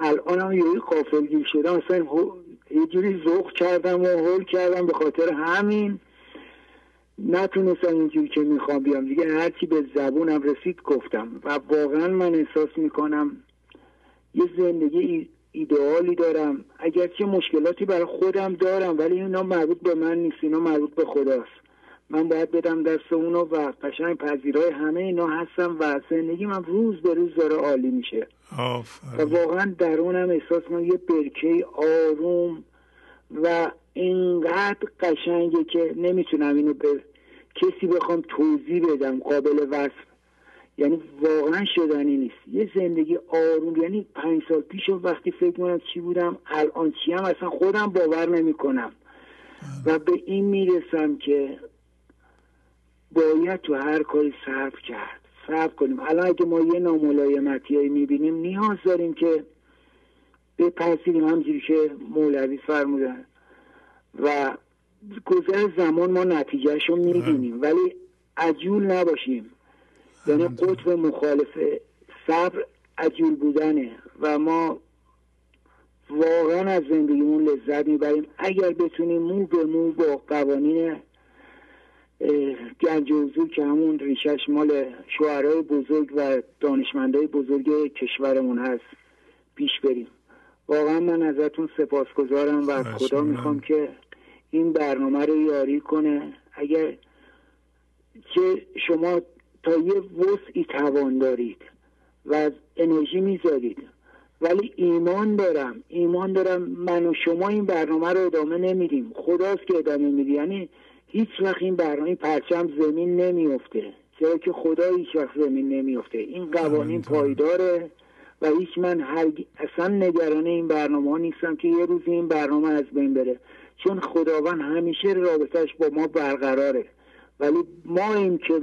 الان هم یه قافلگیر شدم مثلا یه جوری ذوق کردم و هول کردم به خاطر همین. نتونستم اونجوری که می‌خوام بیام. دیگه هرچی به زبونم رسید گفتم. و واقعا من احساس می‌کنم یه زندگی ایدئالی دارم. اگرچه مشکلاتی برای خودم دارم ولی اینا مربوط به من نیست. اینا مربوط به خداست. من باید بدم دست اونو و قشنگ پذیرای همه اینا هستم و زندگی من روز به روز داره عالی میشه. و واقعا درونم احساس من یه برکه آروم و اینقدر قشنگه که نمی‌تونم اینو به کسی بخوام توضیح بدم قابل وصف. یعنی واقعا شدنی نیست. یه زندگی آروم یعنی پنج سال پیش وقتی فکر کنم چی بودم الان چی هم اصلا خودم باور نمی کنم و به این می‌رسم که باید تو هر کاری صرف کرد. صرف کنیم. الان اگه ما یه ناملایمتی هایی می‌بینیم نیاز داریم که بپذیریم. همجوری که مولوی فرمودن. و گذر زمان ما نتیجهش رو می‌بینیم. ولی عجول نباشیم. یعنی قطب مخالف صبر عجول بودنه و ما واقعا از زندگیمون لذت می‌بریم. اگر بتونیم مو به مو با قوانین گنج حضور که همون ریشش مال شوهرهای بزرگ و دانشمندهای بزرگ کشورمون هست پیش بریم. واقعا من ازتون سپاسگزارم و خدا می‌خوام که این برنامه رو یاری کنه. اگر که شما تا یه وسعی توان دارید و از انرژی می‌ذارید. ولی ایمان دارم. ایمان دارم من و شما این برنامه رو ادامه نمیدیم. خداست که ادامه میدی. یعنی هیچ وقت این برنامه پرچم زمین نمیفته چرا که خدا هیچ وقت زمین نمیفته این قوانین پایداره و هیچ من هر... اصلا نگران این برنامه ها نیستم که یه روز این برنامه از بین بره. چون خداوند همیشه رابطهش با ما برقراره. ولی ما این که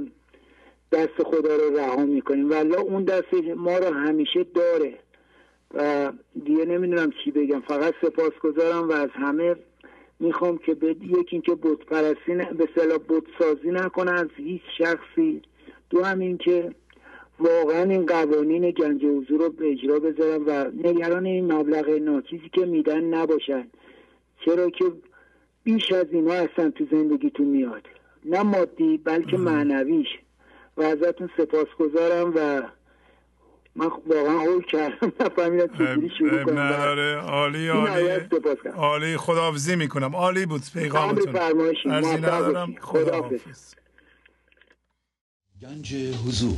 دست خدا رو رها می‌کنیم ولی اون دست ما رو همیشه داره. و دیگه نمی‌دونم چی بگم. فقط سپاسگزارم و از همه می‌خوام که به یکی اینکه بت پرستی به صلاح بت سازی نکنه از هیچ شخصی. دو هم این که واقعا این قوانین گنج حضور رو به اجرا بذارم و نگران این مبلغ ناچیزی که میدن نباشن. چرا که بیش از اینا اصلا تو زندگیتون میاد. نه مادی بلکه معنویش. و ازتون سپاسگزارم و من واقعا هول کردم. نفهمیدم چجوری شروع کنم. نداره عالی عالی. عالی خداحافظی می‌کنم. عالی بود پیغامتون. ارزی ندارم. خداحافظ. گنج حضور.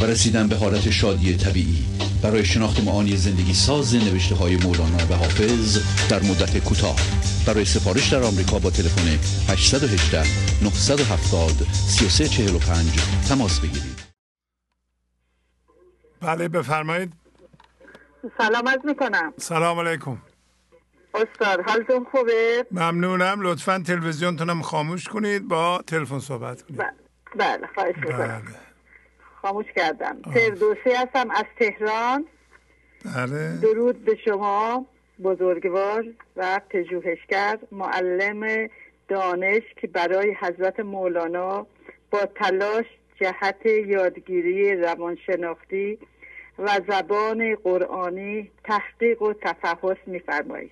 و رسیدن به حالت شادی طبیعی. برای شناخت معانی زندگی ساز نوشته های مولانا و حافظ در مدت کوتاه. برای سفارش در آمریکا با تلفن 818 970 3345 تماس بگیرید. بله بفرمایید. سلام از می‌کنم. سلام علیکم. استاد حالتون خوبه؟ ممنونم. لطفا تلویزیونتونم خاموش کنید با تلفن صحبت کنید. بله خواهش می‌کنم. خاموش کردم. فردوسی هستم از تهران. بله. درود به شما بزرگوار و پژوهشگر معلم دانش که برای حضرت مولانا با تلاش جهت یادگیری روانشناختی و زبان قرآنی تحقیق و تفحص میفرمایید.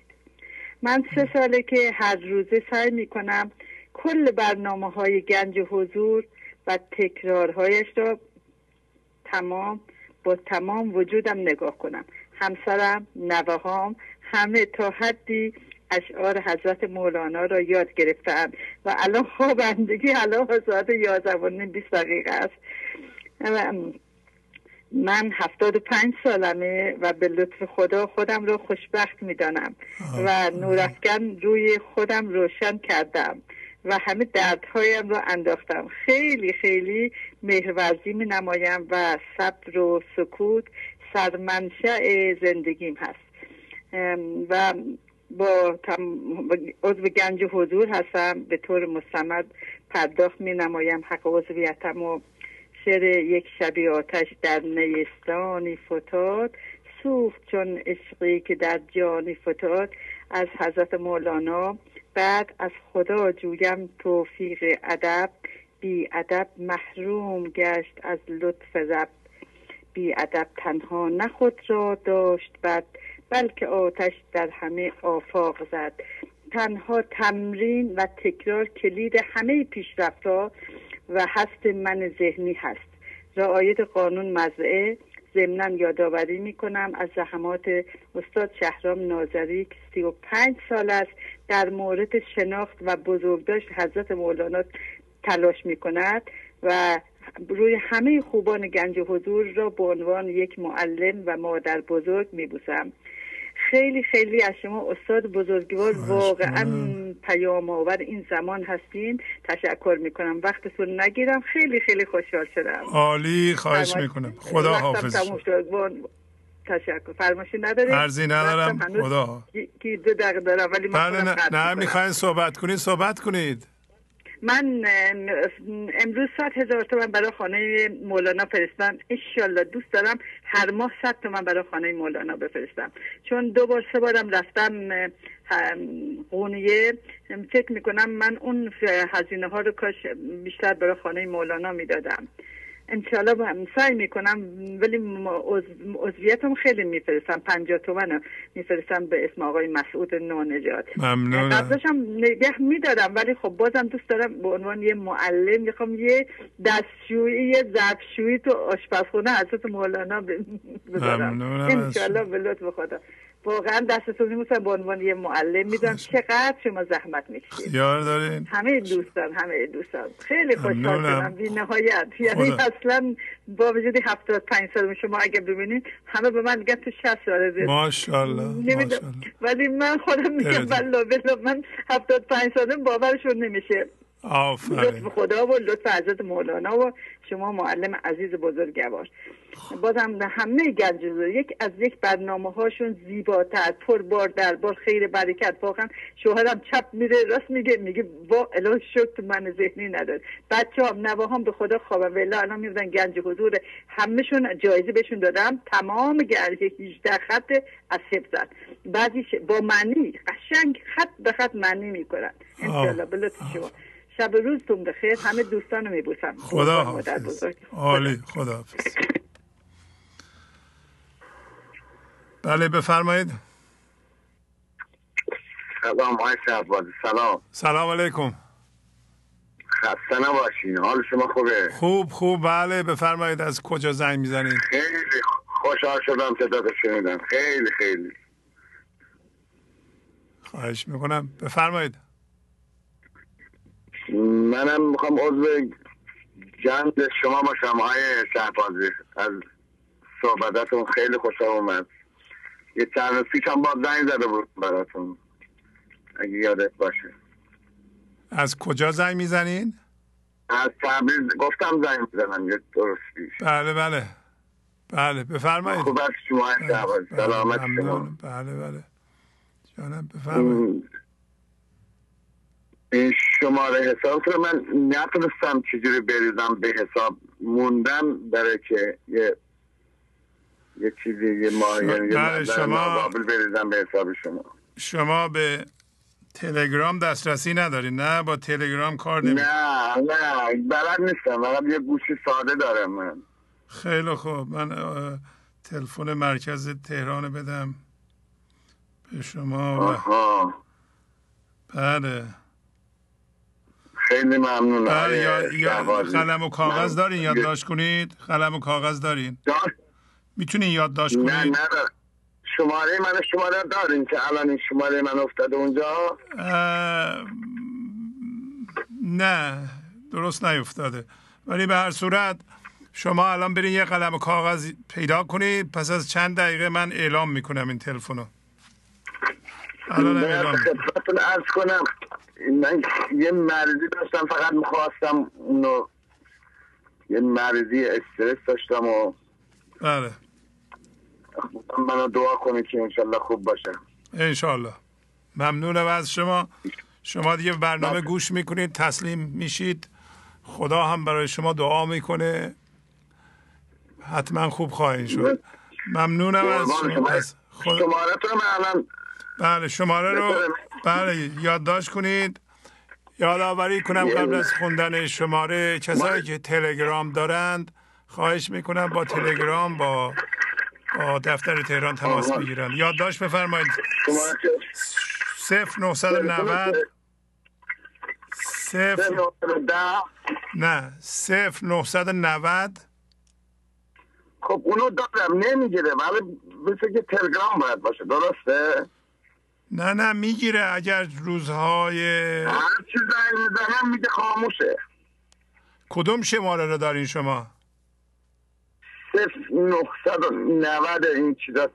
من سه ساله که هر روزه سعی می‌کنم کل برنامه های گنج حضور و تکرارهایش را تمام با تمام وجودم نگاه کنم. همسرم نوهام همه تا حدی اشعار حضرت مولانا را یاد گرفتم. و الان خوابندگی الان یازده و بیست دقیقه است. من هفتاد و پنج سالمه و به لطف خدا خودم رو خوشبخت می‌دانم. و نورافکن روی خودم روشن کردم. و همه دردهایم رو انداختم. خیلی خیلی مهرورزی می نمایم و صبر و سکوت سرمنشأ زندگیم هست. و با عضو گنج حضور هستم. به طور مستمد پرداخت می نمایم حق عضویتم و شعر یک شبی آتش در نیستانی فتاد. سوخت چون عشقی که در جانی فتاد از حضرت مولانا. بعد از خدا جویم توفیق ادب بی ادب محروم گشت از لطف رب. بی ادب تنها نه خود را داشت بد بلکه آتش در همه آفاق زد. تنها تمرین و تکرار کلید همه پیشرفتها و هست من ذهنی هست. رعایت قانون مزرعه ضمنا یادآوری می کنم از زحمات استاد شهرام ناظری که سی و پنج سال است در مورد شناخت و بزرگداشت حضرت مولانا تلاش می کند و روی همه خوبان گنج حضور را به عنوان یک معلم و مادر بزرگ می بوسم خیلی خیلی از شما استاد بزرگوار واقعا پیام آور این زمان هستین. تشکر می‌کنم. وقتتون نگیرم. خیلی خیلی خوشحال شدم. عالی خواهش می‌کنم. خدا حافظ. تشکر. فرماشی نداری؟ عرضی ندارم. خدا. کی دو دقیقه دارم ولی بله نه, نه می‌خواین صحبت کنید صحبت کنید. من امروز صد هزار تومن برای خانه مولانا فرستم. انشالله دوست دارم هر ماه صد تومن برای خانه مولانا بفرستم. چون دو بار سه بارم رفتم قونیه. فکر می‌کنم من اون هزینه ها رو کاش بیشتر برای خانه مولانا می‌دادم. انشالله سعی می‌کنم ولی عضویتم خیلی میفرستم پنجاه تومن میفرستم به اسم آقای مسعود نونجات ممنونم. قبلشم نگه میدارم ولی خب بازم دوست دارم به عنوان یه معلم می‌خوام یه دستشویی یه ظرفشویی تو آشپزخونه حضرت مولانا بذارم. انشالله به لطف خدا. واقعا دستتون میموسم به عنوان یه معلم می‌دونم چقدر شما زحمت می‌کشید. یار دارین. همه دوستان همه دوستان. خیلی خوشحال شدم. بی نهایت. یعنی اصلا با وجود 75 سال شما اگه ببینید همه به من میگن تو 60 ساله ماشاءالله ولی من خودم میگم والله من 75 ساله باورشون نمیشه. آفرین. خدا و لطف حضرت مولانا و شما معلم عزیز بزرگوار بازم همه گنج یک از یک برنامه هاشون زیباتر پر در بار خیر برکت واقعا شوهرم چپ میره راست میگه میگه با اله شکر من ذهنی نداره. بچه هم نواهام به خدا خوابم ولی الان میبودن گنج حضور همهشون جایزه بهشون دادم. تمام گنج 18 خط از حفظن بعضی با معنی قشنگ خط به خط معنی می‌کنن. انشالله به لطف شما. شب روزتون بخیر. همه دوستان رو میبوسم. خدا حافظ. عالی خدا حافظ. بله بفرمایید. سلام آقای شهبازی. سلام. سلام علیکم. خسته نباشین. حال شما خوبه؟ خوب خوب. بله بفرمایید. از کجا زنگ می‌زنید؟ خیلی خوشحال شدم صدا شنیدم. خیلی خیلی. خواهش می‌کنم. بفرمایید. منم می‌خوام عضو جنگ شما باشم های شهبازی. از صحبتتون خیلی خوشم اومد. یه چند روز پیش هم با زنگ زده بود براتون. اگه یادت باشه. از کجا زنگ می‌زنین؟ از تبریز. گفتم زنگ می‌زنم یه درست پیش. بله بله. بله بفرمایید. خوب از شما بله سلامت شما. بله بله. جانم بفرمایید. شماره حساب رو من نتونستم چجوری بریزم به حساب. موندم برای که یه یه چیزی یه ماه یعنی بله شما بریزم به حساب شما. شما به تلگرام دسترسی نداری نه؟ با تلگرام کار نمی نه نه بلد نیستم. فقط یه گوشی ساده دارم من. خیلی خوب. من تلفن مرکز تهران بدم. به شما آها. بله. خیلی ممنون. یا, یا قلم و کاغذ دارین یادداشت کنید؟ قلم و کاغذ دارین؟ می‌تونین یادداشت کنید؟ نه نه. شماره من شماره دارین که الان این شماره من افتاده اونجا؟ نه درست نیفتاده. ولی به هر صورت شما الان برین یه قلم و کاغذ پیدا کنید. پس از چند دقیقه من اعلام می‌کنم این تلفنو. الان اعلام ارز کنم من یه مریضی داشتم فقط می‌خواستم اونو یه مریضی استرس داشتم و بله. منو دعا کنید که انشالله خوب باشه. انشالله. ممنونم از شما. شما دیگه برنامه گوش می‌کنید تسلیم میشید. خدا هم برای شما دعا می‌کنه. حتما خوب خواهید شد. ممنونم از شما. از خود... شماره تو الان بله شماره رو بله یادداشت کنید. یادآوری کنم قبل از خوندن شماره کسایی که تلگرام دارند خواهش می‌کنم با تلگرام با با دفتر تهران تماس بگیرن یادداشت بفرمایید. صفر 990 صفر نه صفر 990 خب اونو دارم نمی‌گیره. ولی مثل که تلگرام باید باشه. درسته؟ نه نه می‌گیره اگر روزهای هر چی زنگ می‌زنم میگه خاموشه. کدوم شماره رو دارین شما؟ صفر نهصد و نود این چیزا.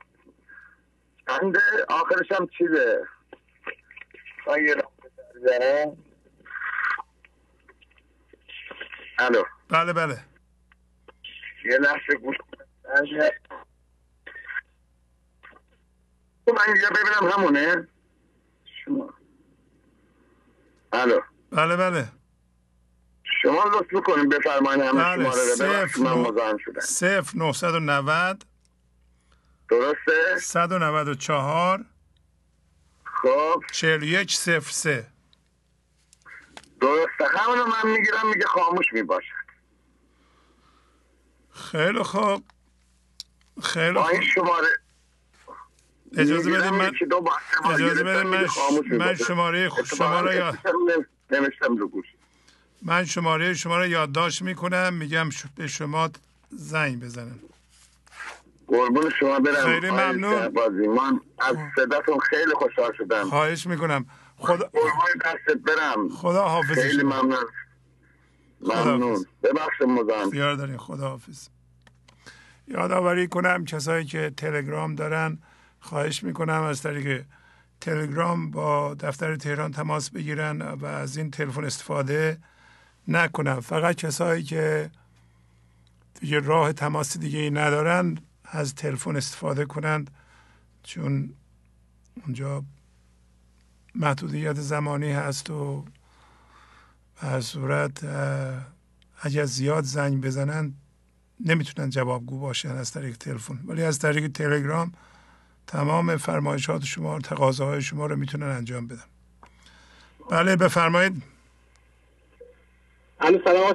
چنده؟ آخرش هم چیزه؟ الو. بله بله. یه لحظه گوش من اینجا ببینم همونه. شما. الو. بله بله. شما لطف می‌کنیم بفرمایید همه بله. شماره رو من مزاحم شدم. صفر 990 درسته؟ 194 خب. 41 صفر سه. درسته. همونو من می‌گیرم میگه خاموش می‌باشد. خیلی خوب. خیلی با این شماره اجازه بدیم من اجازه بدیم من, من شماره یا نمیشتم رو گوش. من شماره شما رو یادداشت می‌کنم میگم به شما زنگ بزنم. قربون شما برم. خیلی ممنون. بازی من از صداتون خیلی خوشحال شدم. خواهش می‌کنم. خدا دستت برم. خدا حافظ خیلی ممنون. ممنون. ببخش مزاحم. یار دارین. خدا حافظ. یادآوری کنم کسایی که تلگرام دارن خواهش می‌کنم از طریق تلگرام با دفتر تهران تماس بگیرن و از این تلفن استفاده نکنن. فقط کسایی که دیگه راه تماس دیگه ای ندارن از تلفن استفاده کنند چون اونجا محدودیت زمانی هست و به صورت اگر زیاد زنگ بزنن نمی‌تونن جوابگو باشن از طریق تلفن. ولی از طریق تلگرام تمام فرمایشات شما تقاضاهای شما رو می‌تونن انجام بدن. بله بفرمایید. سلام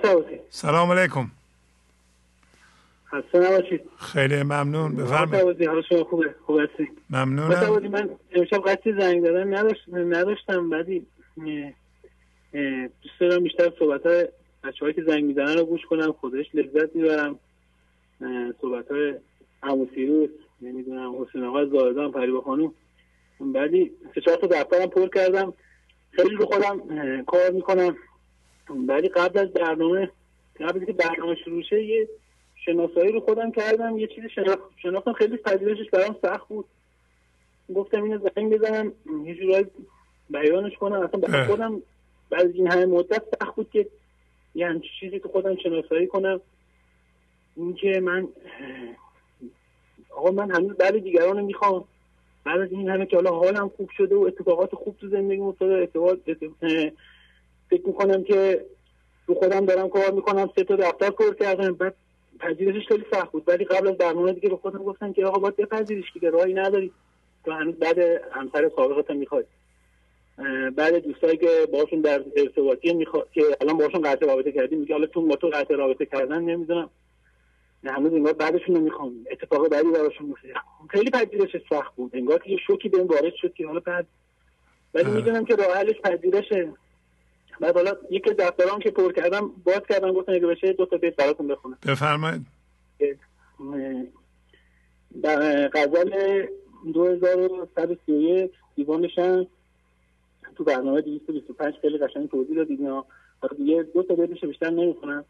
سلام علیکم. خسته نباشید. خیلی ممنون. بفرمایید. حالا شما خوبه؟ خوب هستی؟ ممنونم. من امشب قصدی زنگ دادن نداشت نداشتم بعدی دوست دارم بیشتر صحبت های بچه که زنگ می‌زنن رو گوش کنم خودش لذت می‌برم. صحبت های سیروس. نمی‌دونم حسین آقا زاهدان پریبا خانوم بعدی سه چهار تا دفترم پر کردم. خیلی رو خودم کار می‌کنم. بعدی قبل از برنامه قبل که برنامه شروع شه یه شناسایی رو خودم کردم. یه چیزی شناختم. خیلی پذیرشش برام سخت بود. گفتم اینو زنگ بزنم یه جورایی بیانش کنم. اصلا برای خودم بعد این همه مدت سخت بود که یه همچی چیزی که خودم شناسایی کنم. اینکه من آقا من هنوز بعد دیگران می‌خوام. بعد از این همه که حالا حالم خوب شده و اتفاقات خوب تو زندگی افتاده اتفاق فکر می‌کنم که رو خودم دارم کار می‌کنم سه تا دفتر پر کردم. بعد پذیرشش خیلی سخت بود. ولی قبل از برنامه دیگه به خودم گفتم که آقا باید بپذیریش دیگه راهی نداری. تو هنوز بعد همسر سابقت می‌خوای. بعد دوستایی که باشون در ارتباطی میخوا... که الان باشون قطع رابطه کردیم میگه حالا تو با تو قطع رابطه کردن نمی‌دونم. هنوز انگار بعدشون نمی‌خوام اتفاق بعدی براشون میفته خیلی پذیرش سخت بود. انگار که یه شوکی بهم وارد شد که حالا بعد ولی می‌دونم که راه حلش پذیرشه. بعد حالا یک دفتران که پر کردم باز کردم گفتم اگه بشه دو تا بیت براتون بخونم. بفرمایید. غزل 2131 دیوانشن تو برنامه 225 خیلی قشنگ توضیح دادید اینا دیگه دو تا بیتش بیشتر نمی‌خونم.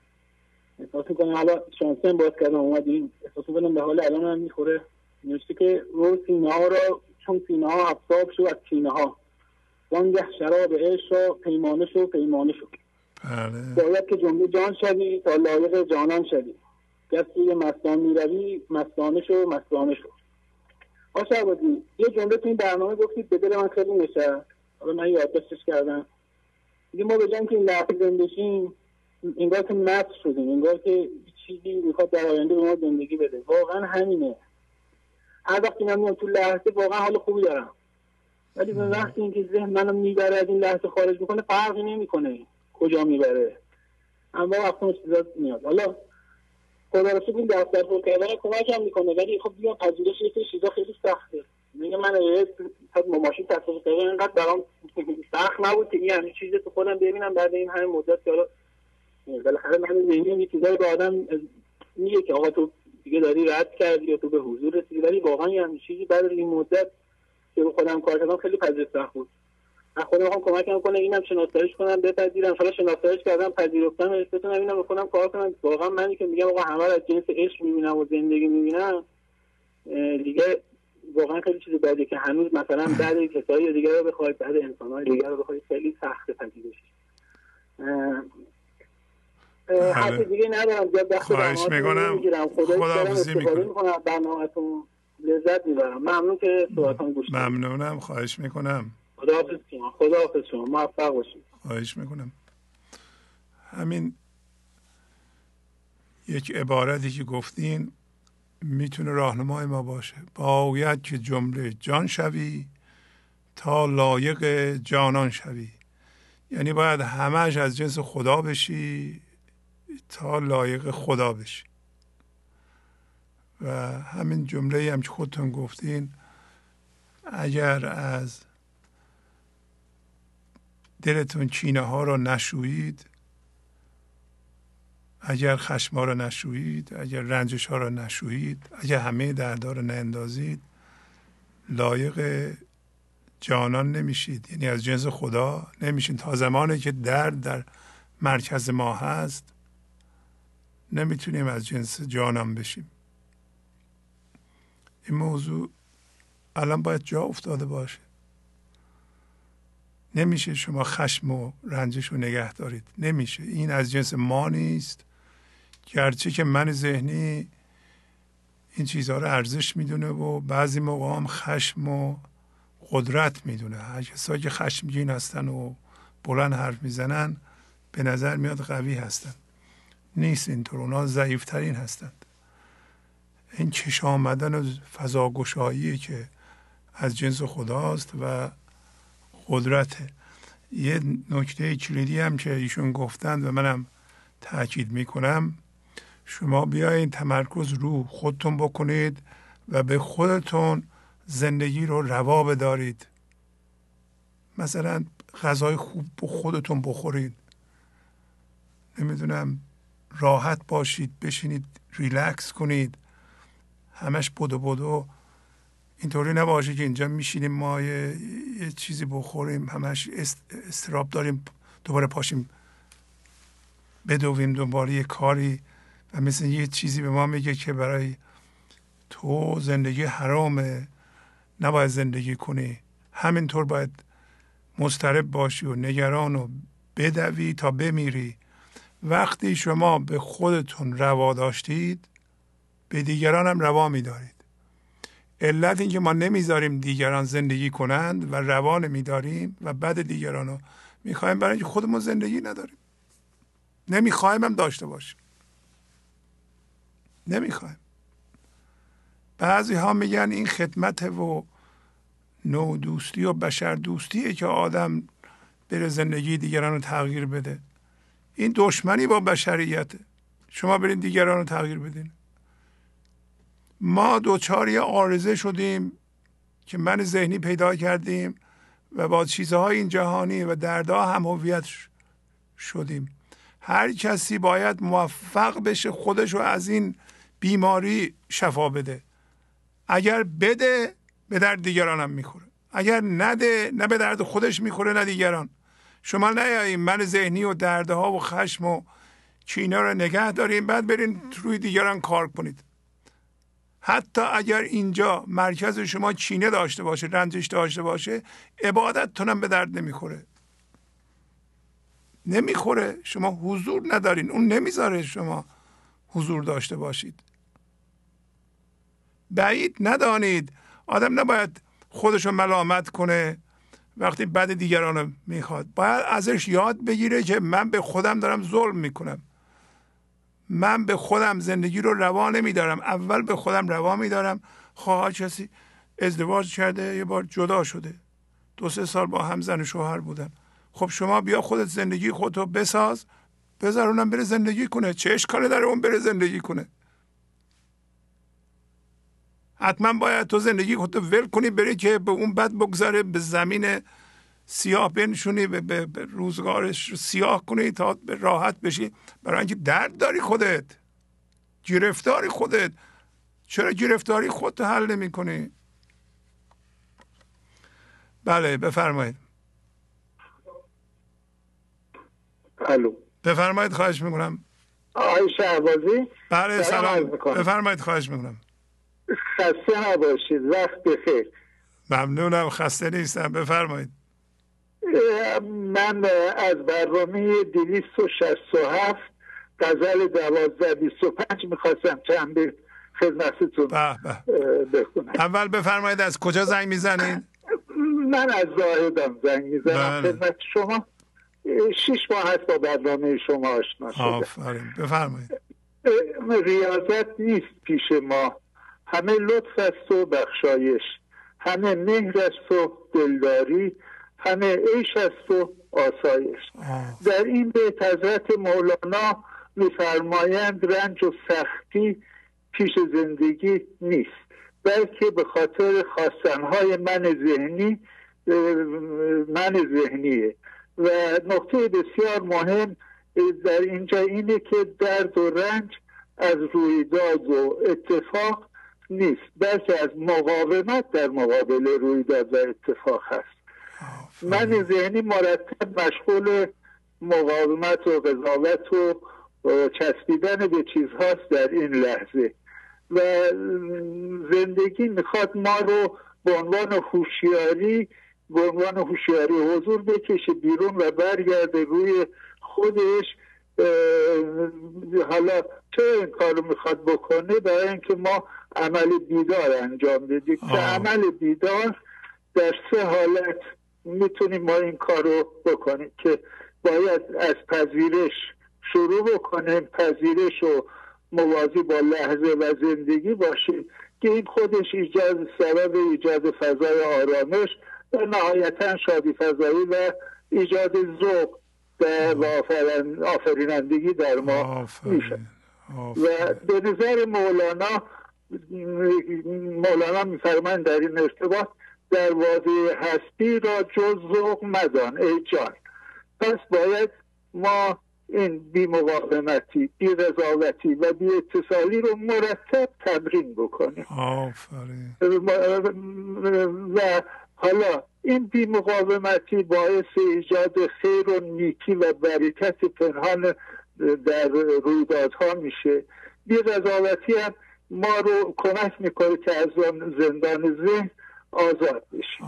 احساس می‌کنم حالا شانسی هم باز کردم اومدیم. احساس می‌کنم به حال الان هم می‌خوره. نوشته که رو سینه ها را چون سینه ها افتاب شو از سینه ها وانگه شراب عشق را پیمانه شو پیمانه شو بله. باید که جمله جان شوی تا لایق جانان شوی. گر سوی مستان می‌روی مستانه شو مستانه شو. آشا بودی یه جمله تو این برنامه گفتید به دل من خیلی نشست. حالا من یادداشتش کردم. دیگه ما به که این لحظه زندگیم انگار که مست شدیم انگار که چیزی می‌خواد در آینده به ما زندگی بده. واقعا همینه. هر وقتی من میام تو لحظه واقعا حال خوبی دارم. ولی به وقتی اینکه ذهن منو می‌بره از این لحظه خارج می‌کنه فرقی نمی‌کنه کجا می‌بره. اما وقتی چیزا میاد. حالا خدا رو این دفتر پر کردن کمک هم می‌کنه ولی خب بیا پذیرش یه چیزا خیلی سخته. میگه من صد ماشین تصادف کردن اینقدر برام سخت نبود که این همین چیزی تو خودم ببینم بعد این همه مدت که حالا بالاخره من ذهنی یه چیزایی به آدم میگه که آقا تو دیگه داری رد کردی یا تو به حضور رسیدی ولی واقعا یه چیزی بعد این مدت که خودم کار کردم خیلی پذیر سخت بود. من خودم می‌خوام کمکم کنه اینم شناساییش کنم بپذیرم. حالا شناساییش کردم پذیرفتم بتونم اینم بکنم کار کنم. واقعا منی که میگم آقا همه از جنس عشق می‌بینم و زندگی می‌بینم دیگه واقعا خیلی چیز بعدی که هنوز مثلا بعد کسایی دیگه رو بخواید بعد انسانهای دیگه رو بخواید خیلی سخت پذیرش. حرف دیگه ندارم. زیاد خواهش می‌کنم. خداحافظی می‌کنم. برنامهتون لذت می‌برم. ممنون که صحبتان گوش ممنونم. خواهش می‌کنم. خداحافظ شما. خداحافظ شما. موفق باشید. خواهش می‌کنم. همین یک عبارتی که گفتین می‌تونه راهنمای ما باشه. باید که جمله جان شوی تا لایق جانان شوی. یعنی باید همش از جنس خدا بشی. تا لایق خدا بشی. و همین جمله هم که خودتون گفتین اگر از دلتون چینه ها رو نشویید اگر خشما رو نشویید اگر رنجش ها رو نشویید اگر همه دردها رو ناندازید لایق جانان نمیشید. یعنی از جنس خدا نمیشین. تا زمانی که درد در مرکز ما هست نمی‌تونیم از جنس جانان بشیم. این موضوع الان باید جا افتاده باشه. نمیشه شما خشم و رنجش رو نگه دارید. نمیشه. این از جنس ما نیست. گرچه که من ذهنی این چیزها رو ارزش می‌دونه و بعضی موقع هم خشم و قدرت می‌دونه. هر کسایی که خشمگین هستن و بلند حرف می‌زنن به نظر میاد قوی هستن. نیست اینطور اونا ضعیفترین هستند. این چش آمدن و فضاگشایی که از جنس خداست و قدرته. یه نکته کلیدی هم که ایشون گفتند و منم تاکید می‌کنم شما بیاین تمرکز رو خودتون بکنید و به خودتون زندگی رو روا بدارید. مثلا غذای خوب خودتون بخورید. نمی‌دونم راحت باشید بشینید ریلکس کنید. همش بدو بدو. اینطوری نباشه که اینجا میشینیم ما یه, چیزی بخوریم همش استراب داریم دوباره پاشیم بدویم دوباره یه کاری و مثل یه چیزی به ما میگه که برای تو زندگی حرامه. نباید زندگی کنی. همینطور باید مضطرب باشی و نگران و بدوی تا بمیری. وقتی شما به خودتون روا داشتید به دیگران هم روا میدارید. علت اینکه ما نمی‌ذاریم دیگران زندگی کنند و روا نمیداریم و بعد دیگران رو می‌خوایم برای اینکه خودمون زندگی نداریم. نمی‌خوایم هم داشته باشیم. نمی‌خوایم. بعضی ها میگن این خدمت و نو دوستی و بشر دوستیه که آدم بره زندگی دیگران رو تغییر بده. این دشمنی با بشریته شما برین دیگران رو تغییر بدین. ما دوچار یه آرزه شدیم که من ذهنی پیدا کردیم و با چیزهای این جهانی و دردا هم هویت شدیم. هر کسی باید موفق بشه خودش رو از این بیماری شفا بده. اگر بده به درد دیگران هم می‌خوره. اگر نده نه به درد خودش می‌خوره نه دیگران. شما نیاییم من ذهنی و دردها و خشم و کینه رو نگه داریم. بعد برین روی دیگران کار کنید. حتی اگر اینجا مرکز شما چینه داشته باشه رنجش داشته باشه عبادتتونم به درد نمی‌خوره. نمی‌خوره. شما حضور ندارین. اون نمی‌ذاره شما حضور داشته باشید. بعید ندانید. آدم نباید خودشو ملامت کنه. وقتی بد دیگران رو می‌خواد. باید ازش یاد بگیره که من به خودم دارم ظلم می‌کنم. من به خودم زندگی رو روا نمیدارم. اول به خودم روا میدارم. خواه کسی ازدواج کرده یه بار جدا شده. دو سه سال با هم زن و شوهر بودن. خب شما بیا خودت زندگی خودتو بساز. بذار اونم بره زندگی کنه. چه اشکالی داره اون بره زندگی کنه؟ حتما باید تو زندگی خودتو ول کنی بری که به اون بد بگذاره به زمین سیاه بنشونی به, به, به روزگارش سیاه کنی تا به راحت بشی. برای اینکه درد داری خودت گرفتاری خودت. چرا گرفتاری خودت حل نمی کنی بله بفرمایید. الو. بفرمایید خواهش می‌کنم. آقای شهبازی؟ بله سلام بفرمایید خواهش می‌کنم. خسته نباشید وقت بخیر. ممنونم خسته نیستم. بفرمایید. من از برنامه دویست و شست و هفت غزل دوازده بیست و پنج می‌خواستم چند به خدمتتون بخونم. اول بفرمایید از کجا زنگ می‌زنید؟ من از زاهدم زنگ می‌زنم. بله. خدمت شما. شیش ماه هست با برنامه شما آشنا شده. آفرین. بفرمایید. ریاضت نیست پیش ما. همه لطف است و بخشایش. همه مهر است و دلداری. همه عیش است و آسایش. در این بیت حضرت مولانا میفرمایند رنج و سختی پیش زندگی نیست بلکه به خاطر خواستنهای من ذهنی من ذهنیه. و نقطه بسیار مهم در اینجا اینه که درد و رنج از رویداد و اتفاق نیست. بلکه از مقاومت در مقابل رویداد و اتفاق هست. من ذهنی مرتب مشغول مقاومت و قضاوت و چسبیدن به چیزهاست در این لحظه. و زندگی می‌خواد ما رو به عنوان هوشیاری به عنوان هوشیاری حضور بکشه بیرون و برگرده روی خودش حالا چه این کارو می‌خواد بکنه برای اینکه ما عمل بیدار انجام بدیم؟ که عمل بیدار در سه حالت می‌تونیم ما این کارو بکنیم که باید از پذیرش شروع بکنیم پذیرش و موازی با لحظه و زندگی باشیم که این خودش ایجاد سبب ایجاد فضای آرامش و نهایتا شادی فضایی و ایجاد ذوق. و آفرینندگی در ما میشه. و به نظر مولانا مولانا میفرمند در این ارتباط دروازه هستی را جز ذوق مدان ای جان. پس باید ما این بی مقاومتی بی رضاوتی و بی اتصالی رو مرتب تمرین بکنیم. و حالا این بی مقاومتی باعث ایجاد خیر و نیکی و برکت پنهان در رویدادها میشه. بی هم ما رو کمک می‌کنه که از زندان ذهن آزاد بشیم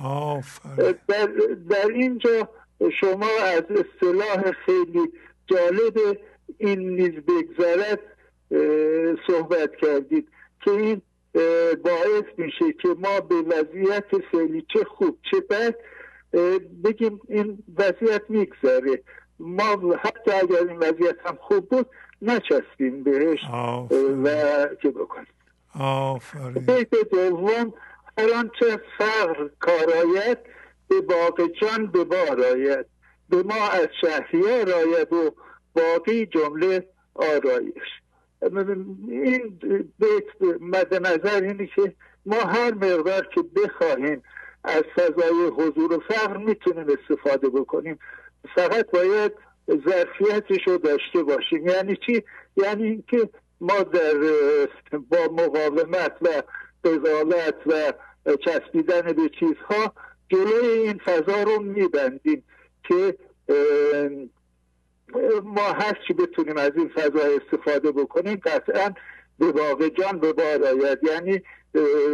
در, در اینجا شما از اصطلاح خیلی جالب این نیز بگذارد صحبت کردید که این باعث میشه که ما به وضعیت فعلی چه خوب چه بد بگیم این وضعیت می‌گذاره ما حتی اگر این وضعیت هم خوب بود نچسبیم بهش و که بکنیم. بیت دوم هر آنچه فقر کارایت به باغ جان به بار آید. به ما از شهریار آید و باقی جمله آرایش. این بیت مد نظر اینه که ما هر مقدار که بخواهیم از فضای حضور و فقر می‌تونیم استفاده بکنیم فقط باید ظرفیتش رو داشته باشیم یعنی چی؟ یعنی اینکه ما در با مقاومت و قضاوت و چسبیدن به چیزها جلوی این فضا رو میبندیم که ما هر چی بتونیم از این فضا استفاده بکنیم قطعا به واقع جان به بار آید. یعنی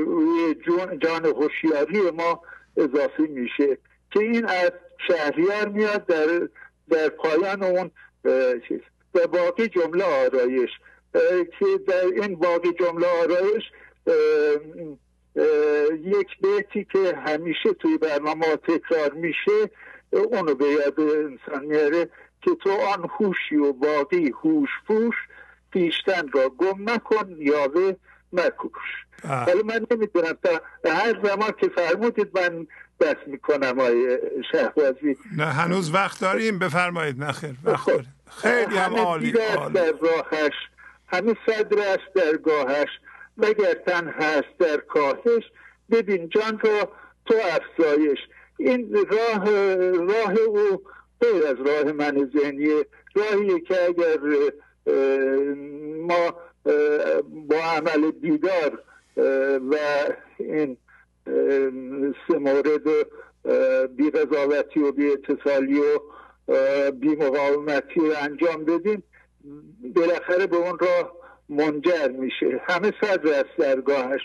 روی جان هوشیاری ما اضافه میشه که این از شهریار میاد در در پایان اون چیز و باقی جمله آرایش. که در این باقی جمله آرایش یک بیتی که همیشه توی برنامه تکرار میشه اونو به یاد انسان میاره. که تو آن هوشی و باقی هوش پوش پیشتن را گم نکن یاوه مکوش. حالا من نمی‌دونم تا هر زمان که فرمودید من دست می‌کنم آیه شهبازی. نه هنوز وقت داریم بفرمایید نخیر وقت خب. داریم. خیلی هم عالی در راهش همه صدر است در گاهش مگر تن هست در کاهش. ببین جان را تو افزایش. این راه راه او غیر از راه من ذهنیه راهیه که اگر ما با عمل بیدار و این سه مورد بی قضاوتی و بی اتصالی و بی مقاومتی رو انجام بدیم بالاخره به اون راه منجر میشه. همه صدر از درگاهش.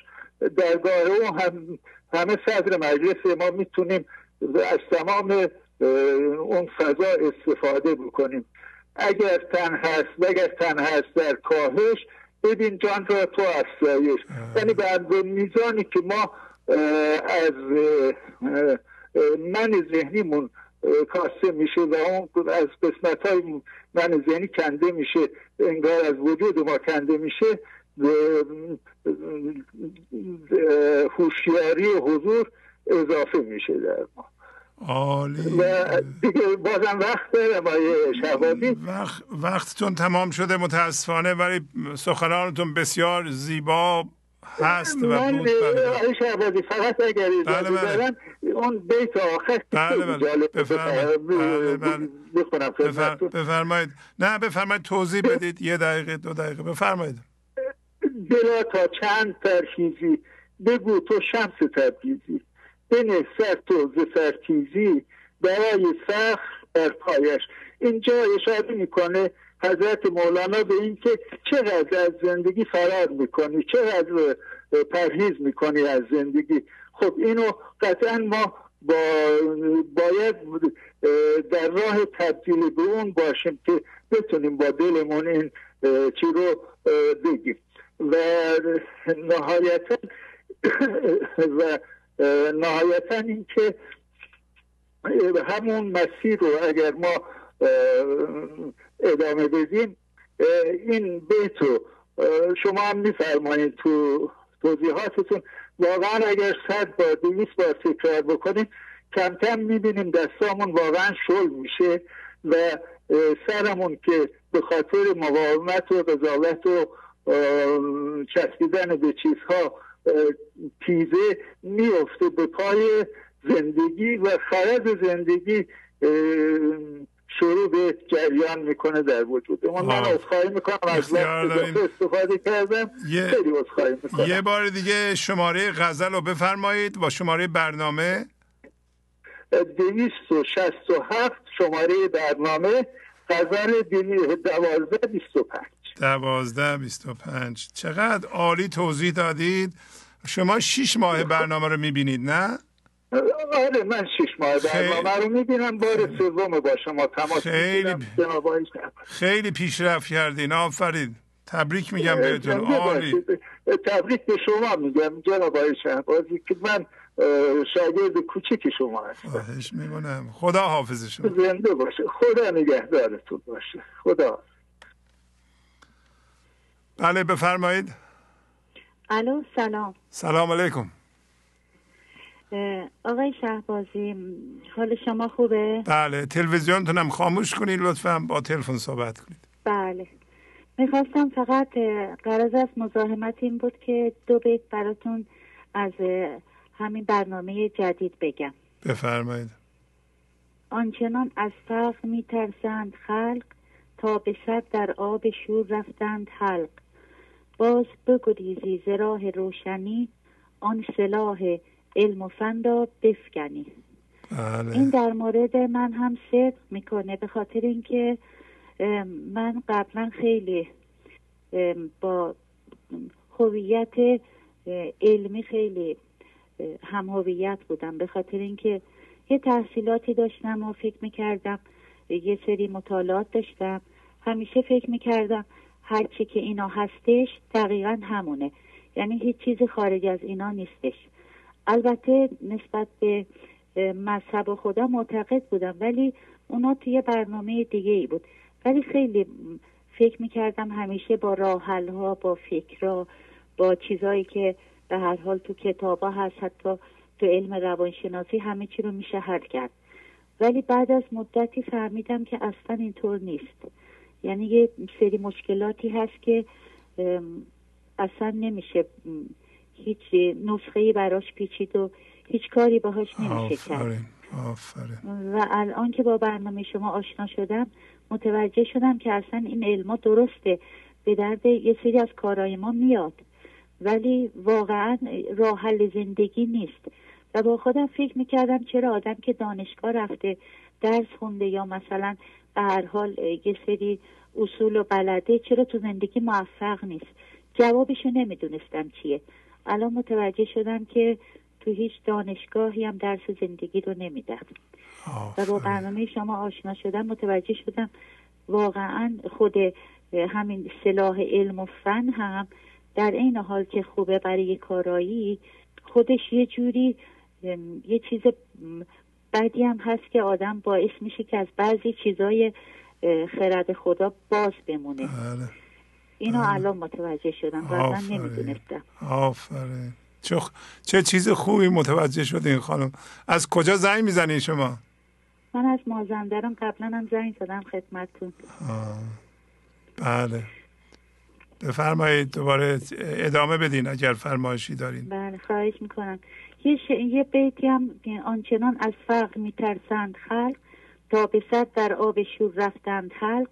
درگاه او هم همه صدر مجلس ما می‌تونیم از تمام اون فضا استفاده بکنیم. اگر تن هست و اگر تن هست در کاهش ببین جان را تو افزایش یعنی به میزانی که ما از من ذهنیمون کاسته میشه و اون از قسمت های من ذهنی کنده میشه. انگار از وجود ما کنده میشه. هوشیاری حضور اضافه میشه در ما. عالی. و دیگه بازم وقت دارم آیه شهبازی وقت وقتتون تمام شده متاسفانه ولی سخنانتون بسیار زیبا هست و من بود. آیه شهبازی فقط اگر بله، بله. اون بیت آخر بله بله. جالب بفرمایید. بله، بله. بفرمایید. نه بفرمایید توضیح بدید. یه دقیقه دو دقیقه. بفرمایید. دلا تا چند ترکیزی. بگو تو شمس تبریزی بنه سر تو ز سرتیزی برای فخر بر پایش. اینجا اشاره می‌کنه حضرت مولانا به اینکه چقدر از زندگی فرار می‌کنی چقدر پرهیز می‌کنی از زندگی. خب اینو قطعا ما با باید در راه تبدیل به اون باشیم که بتونیم با دلمون این چی رو بگیم. و نهایتا و نهایتا اینکه همون مسیر رو اگر ما ادامه بدیم این بیتو شما هم میفرمایید تو توضیحاتتون. واقعا اگر صد بار دویست بار تکرار بکنیم کم کم می‌بینیم دستامون واقعا شل میشه و سرمون که به خاطر مقاومت و قضاوت و چسبیدن به چیزها تیزه میفته به پای زندگی و خرد زندگی شروع به جریان می‌کنه در وجود. من اصخایی می‌کنم از وقت استفاده کردم. یه... خیلی می‌کنم. یه بار دیگه شماره غزل رو بفرمایید با شماره برنامه. دویست و شست و هفت شماره برنامه غزل دوازده بیست و پنج. دوازده بیست و پنج. چقدر عالی توضیح دادید. شما شیش ماه برنامه رو می‌بینید نه؟ آره من شش ماه برنامه رو می‌بینم. بار سوم با شما تماس خیلی خیلی پیشرفت کردین. آفرین. تبریک میگم بهتون. عالی. تبریک به شما میگم جناب آقای شهبازی که من شاگرد کوچک شما هستم. خواهش می‌کنم. خدا حافظ شما. زنده باشه. خدا نگهدارتون باشه. خدا بله بفرمایید. الو سلام. سلام علیکم. آقای شهبازی حال شما خوبه؟ بله تلویزیونتونم خاموش کنید لطفا با تلفن صحبت کنید. بله. می‌خواستم فقط قرض از مزاحمت این بود که دو بیت براتون از همین برنامه جدید بگم. بفرمایید. آنچنان از فقر میترسند خلق تا به صد در آب شور رفتند حلق. باز بگریزی ز راه روشنی آن سلاح علم و فندا بفکنی بله. این در مورد من هم صدق می‌کنه به خاطر اینکه من قبلا خیلی با هویت علمی خیلی هم هویت بودم به خاطر اینکه یه تحصیلاتی داشتم و فکر می‌کردم یه سری مطالعات داشتم همیشه فکر می‌کردم هرچی که اینا هستش دقیقا همونه. یعنی هیچ چیز خارج از اینا نیستش. البته نسبت به مذهب خدا معتقد بودم ولی اونا توی برنامه دیگه ای بود. ولی خیلی فکر می‌کردم همیشه با راحل ها با فکرها با چیزهایی که به هر حال تو کتاب ها هست حتی تو علم روانشناسی همه چی رو میشه حل کرد. ولی بعد از مدتی فهمیدم که اصلا اینطور نیست. یعنی یه سری مشکلاتی هست که اصلا نمیشه هیچ نسخه براش پیچید و هیچ کاری باهاش نمیشه کرد. و الان که با برنامه شما آشنا شدم متوجه شدم که اصلا این علما درسته. به درد یه سری از کارهای ما میاد. ولی واقعا راه حل زندگی نیست. و با خودم فکر می‌کردم چرا آدم که دانشگاه رفته درس خونده یا مثلا به هر حال یه سری اصول و بلده چرا تو زندگی موفق نیست؟ جوابشو نمی‌دونستم چیه. الان متوجه شدم که تو هیچ دانشگاهی هم درس زندگی رو نمیدن و با برنامه شما آشنا شدم متوجه شدم واقعا خود همین سلاح علم و فن هم در این حال که خوبه برای کارایی خودش یه جوری یه چیز بدی هم هست که آدم باعث میشه که از بعضی چیزای خرد خدا باز بمونه. بله. اینو الان متوجه شدم قبلا نمی‌دونستم. آفرین. چه, چه چیز خوبی متوجه شدین خانم. از کجا زنگ می‌زنین شما؟ من از مازندران قبلا هم زنگ زدم خدمتتون. بله. بفرمایید دوباره ادامه بدین اگر فرمایشی دارین. بله خواهش می‌کنم. یه, ش... یه بیتی هم آنچنان از فقر میترسند خلق تا به صد در آب شور رفتند خلق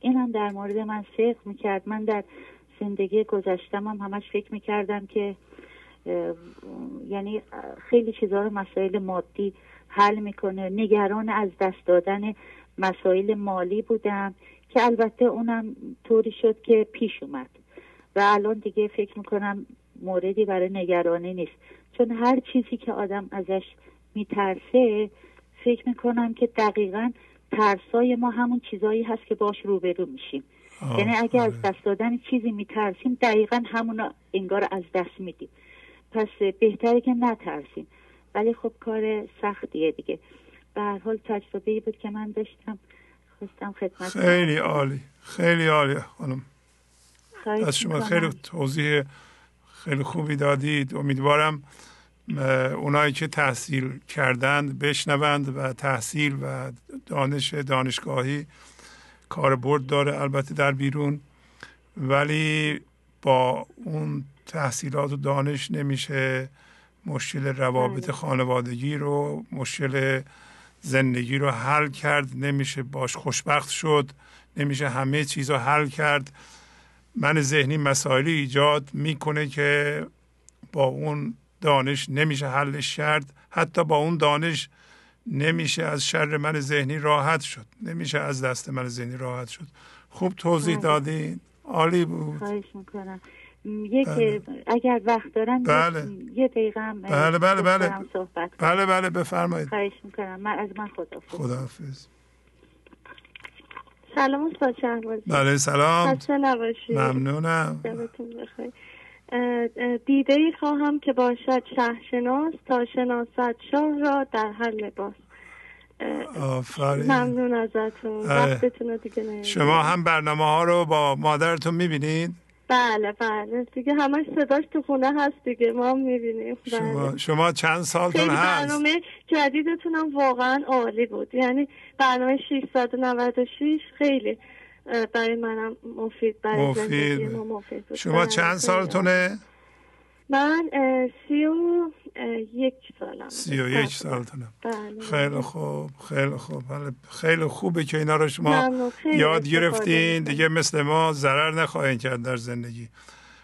این هم در مورد من فکر می‌کرد. من در زندگی گذشتم هم همش فکر می‌کردم که یعنی خیلی چیزها رو مسائل مادی حل می‌کنه. نگران از دست دادن مسائل مالی بودم که البته اونم طوری شد که پیش اومد. و الان دیگه فکر می‌کنم موردی برای نگرانی نیست. چون هر چیزی که آدم ازش میترسه فکر می‌کنم که دقیقا ترسای ما همون چیزایی هست که باش روبرو میشیم. یعنی اگر از دست دادن چیزی میترسیم دقیقا همون انگار از دست میدیم. پس بهتره که نترسیم. ولی خب کار سختیه دیگه. به هر حال تجربه بود که من داشتم. خواستم خدمت خیلی عالی. خیلی عالی خانم. از شما خیلی توضیح خیلی خوبی دادید. امیدوارم اونایی که تحصیل کردند بشنوند و تحصیل و دانش دانشگاهی کاربرد داره البته در بیرون. ولی با اون تحصیلات و دانش نمیشه مشکل روابط بله. خانوادگی رو مشکل زندگی رو حل کرد. نمیشه باش خوشبخت شد. نمیشه همه چیز رو حل کرد. من ذهنی مسائلی ایجاد می‌کنه که با اون دانش نمیشه حلش کرد. حتی با اون دانش نمیشه از شر من ذهنی راحت شد. نمیشه از دست من ذهنی راحت شد. خوب توضیح بله. دادین. عالی بود. یک بله. اگر وقت دارم بله. یه دقیقه هم بله بله بله. بله بله بفرمایید. خواهش می‌کنم. من از من خداحافظ. خداحافظ. سلام استاد شهبازی بله سلام. خسته نباشید. ممنونم. دیده ای خواهم که باشد شهرشناس تا شناست شاه را در هر لباس. آفرین. ممنون ازتون. وقتتون دیگه شما هم برنامه ها رو با مادرتون می‌بینید؟ بله بله دیگه همش صداش تو خونه هست دیگه ما هم می‌بینیم شما, بله. شما چند سالتون هست برنامه جدیدتون هم واقعا عالی بود یعنی برنامه 696 خیلی برای منم مفید برای مفید. مفید بود. شما بله، چند سالتونه؟ من سی و یک سالم سی و یک سالتونم بله. خیلی خوب خیلی خوب. بله. خیلی خوبه که اینا رو شما یاد گرفتین. دیگه مثل ما ضرر نخواهید کرد در زندگی.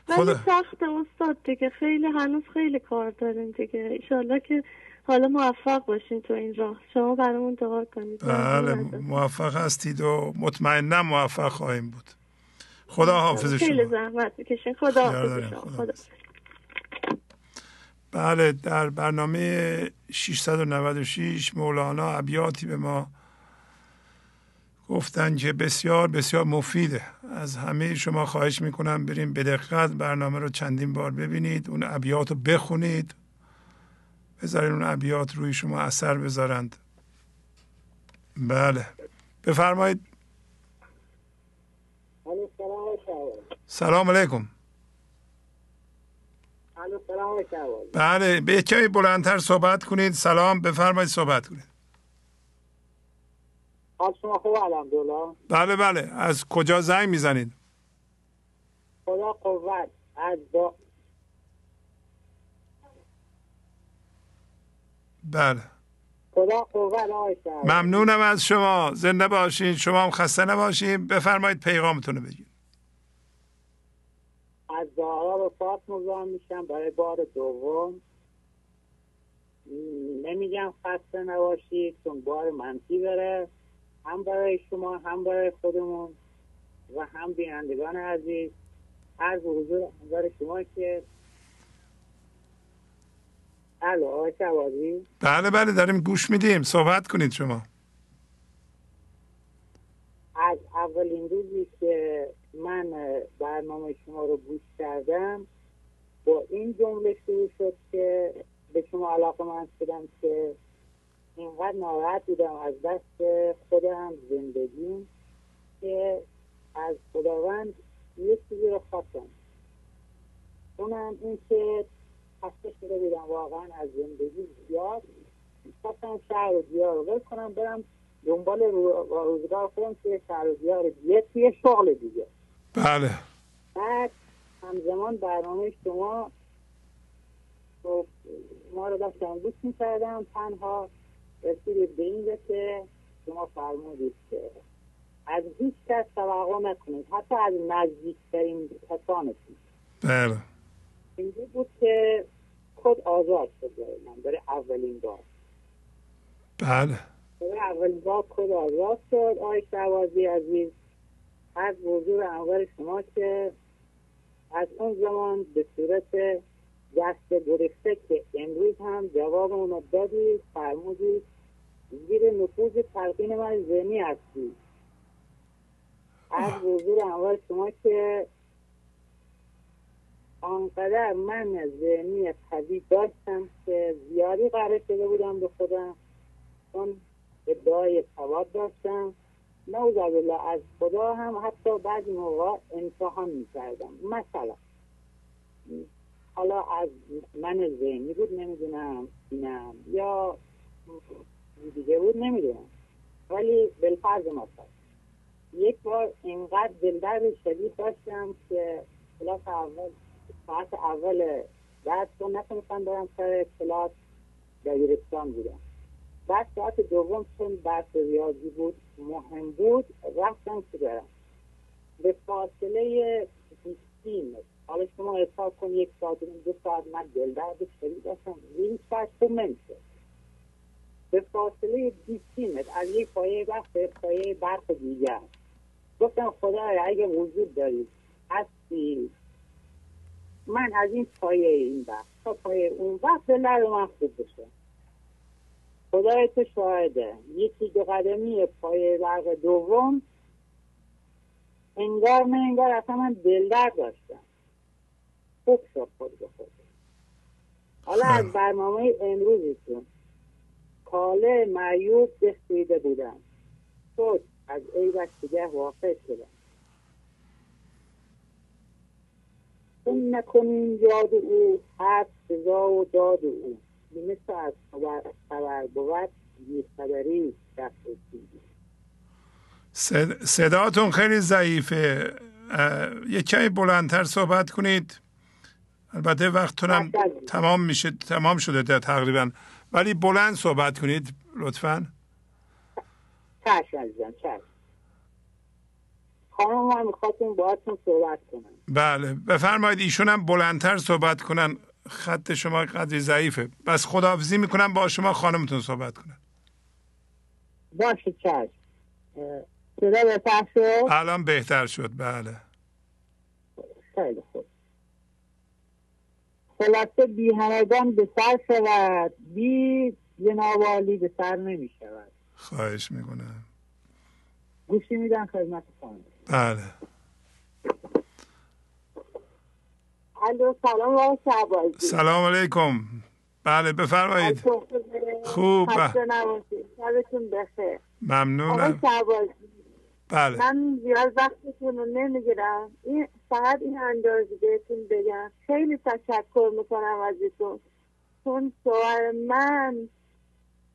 خدا. سخت استاد دیگه. خیلی هنوز خیلی کار داریم دیگه. ایشالله که حالا موفق باشین تو این راه. شما برامون دعا کنید. بله موفق هستید و مطمئنا موفق خواهیم بود. خدا حافظ شما. خیلی زحمت می‌کشین. خدا حافظ شما. خدا. بله در برنامه 696 مولانا ابیاتی به ما گفتن که بسیار بسیار مفیده. از همه شما خواهش می‌کنم بریم به دقت برنامه رو چندین بار ببینید اون ابیات رو بخونید بذارین اون ابیات روی شما اثر بذارند. بله. بفرمایید. سلام علیکم. بله به کمی بلندتر صحبت کنید. سلام بفرمایید صحبت کنید. حال شما خوب الحمدلله. بله بله. از کجا زنگ می‌زنید؟ خدا قوت از با بله. خدا قوت ممنونم از شما. زنده باشین. شما هم خسته نباشین. بفرمایید پیغامتون رو بگید. از زهرا وفات مزاحم میشم. برای بار دوم نمیگم خسته نباشید چون بار منفی بره هم برای شما هم برای خودمون و هم بینندگان عزیز. هر حضور برای شما که الو آقای بله بله داریم گوش میدیم. صحبت کنید شما. از اولین روزی که من برنامه شما رو گوش کردم. با این جمله شروع شد که به شما علاقه من شدم که اینقدر ناراحت بودم از دست خودم زندگیم که از خداوند یه چیزی رو خواستم. اونم این که خسته شده بودم واقعا از زندگی زیاد. خواستم شهر و دیار رو کنم برم دنبال روزگار خودم توی شهر و دیار دیگه توی شغل دیگه. بله. بعد همزمان برنامه شما ما رو داشتم گوش می‌کردم. تنها رسیدید به این که شما فرمودید که از هیچ کس توقع نکنید. حتی از نزدیکترین کسانتون. بله. اینجا بود که خود آزاد شد. من. برای اولین بار. بله. برای اولین بار خود آزاد شد. آی شوازی عزیز. از حضور انوار شما که از اون زمان به صورت دست گرفته که امروز هم جواب اونو دادی فرمودی زیر نفوذ تلقین من ذهنی هستی از حضور اول شما که آنقدر من ذهنی قوی داشتم که زیادی قرار شده بودم به خودم چون ادعای ثواب داشتم. نوز بالله از خدا هم حتی بعضی موقع امتحان می‌کردم. مثلا حالا از من ذهنی بود نمی‌دونم اینم یا دیگه بود نمی‌دونم. ولی بالفرض مثلا یک بار اینقدر دلدرد شدید داشتم که کلاس اول ساعت اول بعد تو نتونستم برم سر کلاس دبیرستان بودم. بعد ساعت دوم چون درس ریاضی بود مهم بود رفتم که برم به فاصله بیستیم حالا شما حساب کن یک ساعت دو ساعت. من دلدرد شدید داشتم. این ساعت تو منشه به فاصله 20 متر از یک پایه برق به پایه برق دیگر. گفتم خدایا اگه وجود دارید هستی من از این پایه این برق تا پایه اون برق به لر من خوب بشه. خدای تو شاهده. یکی دو قدمی پایه برق دوم. انگار من انگار اصلا من دلدر داشتم. خوب شد خود به خود. حالا از برنامه امروزتون کاله معیوب دستیده بودم. خود از عیبش دیگه واقع شدم. اون نکنین یاد او حد سزا و داد او. مثل از خبر بود بیخبری صداتون خیلی ضعیفه. یه کمی بلندتر صحبت کنید. البته وقتتونم تمام میشه تمام شده تقریبا. ولی بلند صحبت کنید لطفا. چشم عزیزم چشم خانم هم می‌خواستم باهاتون صحبت کنم. بله بفرمایید ایشون هم بلندتر صحبت کنن. خط شما قدری ضعیفه. بس خداحافظی می‌کنم با شما خانمتون صحبت کنن باشه چشم. صدا بهتر شد؟ الان بهتر شد بله. خیلی خوب. خلاصه بی همگان به سر شود. بی جنابالی به سر نمی شود. خواهش می‌کنم. گوشی میدن خدمت خانم. بله. الو سلام آقای شعبازی سلام علیکم. بله بفرمایید. خوب شبتون بخیر. ممنونم. آقای شعبازی بله. من زیاد وقتتون رو نمی‌گیرم. این فقط این اندازه بهتون بگم. خیلی تشکر می‌کنم ازتون چون شوهر من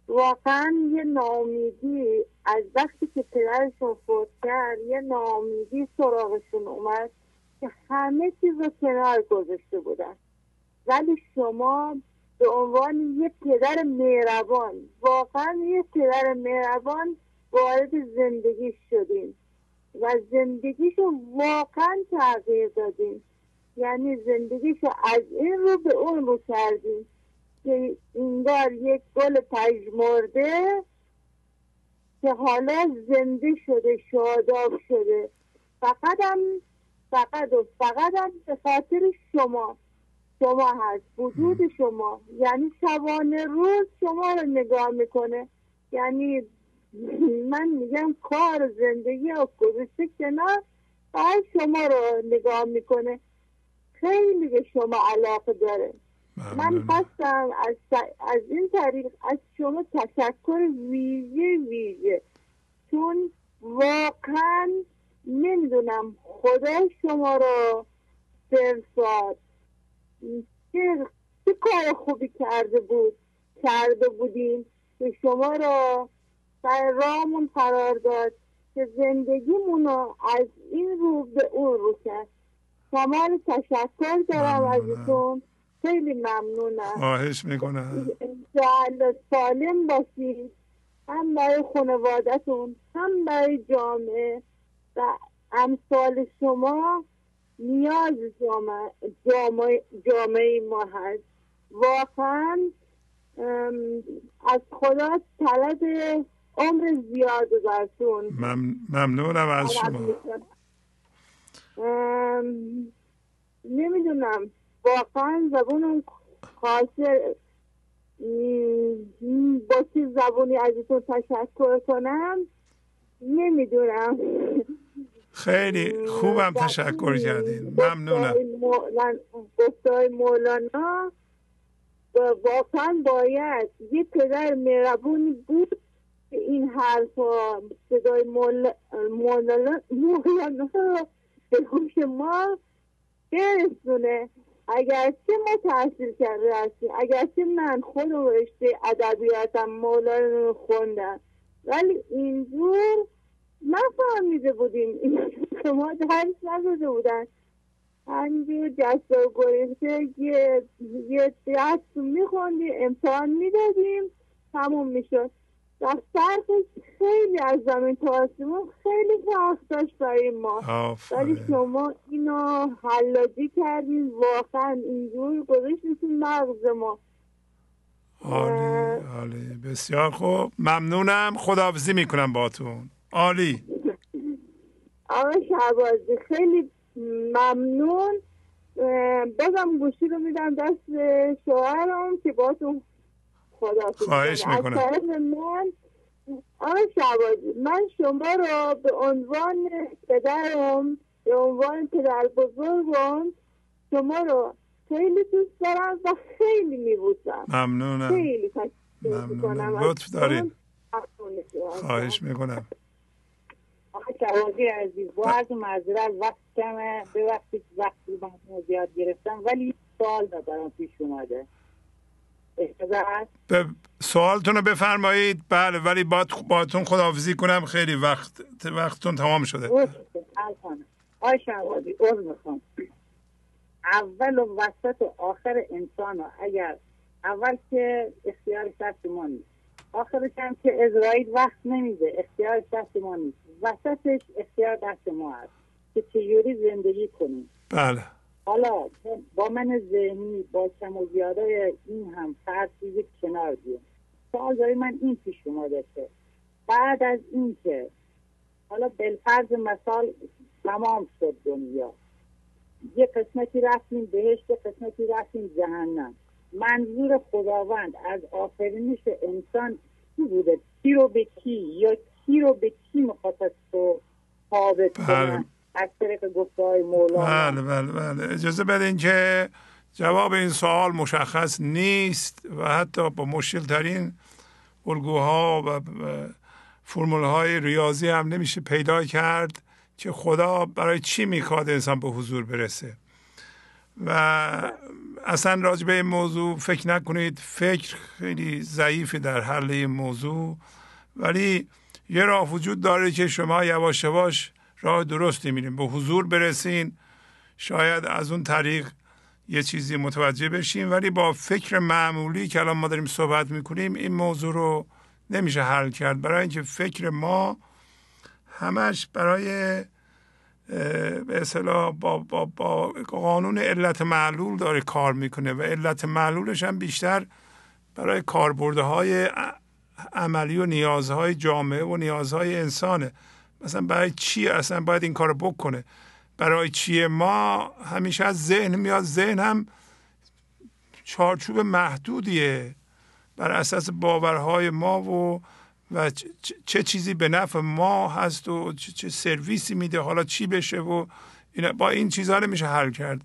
واقعا یه ناامیدی از وقتی که پدرشون فوت کرد یه ناامیدی سراغشون اومد. که همه چیز رو کنار گذاشته بودن. ولی شما به عنوان یه پدر مهربان واقعا یه پدر مهربان وارد زندگیش شدیم و زندگیشو واقعا تغییر دادیم یعنی زندگیشو از این رو به اون رو کردیم که انگار یک گل پژمرده که حالا زنده شده شاداب شده. فقط هم فقط و فقط هم به خاطر شما. شما هست. وجود شما. یعنی شبانه روز شما رو نگاه می‌کنه. یعنی من میگم کار زندگی و گذاشته کنار فقط شما رو نگاه می‌کنه. خیلی به شما علاقه داره. من خواستم از, از این طریق از شما تشکر ویژه ویژه. چون واقعا نمی‌دونم خدا شما رو فرستاد. چه, چه کار خوبی کرده بود کرده بودیم که شما رو سر رامون قرار داد که زندگیمون رو از این رو به اون رو کرد. کمال تشکر دارم ازتون خیلی ممنونم. خواهش می‌کنم. سالم باشید هم برای خانوادتون هم برای جامعه. و امثال شما نیاز جامعه, جامعه, جامعه ما هست. واقعا از خدا طلب عمر زیاد براتون. ممنونم از شما. نمی‌دونم. واقعا زبون خاص با چه زبونی ازتون تشکر کنم؟ نمی‌دونم. خیلی خوبم تشکر کردین. ممنونم. گفتای مولانا واقعا باید یه پدر مهربونی بود این حرفا. صدای مولانا به گوش ما برسونه. اگرچه ما تحصیل کرده هستیم اگرچه من خود رشته ادبیاتم مولانا رو خوندم ولی اینجور نفهمیده بودیم. این شما درس نداده بودن. همینجور جست و گریخته یه یه درس میخوندیم امتحان می‌دادیم تموم می‌شد. و فرقش خیلی از زمین تا آسمون خیلی فرق داشت برای ما. ولی شما اینو حلاجی کردین واقعا اینجور گذاشتین مغز ما. عالی عالی. بسیار خوب. ممنونم. خداحافظی می‌کنم باتون عالی. آقای شعبازی خیلی ممنون. بازم گوشی رو میدم دست شوهرم که باتون خدا خواهش می‌کنم. من آقای شعبازی من شما رو به عنوان پدرم به عنوان پدر بزرگم شما رو خیلی دوست دارم و خیلی میبوسم. ممنونم. خیلی ممنونم. لطف دارین خواهش می‌کنم. شعبازی عزیز با عرض معذرت وقت کمه. به وقتی وقتی من زیاد گرفتم ولی سوال دارم پیش اومده. به سوالتون رو بفرمایید. بله ولی باتون خداحافظی کنم. خیلی وقت وقتتون تمام شده. آی شعبازی می‌خوام. اول و وسط و آخر انسان اگر اول که اختیار دست ما نیست. آخرش هم که اسرائیل وقت نمیده. اختیار دست ما نیست. وسطش اختیار دست ما هست که چجوری زندگی کنیم. بله. حالا با من ذهنی با کم و زیاده این هم فرض یک کنار بییم سوال داری من این پیش اومده که بعد از این که حالا بالفرض مثال تمام شد دنیا. یه قسمتی رفتیم بهشت یه قسمتی رفتیم جهنم. منظور خداوند از آفرینش انسان کی بوده؟ کی رو به کی یا کی رو به کی مخاطب تو ثابت بله. از طریق گفته های مولانا. بله بله بله. اجازه بدین که جواب این سوال مشخص نیست و حتی با مشکل ترین الگوها و فرمول های ریاضی هم نمیشه پیدا کرد که خدا برای چی می‌خواد انسان به حضور برسه. و اصلا راجع به این موضوع فکر نکنید. فکر خیلی ضعیفه در حل این موضوع. ولی یه راه وجود داره که شما یواش یواش راه درستی میریم به حضور برسین. شاید از اون طریق یه چیزی متوجه بشیم. ولی با فکر معمولی که الان ما داریم صحبت می‌کنیم این موضوع رو نمیشه حل کرد. برای اینکه فکر ما همش برای به اصطلاح با, با, با قانون علت معلول داره کار می‌کنه و علت معلولش هم بیشتر برای کاربردهای عملی و نیازهای جامعه و نیازهای انسانه. مثلا برای چی اصلا باید این کار بکنه؟ برای چیه ما همیشه از ذهن میاد ذهن هم چارچوب محدودیه. بر اساس باورهای ما و و چه چیزی به نفع ما هست و چه, سرویسی میده حالا چی بشه و اینا. با این چیزها میشه حل کرد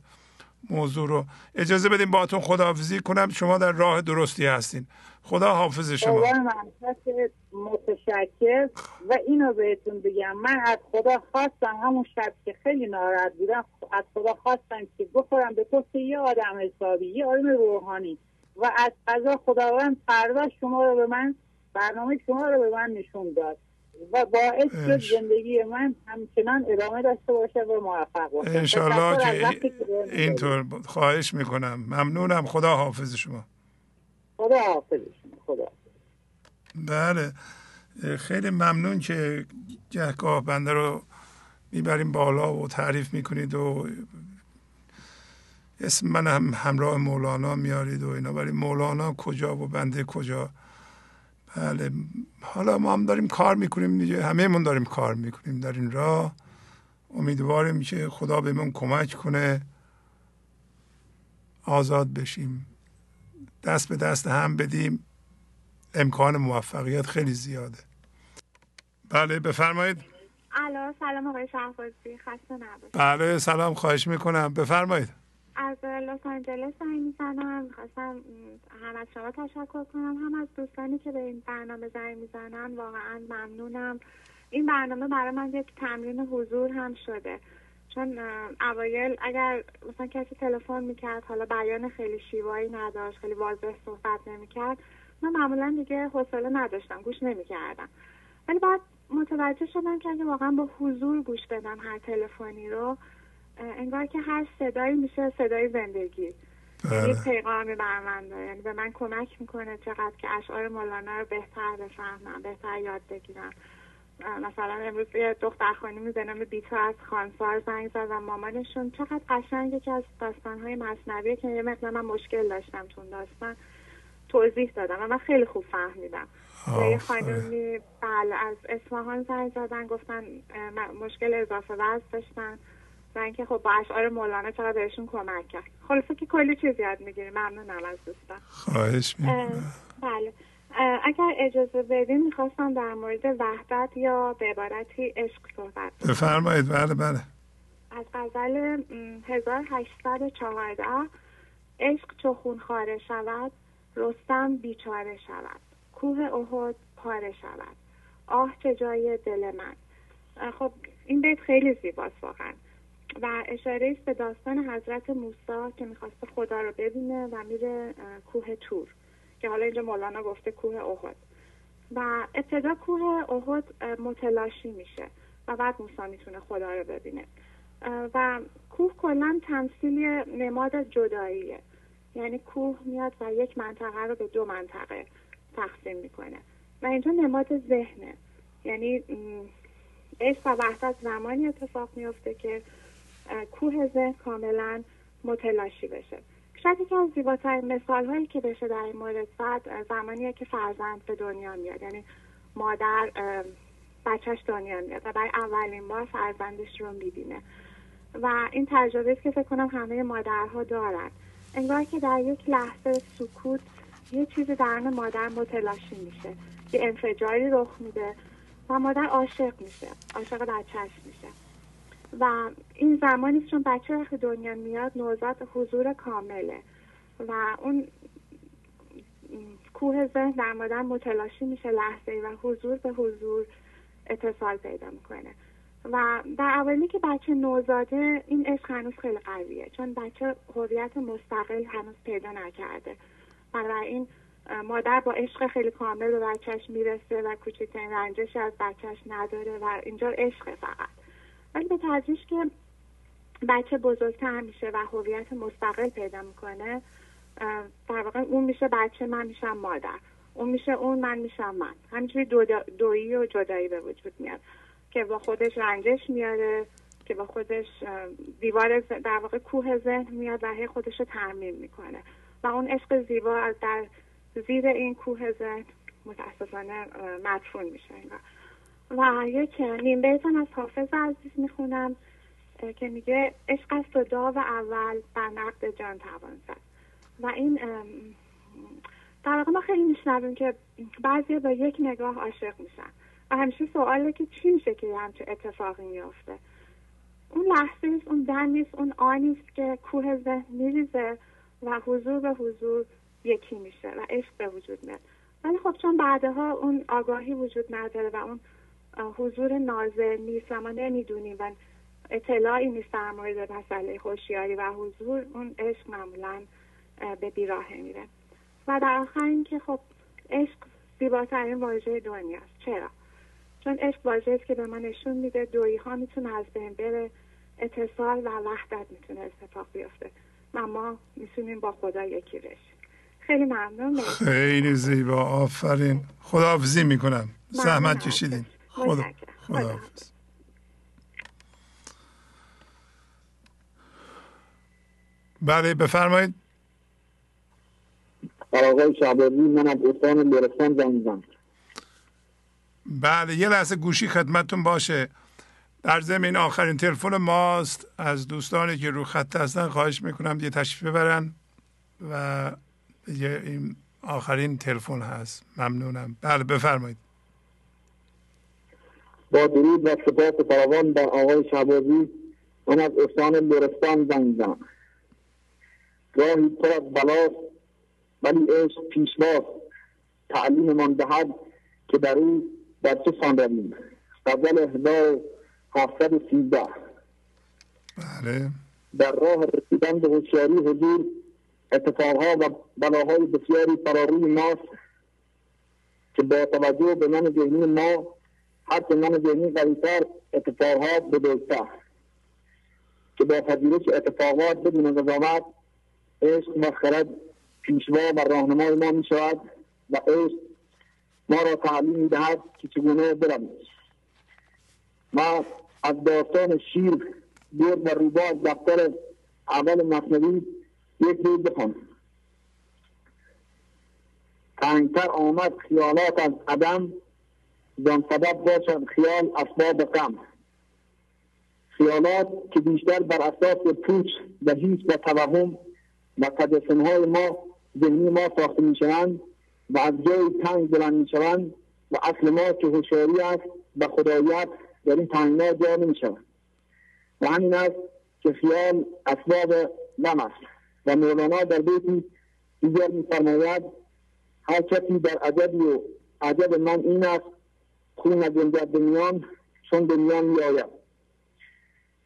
موضوع رو. اجازه بدیم باتون خداحافظی کنم. شما در راه درستی هستین. خدا حافظ شما متشکر و اینو بهتون بگم من از خدا خواستم همون شب که خیلی ناراحت بودم از خدا خواستم که بخورم. به پست یه آدم حسابی یه آدم روحانی. و از قضا خداوند فردا شما رو به من برنامه شما رو به من نشون داد. و باعث شد زندگی من همچنان ادامه داشته باشه و موفق باشه. انشالله که اینطور خواهش می‌کنم. ممنونم. خدا حافظ شما. خدا خدا بله. خیلی ممنون که گهگاه بنده رو می‌بریم بالا و تعریف می‌کنید و اسم من هم همراه مولانا میارید و اینا. ولی مولانا کجا و بنده کجا؟ بله. حالا ما هم داریم کار می‌کنیم دیگه. همه من داریم کار می‌کنیم در این راه. امیدواریم که خدا بهمون کمک کنه. آزاد بشیم. دست به دست هم بدیم امکان موفقیت خیلی زیاده. بله بفرمایید. الو سلام آقای شهبازی. خسته نباشید. بله سلام خواهش می‌کنم. بفرمایید. از لس آنجلس زنگ می‌زنم. می‌خواستم هم از شما تشکر کنم هم از دوستانی که به این برنامه زنگ می‌زنن. واقعا ممنونم. این برنامه برای من یک تمرین حضور هم شده. چون اوایل اگر مثلا کسی تلفن می‌کرد حالا بیان خیلی شیوایی نداشت خیلی واضح صحبت نمی‌کرد من معمولا دیگه حوصله نداشتم گوش نمی‌کردم. ولی بعد متوجه شدم که اگه واقعا با حضور گوش بدم هر تلفنی رو انگار که هر صدایی میشه صدای زندگی. بله. یه پیغامی بر من داره یعنی به من کمک می‌کنه چقدر که اشعار مولانا رو بهتر بفهمم بهتر یاد بگیرم. مثلا امروز یه دختر خانمی به نام بیتا از خانسار زنگ زد و مامانشون چقدر قشنگ که از داستانهای مصنوی که یه مقدار من مشکل داشتم تون داستان توضیح دادم و من خیلی خوب فهمیدم. یه خانمی بله از اصفهان زنگ زدن گفتن مشکل اضافه وزن داشتن و اینکه خب با اشعار مولانا چقدر بهشون کمک کرد. خلاصه که کلی چیز یاد می‌گیریم. ممنونم از دوستان. خواهش بله. اگر اجازه بدین می‌خواستم در مورد وحدت یا به عبارتی عشق صحبت بفرمایید. بله بله. از غزل 1814 عشق چو خون خاره شود رستم بیچاره شود. کوه احد پاره شود. آه چه جای دل من. خب این بیت خیلی زیباست واقعا. و اشاره است به داستان حضرت موسی که می‌خواسته خدا رو ببینه و میره کوه تور. که حالا اینجا مولانا گفته کوه احد. و ابتدا کوه احد متلاشی میشه و بعد موسی می‌تونه خدا رو ببینه. و کوه کلا تمثیل نماد جداییه. یعنی کوه میاد و یک منطقه رو به دو منطقه تقسیم می‌کنه. و اینجا نماد ذهنه. یعنی عشق و وحدت زمانی اتفاق میفته که کوه ذهن کاملا متلاشی بشه. شاید یکی از زیباترین مثال هایی که بشه در این مورد بعد زمانیه که فرزند به دنیا میاد. یعنی مادر بچهش دنیا میاد و برای اولین بار فرزندش رو می‌بینه. و این تجربه که فکر کنم همه مادرها دارن. انگار که در یک لحظه سکوت یه چیزی درون مادر متلاشی میشه. یه انفجاری رخ میده و مادر عاشق میشه عاشق بچهش میشه. و این زمانی چون بچه وقتی دنیا میاد نوزاد حضور کامله و اون کوه ذهن در مادر متلاشی میشه لحظه و حضور به حضور اتصال پیدا می‌کنه. و در اولی که بچه نوزاده این عشق هنوز خیلی قویه چون بچه هویت مستقل هنوز پیدا نکرده. این مادر با عشق خیلی کامل به بچهش می‌رسه و کوچکترین رنجشی از بچهش نداره و اینجا عشق فقط. ولی به تدریج که بچه بزرگتر میشه و هویت مستقل پیدا می‌کنه در واقع اون میشه بچه من میشم مادر اون میشه اون من میشم من. همینجوری دو دویی و جدایی به وجود میاد که با خودش رنجش میاره که با خودش دیوار در واقع کوه ذهن میاد و هی خودش رو ترمیم می‌کنه. و اون عشق زیبا در زیر این کوه ذهن متاسفانه مدفون میشه و یک نیم بیتم از حافظ عزیز می‌خونم که میگه عشق است و و اول بر نقد جان توان زد. و این در واقع ما خیلی میشنویم که بعضی با یک نگاه عاشق میشن و همیشه سواله که چی میشه که همچه اتفاقی میافته. اون لحظه است اون دمی اون آنی است که کوه ذهن میریزه و حضور به حضور یکی میشه و عشق به وجود میاد. ولی خب چون بعدها اون آگاهی وجود نداره و اون حضور نازل نیست و ما نمی‌دونیم و اطلاعی نیست در مورد مسئله خوشیاری و حضور. اون عشق معمولا به بیراهه میره. و در آخر اینکه خب عشق زیباترین واژه دنیاست. چرا؟ چون عشق واژه است که به ما نشون میده دویی ها می‌تونه از بین بره اتصال و وحدت می‌تونه اتفاق بیفته. و ما می‌تونیم با خدا یکی بشیم. خیلی ممنون. خیلی زیبا. آفرین. خداحافظی می‌کنم. زحمت کشیدین. خدا خداحافظ بله بفرمایید. آقای شعبانی من از استان لرستان زنگ بله یه لحظه گوشی خدمتتون باشه. در زمین آخرین تلفن ماست. از دوستانی که رو خط هستن خواهش می‌کنم یه تشریف ببرن و دیگه این آخرین تلفن هست. ممنونم. بله بفرمایید. با درود و سپاس فراوان بر آقای شهبازی. من از استان لرستان زنگ می‌زنم راهی پر از بلاست ولی عشق پیشواست تعلیممان دهد که در او در چه سان رویم. غزل هزار هفتصد سیزده. بله. در راه رسیدن به هوشیاری حضور اتفاقها و بلاهای بسیاری فراروی ماست که با توجه به من ذهنی ما حتی من ذهنی قویتر اتفاقها بزرگتر. که با پذیرش اتفاقات بدون قضاوت عشق و خرد پیشوا و راهنمای ما می شود و عشق ما را تعلیم می دهد که چگونه برویم. ما از داستان شیر دور و روبا از دفتر اول مصنوی یک بیت بخوان تنگتر آمد خیالات از عدم زن سبب باشد خیال اسباب غم. خیالات که بیشتر بر اساس پوچ و هیچ و توهم و های ما ذهنی ما ساخته می شوند و از جای تنگ بلند می شوند و اصل ما که هوشیاری است و خداییت در این تنگنا جا نمی شوند و همین است که خیال اسباب غم است و مولانا در بیتی دیگر میفرماید هر کسی در عجبی و عجب من این است خون نگنجد به میان چون به میان میآید.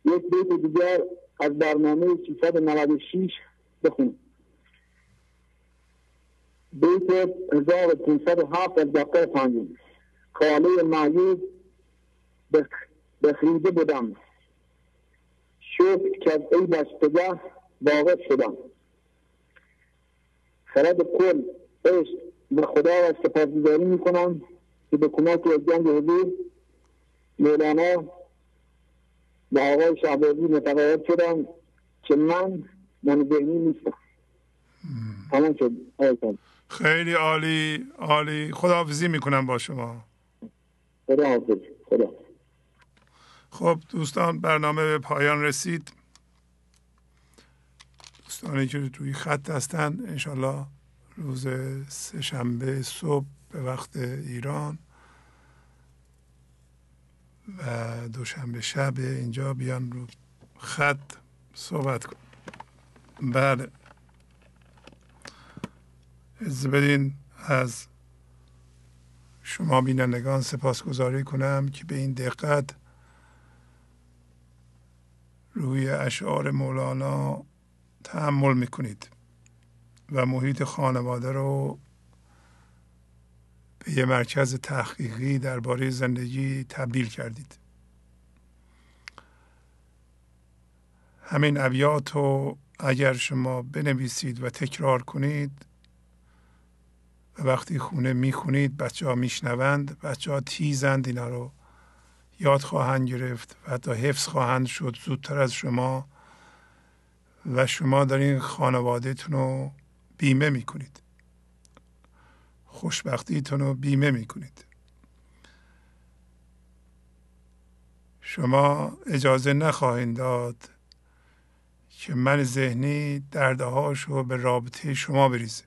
یک بیت دیگر از برنامه 396 بخون بیت 1507 از دقیقه پنجم کاله معیوب بخریده بودم. شکر که از عیبش پگه واقف شدم. خرد کل عشق به خدا را سپاسگزاری می‌کنم. که به کمک جنگ حضور مولانا و آقای شعبازی متقاعد شدم که من من ذهنی نیستم تمام شد. خیلی عالی عالی. خداحافظی می‌کنم با شما. خدا حافظ خدا خب دوستان برنامه به پایان رسید. دوستانی که روی خط هستند انشالله روز سهشنبه صبح به وقت ایران و دوشنبه شب اینجا بیان رو خط صحبت کن. بله. از بدین از شما بینندگان سپاسگزاری کنم که به این دقت روی اشعار مولانا تحمل می‌کنید و محیط خانواده رو به یه مرکز تحقیقی درباره زندگی تبدیل کردید. همین ابیات رو اگر شما بنویسید و تکرار کنید و وقتی خونه می‌خونید بچه ها میشنوند بچه ها تیزند اینا رو. یاد خواهند گرفت و حتی حفظ خواهند شد زودتر از شما و شما در این خانوادهتون رو بیمه می‌کنید. خوشبختیتون رو بیمه می‌کنید. شما اجازه نخواهید داد که من ذهنی دردهاش رو به رابطه شما بریزه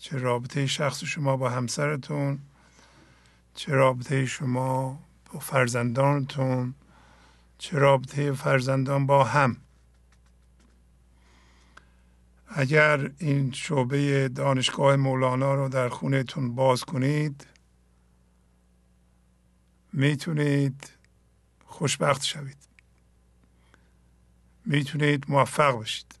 چه رابطه شخص شما با همسرتون چه رابطه شما با فرزندانتون چه رابطه فرزندان با هم. اگر این شعبه دانشگاه مولانا رو در خونهتون باز کنید می‌تونید خوشبخت شوید. می‌تونید موفق بشید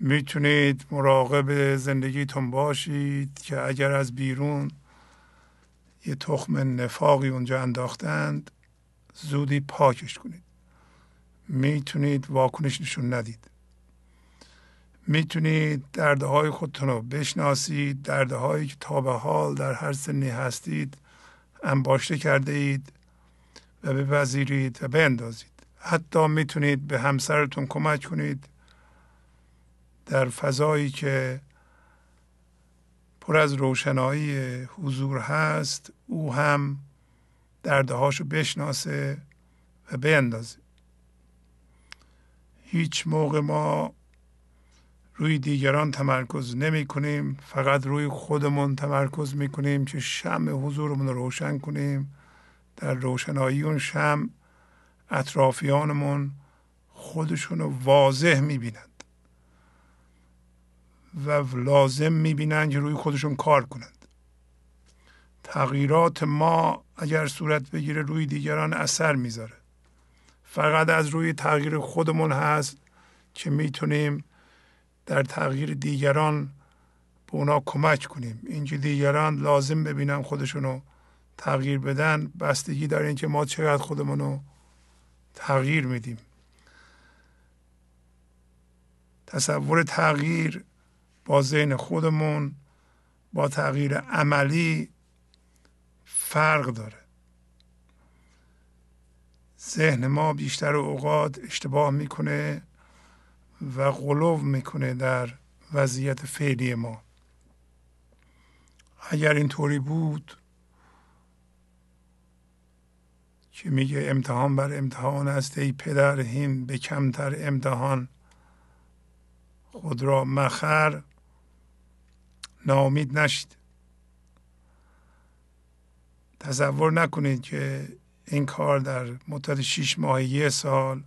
می‌تونید مراقب زندگیتون باشید که اگر از بیرون یه تخم نفاقی اونجا انداختند زودی پاکش کنید. می‌تونید واکنش نشون ندید. می‌تونید دردهای خودتون رو بشناسید دردهایی که تا به حال در هر سنی هستید انباشته کرده اید و بپذیرید و بندازید حتی می‌تونید به همسرتون کمک کنید در فضایی که پر از روشنایی حضور هست او هم دردهاشو بشناسه و بیندازه. هیچ موقع ما روی دیگران تمرکز نمی کنیم فقط روی خودمون تمرکز می کنیم که شم حضورمون رو روشن کنیم. در روشنایی اون شم اطرافیانمون خودشون رو واضح می بینند و لازم می بینند که روی خودشون کار کنند. تغییرات ما اگر صورت بگیره روی دیگران اثر می‌ذاره. فقط از روی تغییر خودمون هست که می‌تونیم در تغییر دیگران به اونا کمک کنیم. اینکه دیگران لازم ببینن خودشونو تغییر بدن بستگی داره اینکه ما چقدر خودمون رو تغییر میدیم. تصور تغییر با ذهن خودمون با تغییر عملی فرق داره. ذهن ما بیشتر اوقات اشتباه می‌کنه. و غلو می‌کنه در وضعیت فعلی ما. اگر اینطوری بود که میگه امتحان بر امتحان است ای پدر هین به کمتر امتحان خود را مخر نامید نشید. تصور نکنید که این کار در مدت شیش ماه یه سال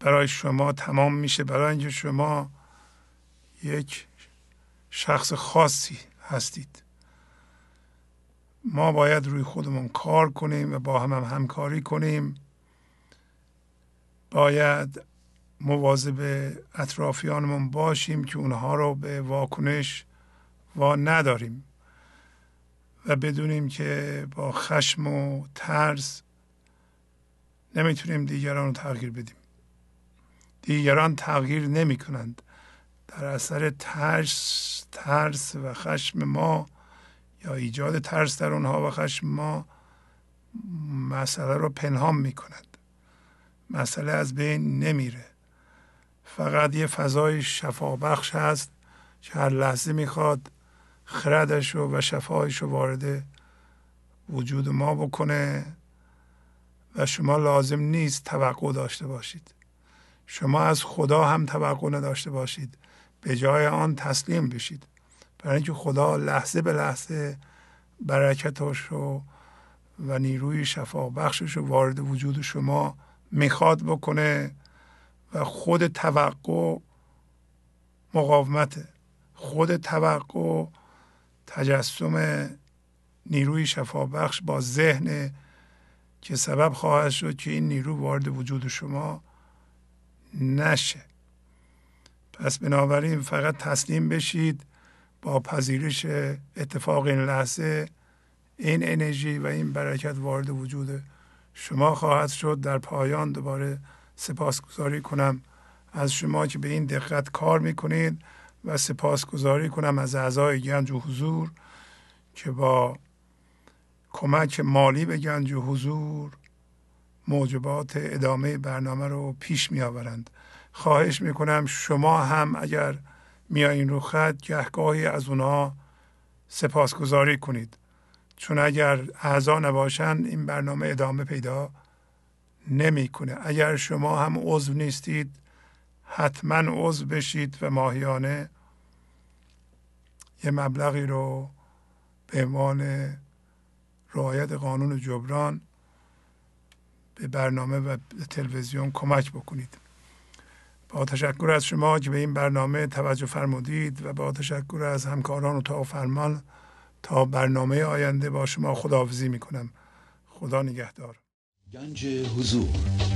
برای شما تمام میشه. برای اینکه شما یک شخص خاصی هستید. ما باید روی خودمون کار کنیم و با هم, هم همکاری کنیم. باید مواظب اطرافیانمون باشیم که اونها رو به واکنش وا نداریم و بدونیم که با خشم و ترس نمی‌تونیم دیگران رو تغییر بدیم. دیگران تغییر نمی کنند در اثر ترس ترس و خشم ما یا ایجاد ترس در اونها و خشم ما مسئله رو پنهان می کند مسئله از بین نمیره. فقط یه فضای شفابخش هست که هر لحظه می‌خواد خردش و شفایش وارد وجود ما بکنه و شما لازم نیست توقع داشته باشید. شما از خدا هم توقع نداشته باشید. به جای آن تسلیم بشید. برای اینکه خدا لحظه به لحظه برکتش رو و نیروی شفا بخشش رو وارد وجود شما می‌خواد بکنه و خود توقع مقاومته. خود توقع تجسم نیروی شفا بخش با ذهن که سبب خواهد شد که این نیرو وارد وجود شما نشه. پس بنابراین فقط تسلیم بشید با پذیرش اتفاق این لحظه این انرژی و این برکت وارد وجود شما خواهد شد. در پایان دوباره سپاسگزاری کنم از شما که به این دقت کار می‌کنید و سپاسگزاری کنم از اعضای گنج و حضور که با کمک مالی به گنج و حضور موجبات ادامه برنامه رو پیش می آورند خواهش می کنم شما هم اگر میایین رو خط گهگاهی از اونها سپاسگزاری کنید. چون اگر اعضا نباشند این برنامه ادامه پیدا نمی‌کنه. اگر شما هم عضو نیستید حتما عضو بشید و ماهیانه یه مبلغی رو به عنوان رعایت قانون جبران به برنامه و تلویزیون کمک بکنید. با تشکر از شما که به این برنامه توجه فرمودید و با تشکر از همکاران و تا فرمان تا برنامه آینده با شما خداحافظی می‌کنم. خدا نگهدار. گنج حضور.